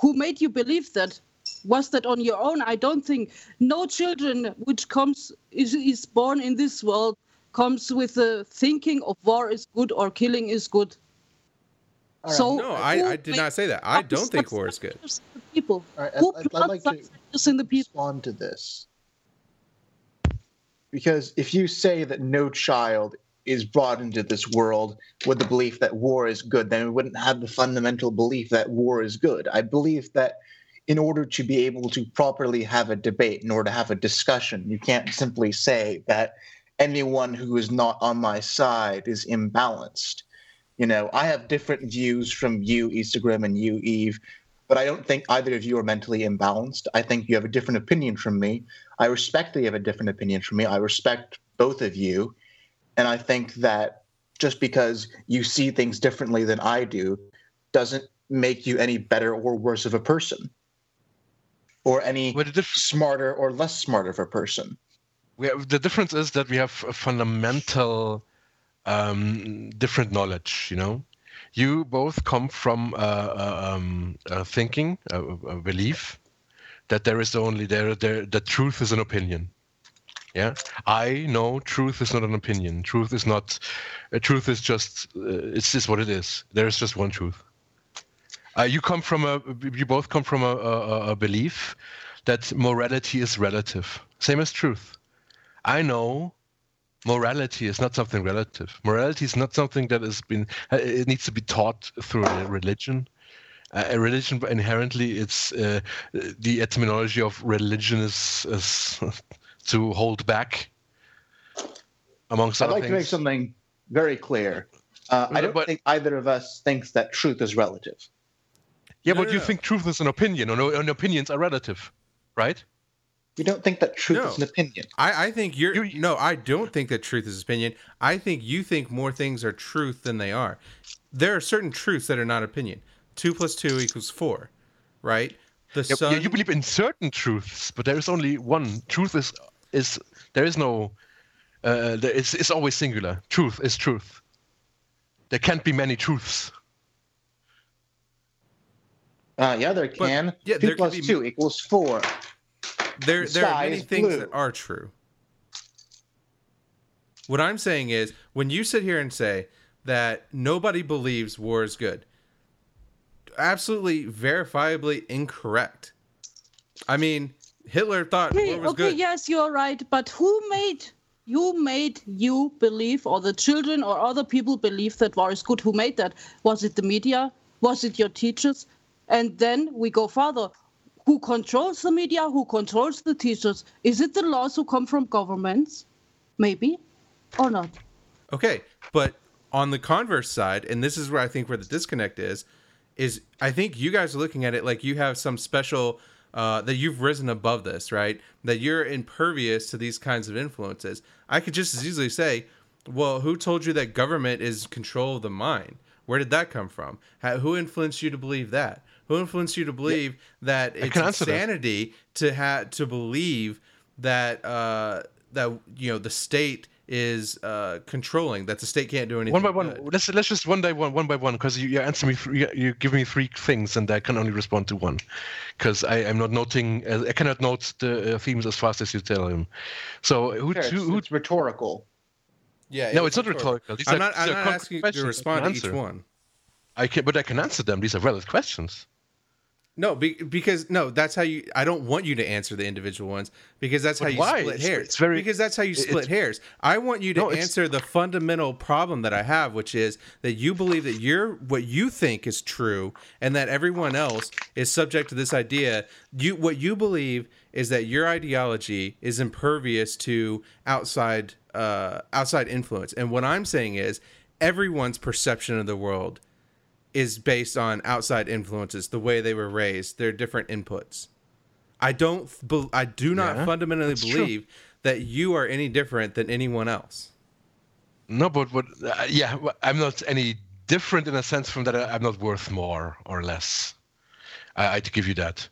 Who made you believe that? Was that on your own? I don't think. No children which comes is, is born in this world comes with the thinking of war is good or killing is good. All right. So No, I, I did not say that. I don't think such war is good. factors in the People. All right, Who I'd, I'd like to factors the people? respond to this because if you say that no child is brought into this world with the belief that war is good, then we wouldn't have the fundamental belief that war is good. I believe that in order to be able to properly have a debate, in order to have a discussion, you can't simply say that anyone who is not on my side is imbalanced. You know, I have different views from you, Isegrim, and you, Eve, but I don't think either of you are mentally imbalanced. I think you have a different opinion from me. I respect that you have a different opinion from me. I respect both of you. And I think that just because you see things differently than I do doesn't make you any better or worse of a person or any smarter or less smart of a person. we have, the difference is that we have a fundamental um, different knowledge. You know, you both come from uh, um, thinking, a, belief that there is only there there that truth is an opinion. Yeah, I know truth is not an opinion. Truth is not. Uh, truth is just. Uh, it's just what it is. There is just one truth. Uh, you come from a. You both come from a, a, a belief that morality is relative. Same as truth. I know morality is not something relative. Morality is not something that has been. uh, It needs to be taught through a religion. Uh, a religion inherently, it's uh, the etymology of religion is, is [laughs] to hold back. Amongst I'd other like things. to make something very clear. Uh, I don't but- think either of us thinks that truth is relative. yeah, No, but no, you no. think truth is an opinion, or, no- and opinions are relative, right? You don't think that truth No. is an opinion. I, I think you're You- no, I don't think that truth is opinion. I think you think more things are truth than they are. There are certain truths that are not opinion. Two plus two equals four, right? The Yeah, sun. yeah, you believe in certain truths, but there is only one. Truth is is there is no. Uh, there is it's always singular. Truth is truth. There can't be many truths. Uh, yeah, there But- can. yeah, two there can plus be- two equals four. There, the there are many things blue. that are true. What I'm saying is, when you sit here and say that nobody believes war is good, absolutely verifiably incorrect. I mean, Hitler thought Okay, war was okay, good. yes, you're right. But who made you made you believe, or the children or other people believe that war is good? Who made that? Was it the media? Was it your teachers? And then we go further. Who controls the media? Who controls the teachers? Is it the laws who come from governments? Maybe, or not? Okay, but on the converse side, and this is where I think where the disconnect is, is I think you guys are looking at it like you have some special uh, that you've risen above this, right? That you're impervious to these kinds of influences. I could just as easily say, well, who told you that government is control of the mind? Where did that come from? How, who influenced you to believe that? Who influenced you to believe that it's can answer that. insanity to have to believe that uh, that you know the state is uh, controlling that the state can't do anything One by one. good? Let's let's just one by one, one by one, because you, you answer me. Three, you give me three things, and I can only respond to one, because I am not noting. Uh, I cannot note the uh, themes as fast as you tell him. So who Sure, who, it's, who it's rhetorical. Yeah, No, it's not rhetorical. These I'm are- not, I'm not asking you to respond to each one. I can, but I can answer them. These are valid questions. No, be, because no, that's how you. I don't want you to answer the individual ones because that's how you why? split It's- hairs. it's very- because that's how you split hairs. I want you to No, answer the fundamental problem that I have, which is that you believe that you're what you think is true, and that everyone else is subject to this idea. You what you believe is that your ideology is impervious to outside uh, outside influence, and what I'm saying is everyone's perception of the world is based on outside influences, the way they were raised, their different inputs. I don't, be, I do not Yeah, fundamentally that's true. believe that you are any different than anyone else. No, but but uh, yeah, I'm not any different in a sense from that. I- I'm not worth more or less. I, I give you that.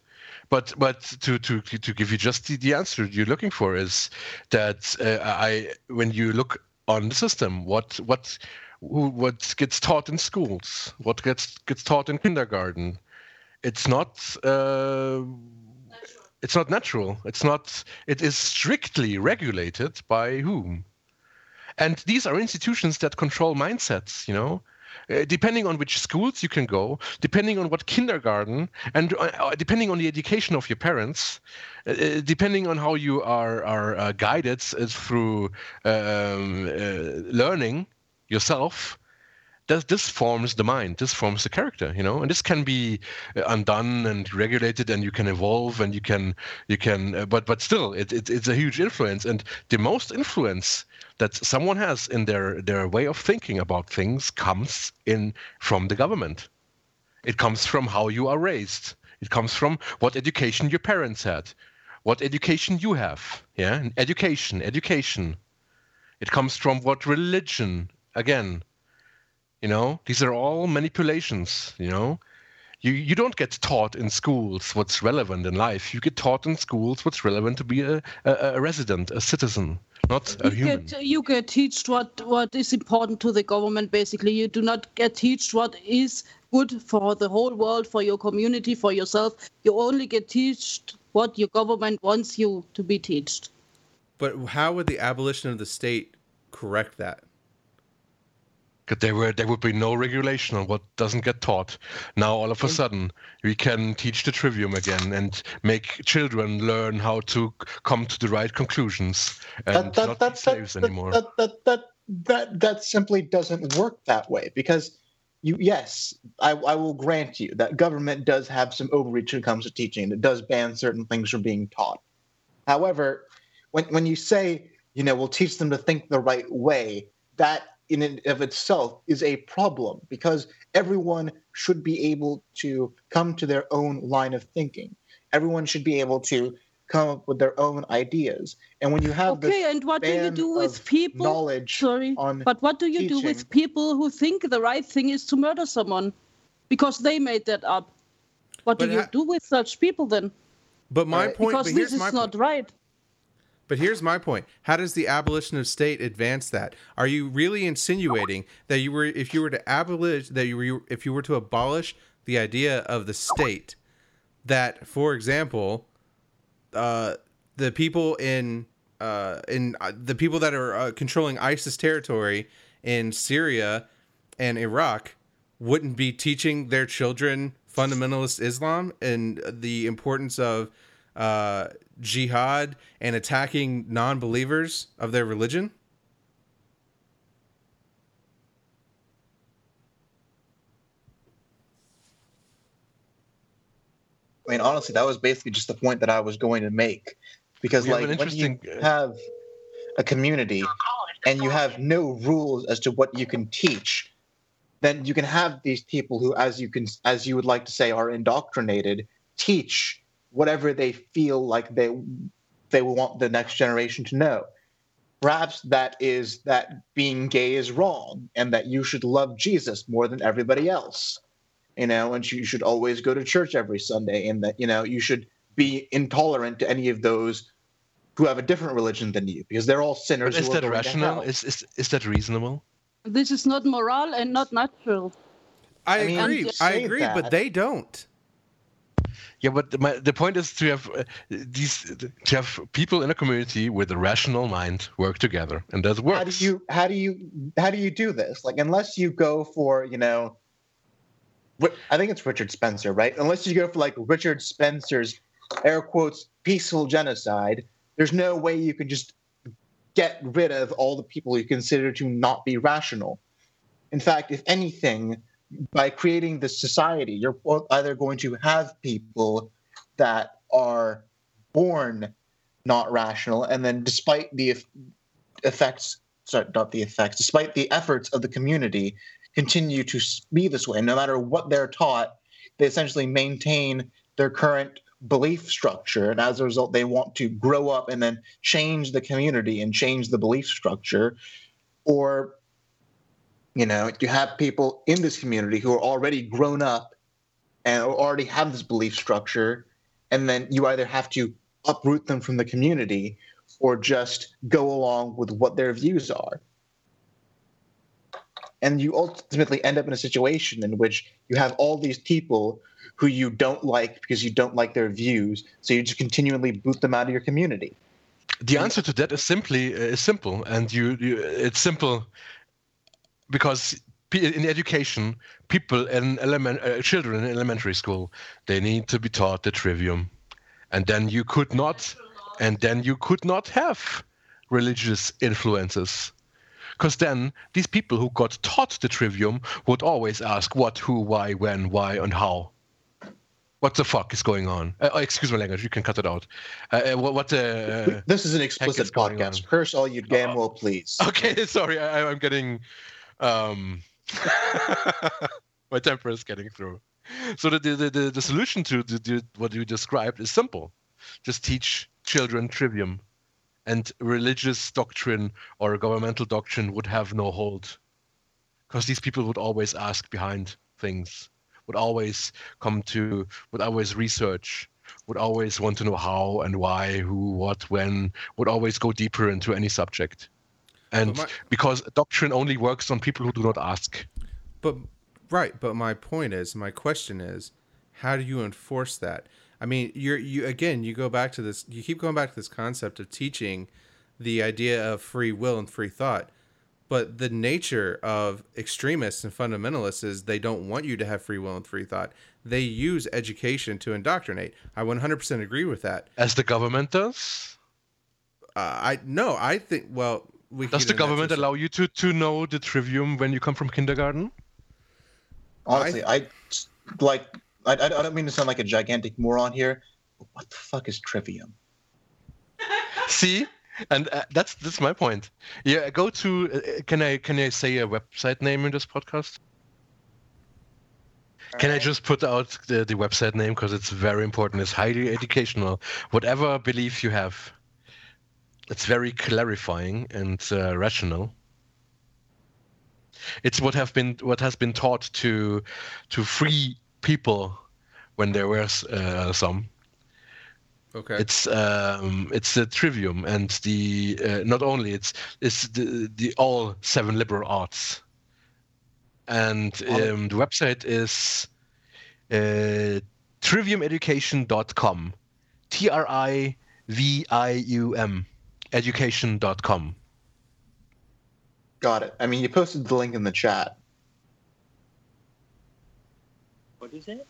But but to to to give you just the, the answer you're looking for is that uh, I when you look on the system, what what what gets taught in schools, what gets gets taught in kindergarten, it's not. Uh, it's not natural. It's not. It is strictly regulated by whom? And these are institutions that control mindsets. You know, uh, depending on which schools you can go, depending on what kindergarten, and uh, uh depending on the education of your parents, uh, uh depending on how you are are uh, guided through um, learning yourself, this, this forms the mind this forms the character you know? And this can be undone and regulated and you can evolve and you can you can uh, but but still it, it, it's a huge influence. And the most influence that someone has in their their way of thinking about things comes in from the government. It comes from how you are raised. It comes from what education your parents had what education you have yeah? Education education. It comes from what religion again you know, these are all manipulations. You know, you you don't get taught in schools what's relevant in life. You get taught in schools what's relevant to be a, a, a resident, a citizen, not a you human. Get, you get taught what what is important to the government. Basically, you do not get taught what is good for the whole world, for your community, for yourself. You only get taught what your government wants you to be taught. But how would the abolition of the state correct that? There were there would be no regulation on what doesn't get taught. Now all of a mm. sudden we can teach the trivium again and make children learn how to come to the right conclusions and that, that, not that, slaves that, anymore. That, that that that that simply doesn't work that way because you yes I, I will grant you that government does have some overreach when it comes to teaching it does ban certain things from being taught however when when you say you know we'll teach them to think the right way that in and of itself is a problem because everyone should be able to come to their own line of thinking. Everyone should be able to come up with their own ideas. And when you have okay, and what do you do with people? Knowledge Sorry, but what do you teaching, do with people who think the right thing is to murder someone because they made that up? What do you do with such people then? But my point, because this is not right. But here's my point: How does the abolition of state advance that? Are you really insinuating that you were, if you were to abolish, that you were, if you were to abolish the idea of the state, that, for example, uh, the people in uh, in uh, the people that are uh, controlling ISIS territory in Syria and Iraq wouldn't be teaching their children fundamentalist Islam and the importance of uh, jihad and attacking non-believers of their religion? I mean, honestly, that was basically just the point that I was going to make, because like when you uh, have a community and you have no rules as to what you can teach, then you can have these people who, as you can, as you would like to say, are indoctrinated, teach whatever they feel like they they want the next generation to know. Perhaps that is that being gay is wrong and that you should love Jesus more than everybody else. You know, and you should always go to church every Sunday and that, you know, you should be intolerant to any of those who have a different religion than you because they're all sinners. But is that rational? Is, is is that reasonable? This is not moral and not natural. I, I mean, agree. I agree, that, but they don't. Yeah, but my, the point is to have uh, these to have people in a community with a rational mind work together, and that works. How do you how do you how do you do this? Like, unless you go for you know, I think it's Richard Spencer, right? Unless you go for like Richard Spencer's air quotes peaceful genocide, there's no way you can just get rid of all the people you consider to not be rational. In fact, if anything, by creating this society, you're either going to have people that are born not rational, and then despite the effects, sorry, not the effects, despite the efforts of the community, continue to be this way. No matter what they're taught, they essentially maintain their current belief structure. And as a result, they want to grow up and then change the community and change the belief structure. Or you know, you have people in this community who are already grown up and already have this belief structure, and then you either have to uproot them from the community or just go along with what their views are. And you ultimately end up in a situation in which you have all these people who you don't like because you don't like their views, so you just continually boot them out of your community. The answer to that is simply uh, is simple, and you, you it's simple because in education, people in element, uh, children in elementary school, they need to be taught the trivium, and then you could not, and then you could not have religious influences, because then these people who got taught the trivium would always ask what, who, why, when, why, and how. What the fuck is going on? Uh, excuse my language. You can cut it out. Uh, uh what? what uh, this is an explicit podcast. Curse all you damn well, please. [laughs] Okay, sorry. I, I'm getting. Um, [laughs] My temper is getting through. So the the, the, the solution to the, the, what you described is simple. Just teach children trivium, and religious doctrine or governmental doctrine would have no hold, because these people would always ask behind things, would always come to, would always research, would always want to know how and why, who, what, when, would always go deeper into any subject and my, because doctrine only works on people who do not ask. But right, but my point is, my question is, how do you enforce that? I mean, you're you again, you go back to this, you keep going back to this concept of teaching the idea of free will and free thought. But the nature of extremists and fundamentalists is they don't want you to have free will and free thought. They use education to indoctrinate. I 100% agree with that. As the government does? Uh, I no, I think well, does the government allow you to, to know the trivium when you come from kindergarten? Honestly, I, I like. I, I don't mean to sound like a gigantic moron here. What the fuck is trivium? [laughs] See, and uh, that's that's my point. Yeah, go to. Uh, can I can I say a website name in this podcast? Can I just put out the, the website name because it's very important? It's highly educational. Whatever belief you have, it's very clarifying and uh, rational. It's what have been what has been taught to to free people when there were uh, some. Okay. It's um, it's the trivium and the uh, not only it's it's the the all seven liberal arts, and um, the website is uh, triviumeducation.com, T R I V I U M education.com. Got it. I mean, you posted the link in the chat. What is it?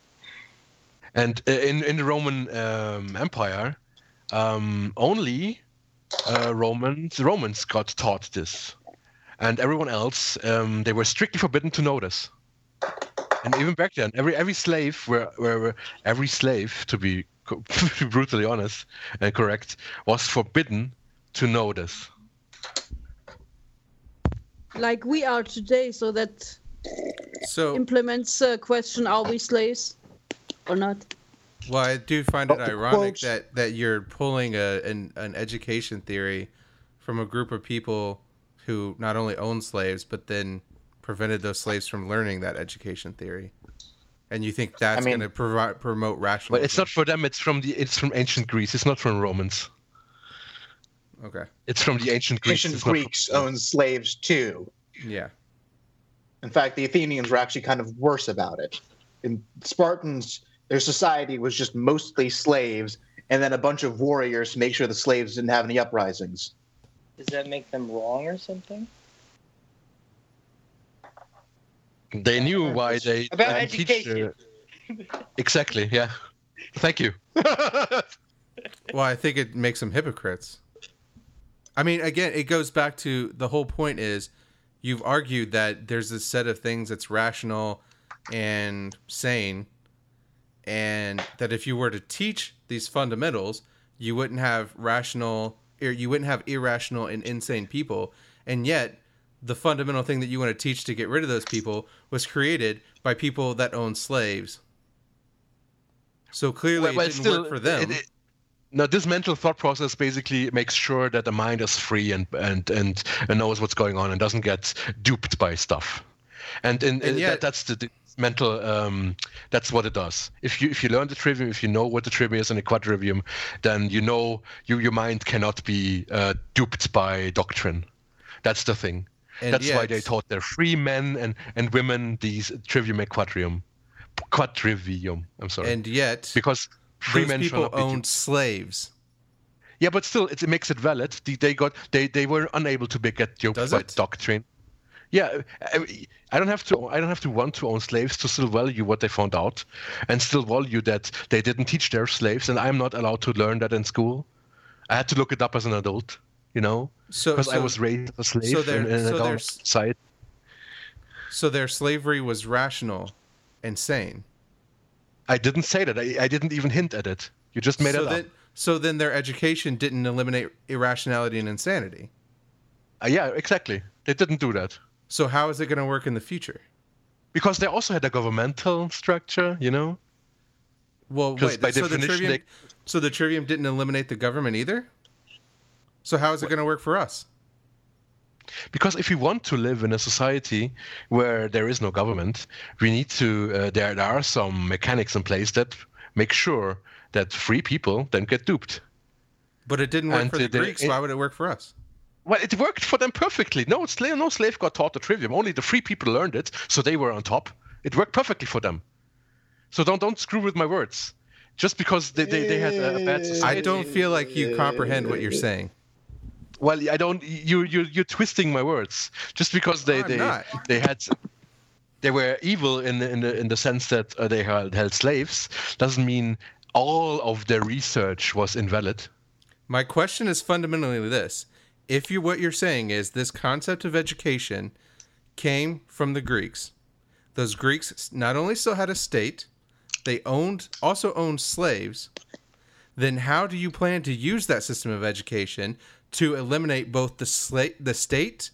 And uh, in in the Roman um, Empire, um, only uh, Romans Romans got taught this, and everyone else um, they were strictly forbidden to know this. And even back then, every every slave were, were every slave [laughs] to be brutally honest and correct was forbidden to notice? Like we are today, so that so implements a question: Are we slaves or not? Well, I do find it ironic that that you're pulling a an, an education theory from a group of people who not only owned slaves but then prevented those slaves from learning that education theory. And you think that's I mean, going to provide promote rational? But it's not for them. It's from the. It's from ancient Greece. It's not from Romans. Okay. It's from the ancient Greeks. Ancient Greeks owned slaves too. Yeah. In fact, the Athenians were actually kind of worse about it. In Spartans, their society was just mostly slaves, and then a bunch of warriors to make sure the slaves didn't have any uprisings. Does that make them wrong or something? They knew why they [laughs] about education. Teach, uh, exactly. Yeah. Thank you. [laughs] well, I think it makes them hypocrites. I mean, again, it goes back to the whole point is you've argued that there's this set of things that's rational and sane, and that if you were to teach these fundamentals, you wouldn't have rational or you wouldn't have irrational and insane people. And yet, the fundamental thing that you want to teach to get rid of those people was created by people that own slaves. So clearly, well, it didn't still, work for them. It, it, now this mental thought process basically makes sure that the mind is free and and and, and knows what's going on and doesn't get duped by stuff and and, and yet, that, that's the mental. Um, that's what it does. If you if you learn the trivium, if you know what the trivium is and the quadrivium, then you know you, your mind cannot be uh, duped by doctrine. That's the thing. That's why they taught their free men and, and women these trivium and quadrium. Quadrivium. I'm sorry. And yet, because men people owned slaves. Yeah, but still, it, makes it valid. They, got they, they were unable to be, get Does by it? doctrine. Yeah, I, don't have to. I don't have to want to own slaves to still value what they found out, and still value that they didn't teach their slaves, and I'm not allowed to learn that in school. I had to look it up as an adult, you know, So, because I was raised as a slave so in, in so a government there's- society. so their slavery was rational and sane. I didn't say that. I, I didn't even hint at it. You just made so it up. so then their education didn't eliminate irrationality and insanity. Uh, yeah, exactly. They didn't do that So how is it going to work in the future? because they also had a governmental structure, you know. Well, wait. by so the trivium, they- so the trivium didn't eliminate the government either. So how is it going to work for us? Because if we want to live in a society where there is no government we need to uh, there, there are some mechanics in place that make sure that free people don't get duped. But it didn't work And for the the- Greeks. it- Why would it work for us? well it worked for them perfectly. No slave no slave got taught the trivium. Only the free people learned it so they were on top. It worked perfectly for them. So don't don't screw with my words. Just because they, they, they had a, a bad society I don't feel like you comprehend what you're saying. Well, I don't. You you you're twisting my words. Just because they I'm they not. they had they were evil in the in the in the sense that uh, they held, held slaves doesn't mean all of their research was invalid. My question is fundamentally this: If you what you're saying is this concept of education came from the Greeks, those Greeks not only still had a state, they owned also owned slaves. Then how do you plan to use that system of education to eliminate both the sla- the state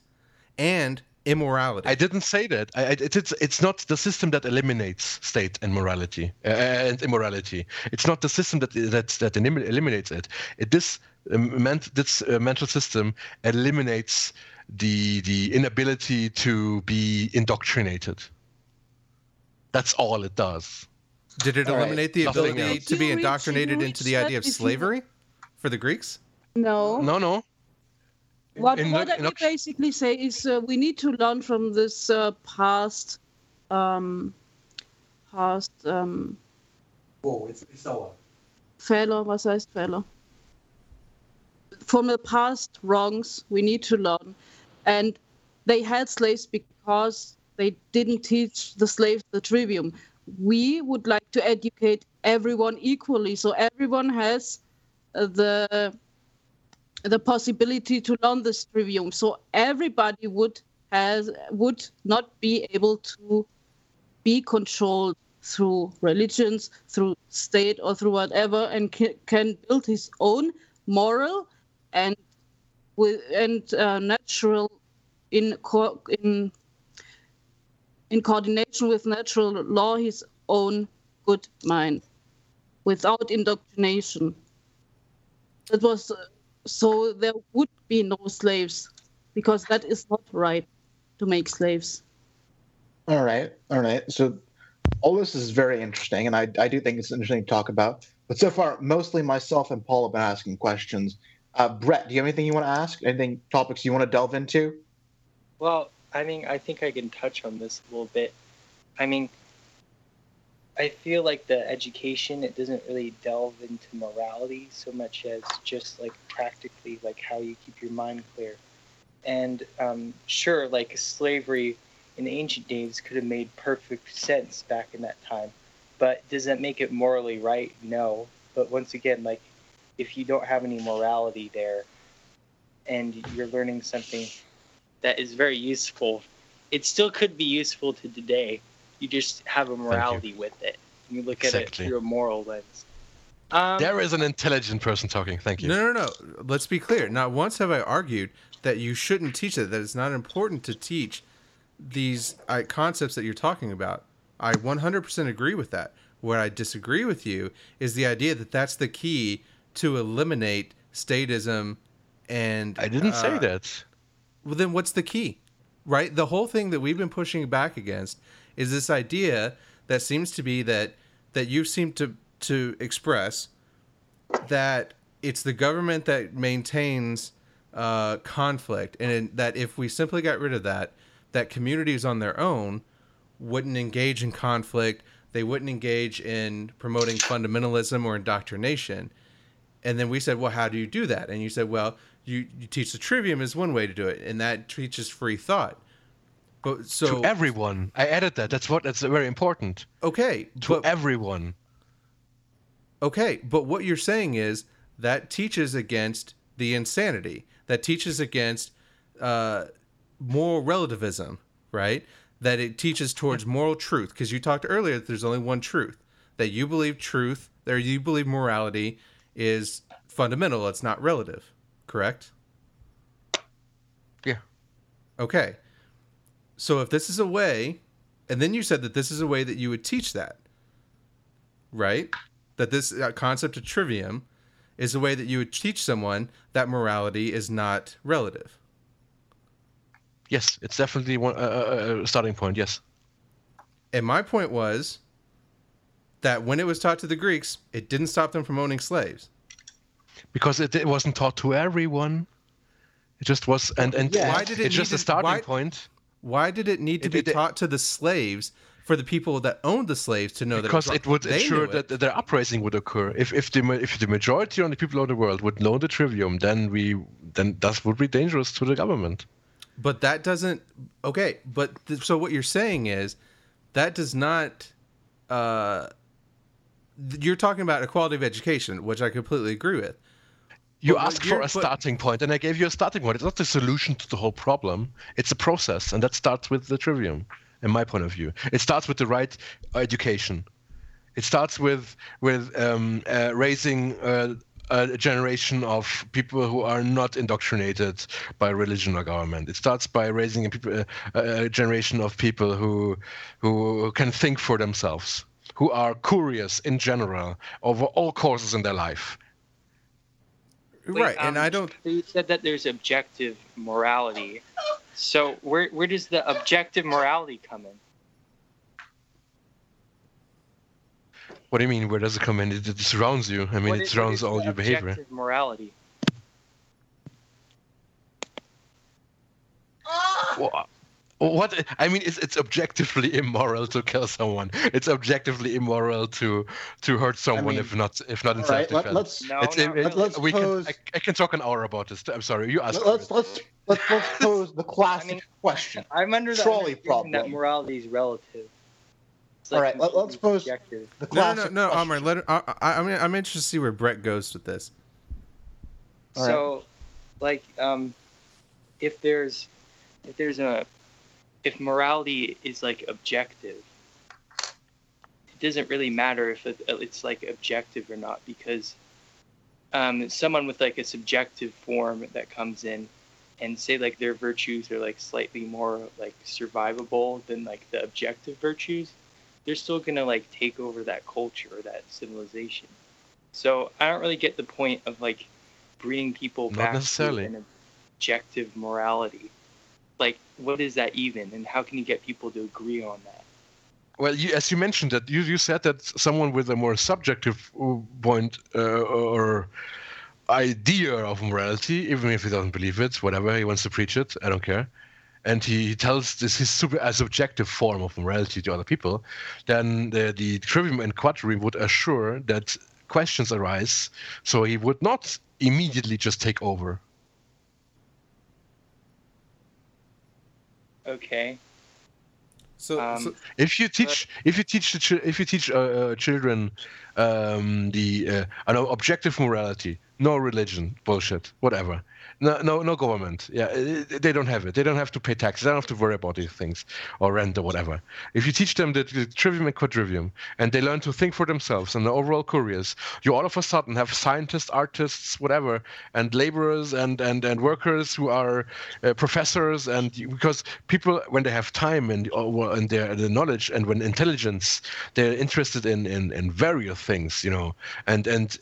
and immorality? I didn't say that. I, I, it, it's it's not the system that eliminates state and morality uh, and immorality. It's not the system that that that eliminates it. it this um, ment- this uh, mental system eliminates the the inability to be indoctrinated. That's all it does. Did it All right. eliminate the Nothing ability else. to be indoctrinated into the idea of that if you- slavery for the Greeks? No. No, no. What, In what the- I in would basically say is uh, we need to learn from this uh, past, um, past um, Fehler, was heißt Fehler? From the past wrongs, we need to learn. And they had slaves because they didn't teach the slaves the trivium. We would like to educate everyone equally, so everyone has uh, the the possibility to learn this trivium. So everybody would has would not be able to be controlled through religions, through state, or through whatever, and can, can build his own moral and with and uh, natural in co- in in coordination with natural law his own good mind without indoctrination. That was so there would be no slaves because that is not right to make slaves. All right, all right. So all this is very interesting, and I, I do think it's interesting to talk about. But so far, mostly myself and Paul have been asking questions. Uh, Brett, do you have anything you want to ask? Anything topics you want to delve into? Well, I mean, I think I can touch on this a little bit. I mean, I feel like the education it doesn't really delve into morality so much as just like practically like how you keep your mind clear. And um, sure, like slavery in ancient days could have made perfect sense back in that time, but does that make it morally right? No. But once again, like if you don't have any morality there, and you're learning something that is very useful. It still could be useful to today. You just have a morality with it. You look at it through a moral lens. Um, There is an intelligent person talking. Thank you. No, no, no. Let's be clear. Not once have I argued that you shouldn't teach it, that it's not important to teach these uh, concepts that you're talking about. I 100% agree with that. Where I disagree with you is the idea that that's the key to eliminate statism and. I didn't say uh, that. Well, then what's the key? Right? The whole thing that we've been pushing back against is this idea that seems to be that that you seem to to express that it's the government that maintains uh, conflict, and in, that if we simply got rid of that, that communities on their own wouldn't engage in conflict. They wouldn't engage in promoting fundamentalism or indoctrination. And then we said, well, how do you do that? And you said, well, you, you teach the trivium is one way to do it, and that teaches free thought. But so to everyone, I added that. That's what that's very important. Okay, To but, everyone. okay, but what you're saying is that teaches against the insanity. That teaches against uh, moral relativism, right? That it teaches towards moral truth. Because you talked earlier that there's only one truth. That you believe truth, or you believe morality is fundamental. It's not relative. Correct? Yeah. Okay. So if this is a way, and then you said that this is a way that you would teach that, right? That this uh, concept of trivium is a way that you would teach someone that morality is not relative. Yes, it's definitely one uh, uh, starting point. Yes. And my point was that when it was taught to the Greeks, it didn't stop them from owning slaves. because it, it wasn't taught to everyone. It just was, and and Yeah. Why did it it's just a starting why- point Why did it need to It- be it- taught to the slaves for the people that owned the slaves to know because that because it would they ensure it. that their uprising would occur. If if the if the majority of the people of the world would know the trivium, then we then that would be dangerous to the government. But that doesn't. Okay, but th- so what you're saying is that does not. Uh, you're talking about equality of education, which I completely agree with. You asked for a starting point, and I gave you a starting point. It's not the solution to the whole problem. It's a process, and that starts with the trivium, in my point of view. It starts with the right education. It starts with with um, uh, raising uh, a generation of people who are not indoctrinated by religion or government. It starts by raising a, people, a, a generation of people who who can think for themselves, who are curious in general over all courses in their life. Wait, right, and um, I don't. You said that there's objective morality. So where where does the objective morality come in? What do you mean? Where does it come in? It, it surrounds you. I mean, What it is- surrounds is all the your behavior. Objective morality. Wha- What? I mean, it's, it's objectively [laughs] immoral to kill someone. It's objectively immoral to to hurt someone mean, if not if not in All right, self-defense. let, let's No, It's- not it- really. let's we pose- can. I, I can talk an hour about this. I'm sorry. You asked. let's let's let's [laughs] let's pose the classic mean- question. I'm under the Trolley problem that morality is relative. It's All right, let- let's completely pose- objective. The No, no, no, no, question. Amr. Let. I, I, I mean, I'm interested to see where Brett goes with this. All right. So, like, um, if there's if there's a if morality is like objective, it doesn't really matter if it, it's like objective or not because um, someone with like a subjective form that comes in and say like their virtues are like slightly more like survivable than like the objective virtues, they're still gonna like take over that culture or that civilization. So I don't really get the point of like bringing people Not back to an objective morality. Like, what is that even, and how can you get people to agree on that? Well, you, as you mentioned that you, you said that someone with a more subjective uh, point uh, or idea of morality, even if he doesn't believe it, whatever he wants to preach it, I don't care, and he tells this his super a subjective form of morality to other people, then the, the trivium and quadrivium would assure that questions arise, so he would not immediately just take over. Okay. So, Um, so If you teach, if you teach the chil- if you teach uh, uh, children um, the uh, I know objective morality, no religion, bullshit, whatever, no no no government, yeah, uh, they don't have it. They don't have to pay taxes. They don't have to worry about these things or rent or whatever. If you teach them the, the trivium and quadrivium, and they learn to think for themselves and are overall curious, you all of a sudden have scientists, artists, whatever, and laborers and and and workers who are uh, professors, and because people when they have time and uh, well, and their the knowledge and when intelligence, they're interested in in in various things, you know, and and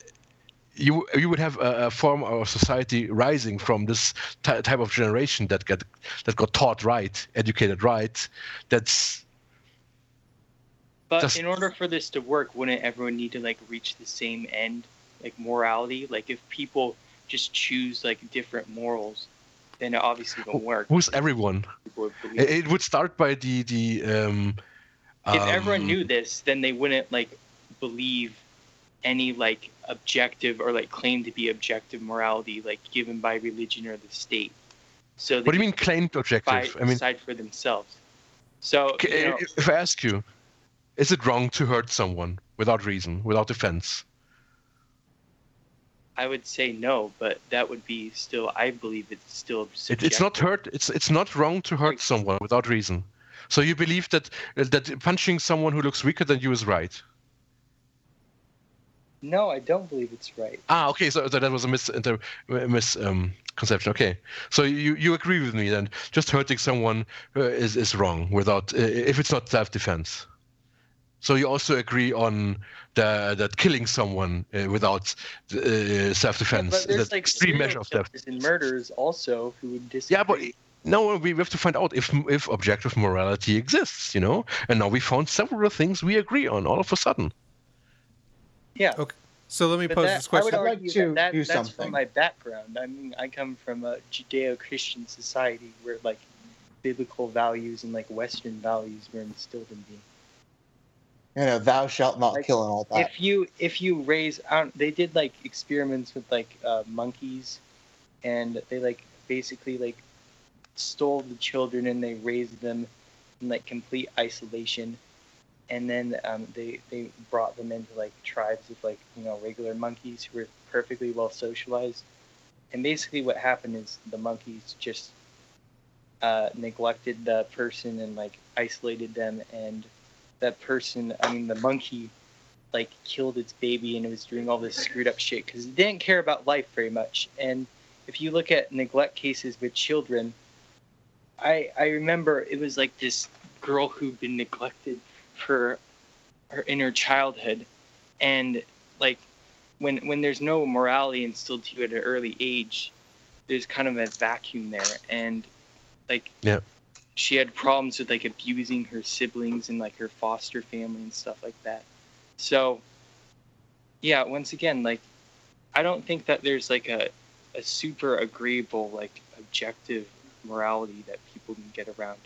you you would have a, a form of society rising from this ty type of generation that got that got taught right, educated right. That's But Just- in order for this to work, wouldn't everyone need to like reach the same end, like morality? Like if people just choose like different morals, then it obviously won't work. Who's everyone? Would It, it would start by the the. Um, if everyone um, knew this, then they wouldn't like believe any like objective or like claim to be objective morality like given by religion or the state. So What do you mean claimed objective? I mean, decide for themselves. So okay, you know, if I ask you, is it wrong to hurt someone without reason, without defense? I would say no, but that would be still. I believe it's still It, it's not hurt. It's it's not wrong to hurt someone without reason. So you believe that that punching someone who looks weaker than you is right? No, I don't believe it's right. Ah, okay. So that that was a mis inter, mis um, conception. Okay. So you you agree with me then? Just hurting someone uh, is is wrong without uh, if it's not self defense. So you also agree on the that killing someone uh, without uh, self defense but is an like extreme measure of death. killers and murders also who would disagree. Yeah, but no, we have to find out if if objective morality exists, you know. And now we found several things we agree on all of a sudden. Yeah. Okay. So let me But pose that, this question. I'd like argue to that, that do that's something. from my background. I mean, I come from a Judeo-Christian society where like biblical values and like Western values were instilled in me. You know, thou shalt not Like, kill and all that. if you if you raise I they did like experiments with like uh, monkeys and they like basically like stole the children and they raised them in like complete isolation and then um, they they brought them into like tribes of like you know regular monkeys who were perfectly well socialized. And basically what happened is the monkeys just uh, neglected the person and like isolated them. And that person i mean the monkey like killed its baby and it was doing all this screwed up shit because it didn't care about life very much. And if you look at neglect cases with children i i remember it was like this girl who'd been neglected for her inner childhood. And like when when there's no morality instilled to you at an early age there's kind of a vacuum there. And like Yeah. she had problems with like abusing her siblings and like her foster family and stuff like that. So yeah once again like i don't think that there's like a, a super agreeable like objective morality that people can get around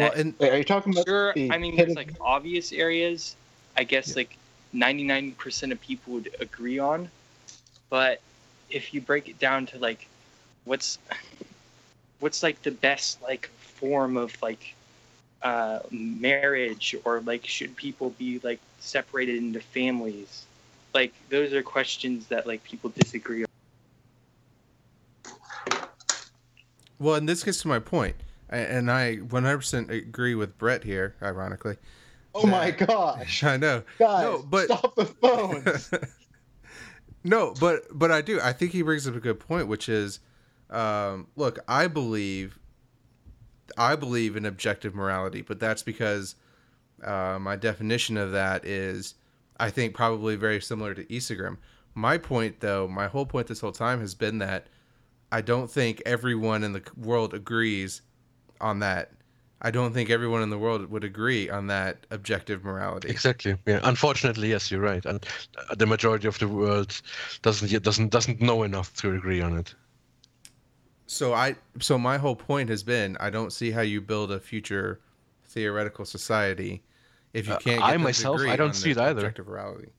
Well, and Wait, are you talking about sure the i mean hidden- there's like obvious areas i guess like 99% of people would agree on but if you break it down to like what's what's like the best like form of like uh marriage or like should people be like separated into families? Like those are questions that like people disagree on. Well, and this gets to my point, A- and I 100% agree with Brett here. Ironically, oh my gosh, [laughs] I know. guys, No, but- stop the phones. [laughs] no, but but I do. I think he brings up a good point, which is, um, look, I believe, I believe in objective morality, but that's because uh, my definition of that is, I think, probably very similar to Isegrim. My point, though, my whole point this whole time has been that I don't think everyone in the world agrees on that. I don't think everyone in the world would agree on that objective morality. Exactly. Yeah. Unfortunately, yes, you're right, and uh, the majority of the world doesn't doesn't doesn't know enough to agree on it. So I so my whole point has been I don't see how you build a future theoretical society if you Uh, can't. Get I myself, I don't see it either. Objective morality.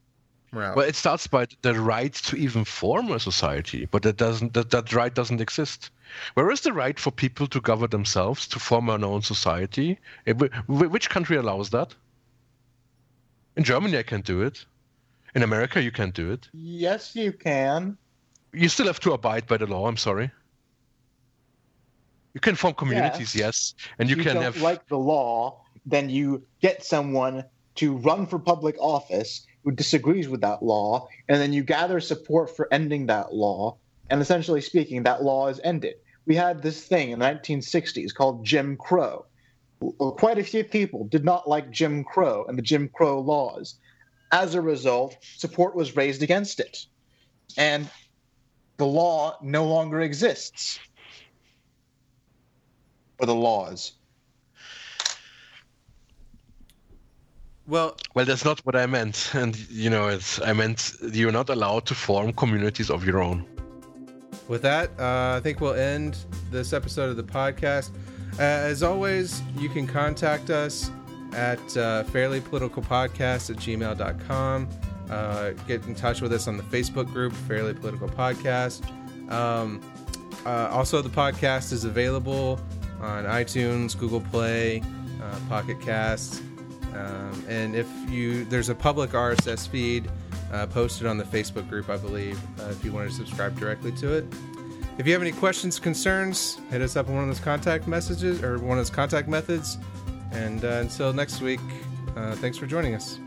Morality. Well, it starts by the right to even form a society, but that doesn't that, that right doesn't exist. Where is the right for people to govern themselves, to form an own society? Wh- wh- Which country allows that? In Germany, I can do it. In America, you can't do it. yes, you can. You still have to abide by the law. I'm sorry. You can form communities, yes, and you If can don't have. like the law, then you get someone to run for public office who disagrees with that law, and then you gather support for ending that law. And essentially speaking, that law is ended. We had this thing in the 1960s called Jim Crow. Quite a few people did not like Jim Crow and the Jim Crow laws. As a result, support was raised against it. And the law no longer exists. Or the laws. Well, well, that's not what I meant. [laughs] And you know, it's I meant you're not allowed to form communities of your own. With that, uh, I think we'll end this episode of the podcast. Uh, as always, you can contact us at uh, fairlypoliticalpodcast at gmail.com. Uh, get in touch with us on the Facebook group, Fairly Political Podcast. Um, uh, also, the podcast is available on iTunes, Google Play, uh, Pocket Casts. Um, and if you, there's a public RSS feed uh, posted on the Facebook group, I believe, uh, if you want to subscribe directly to it. If you have any questions, concerns, hit us up on one of those contact messages or one of those contact methods. And uh, until next week, uh, thanks for joining us.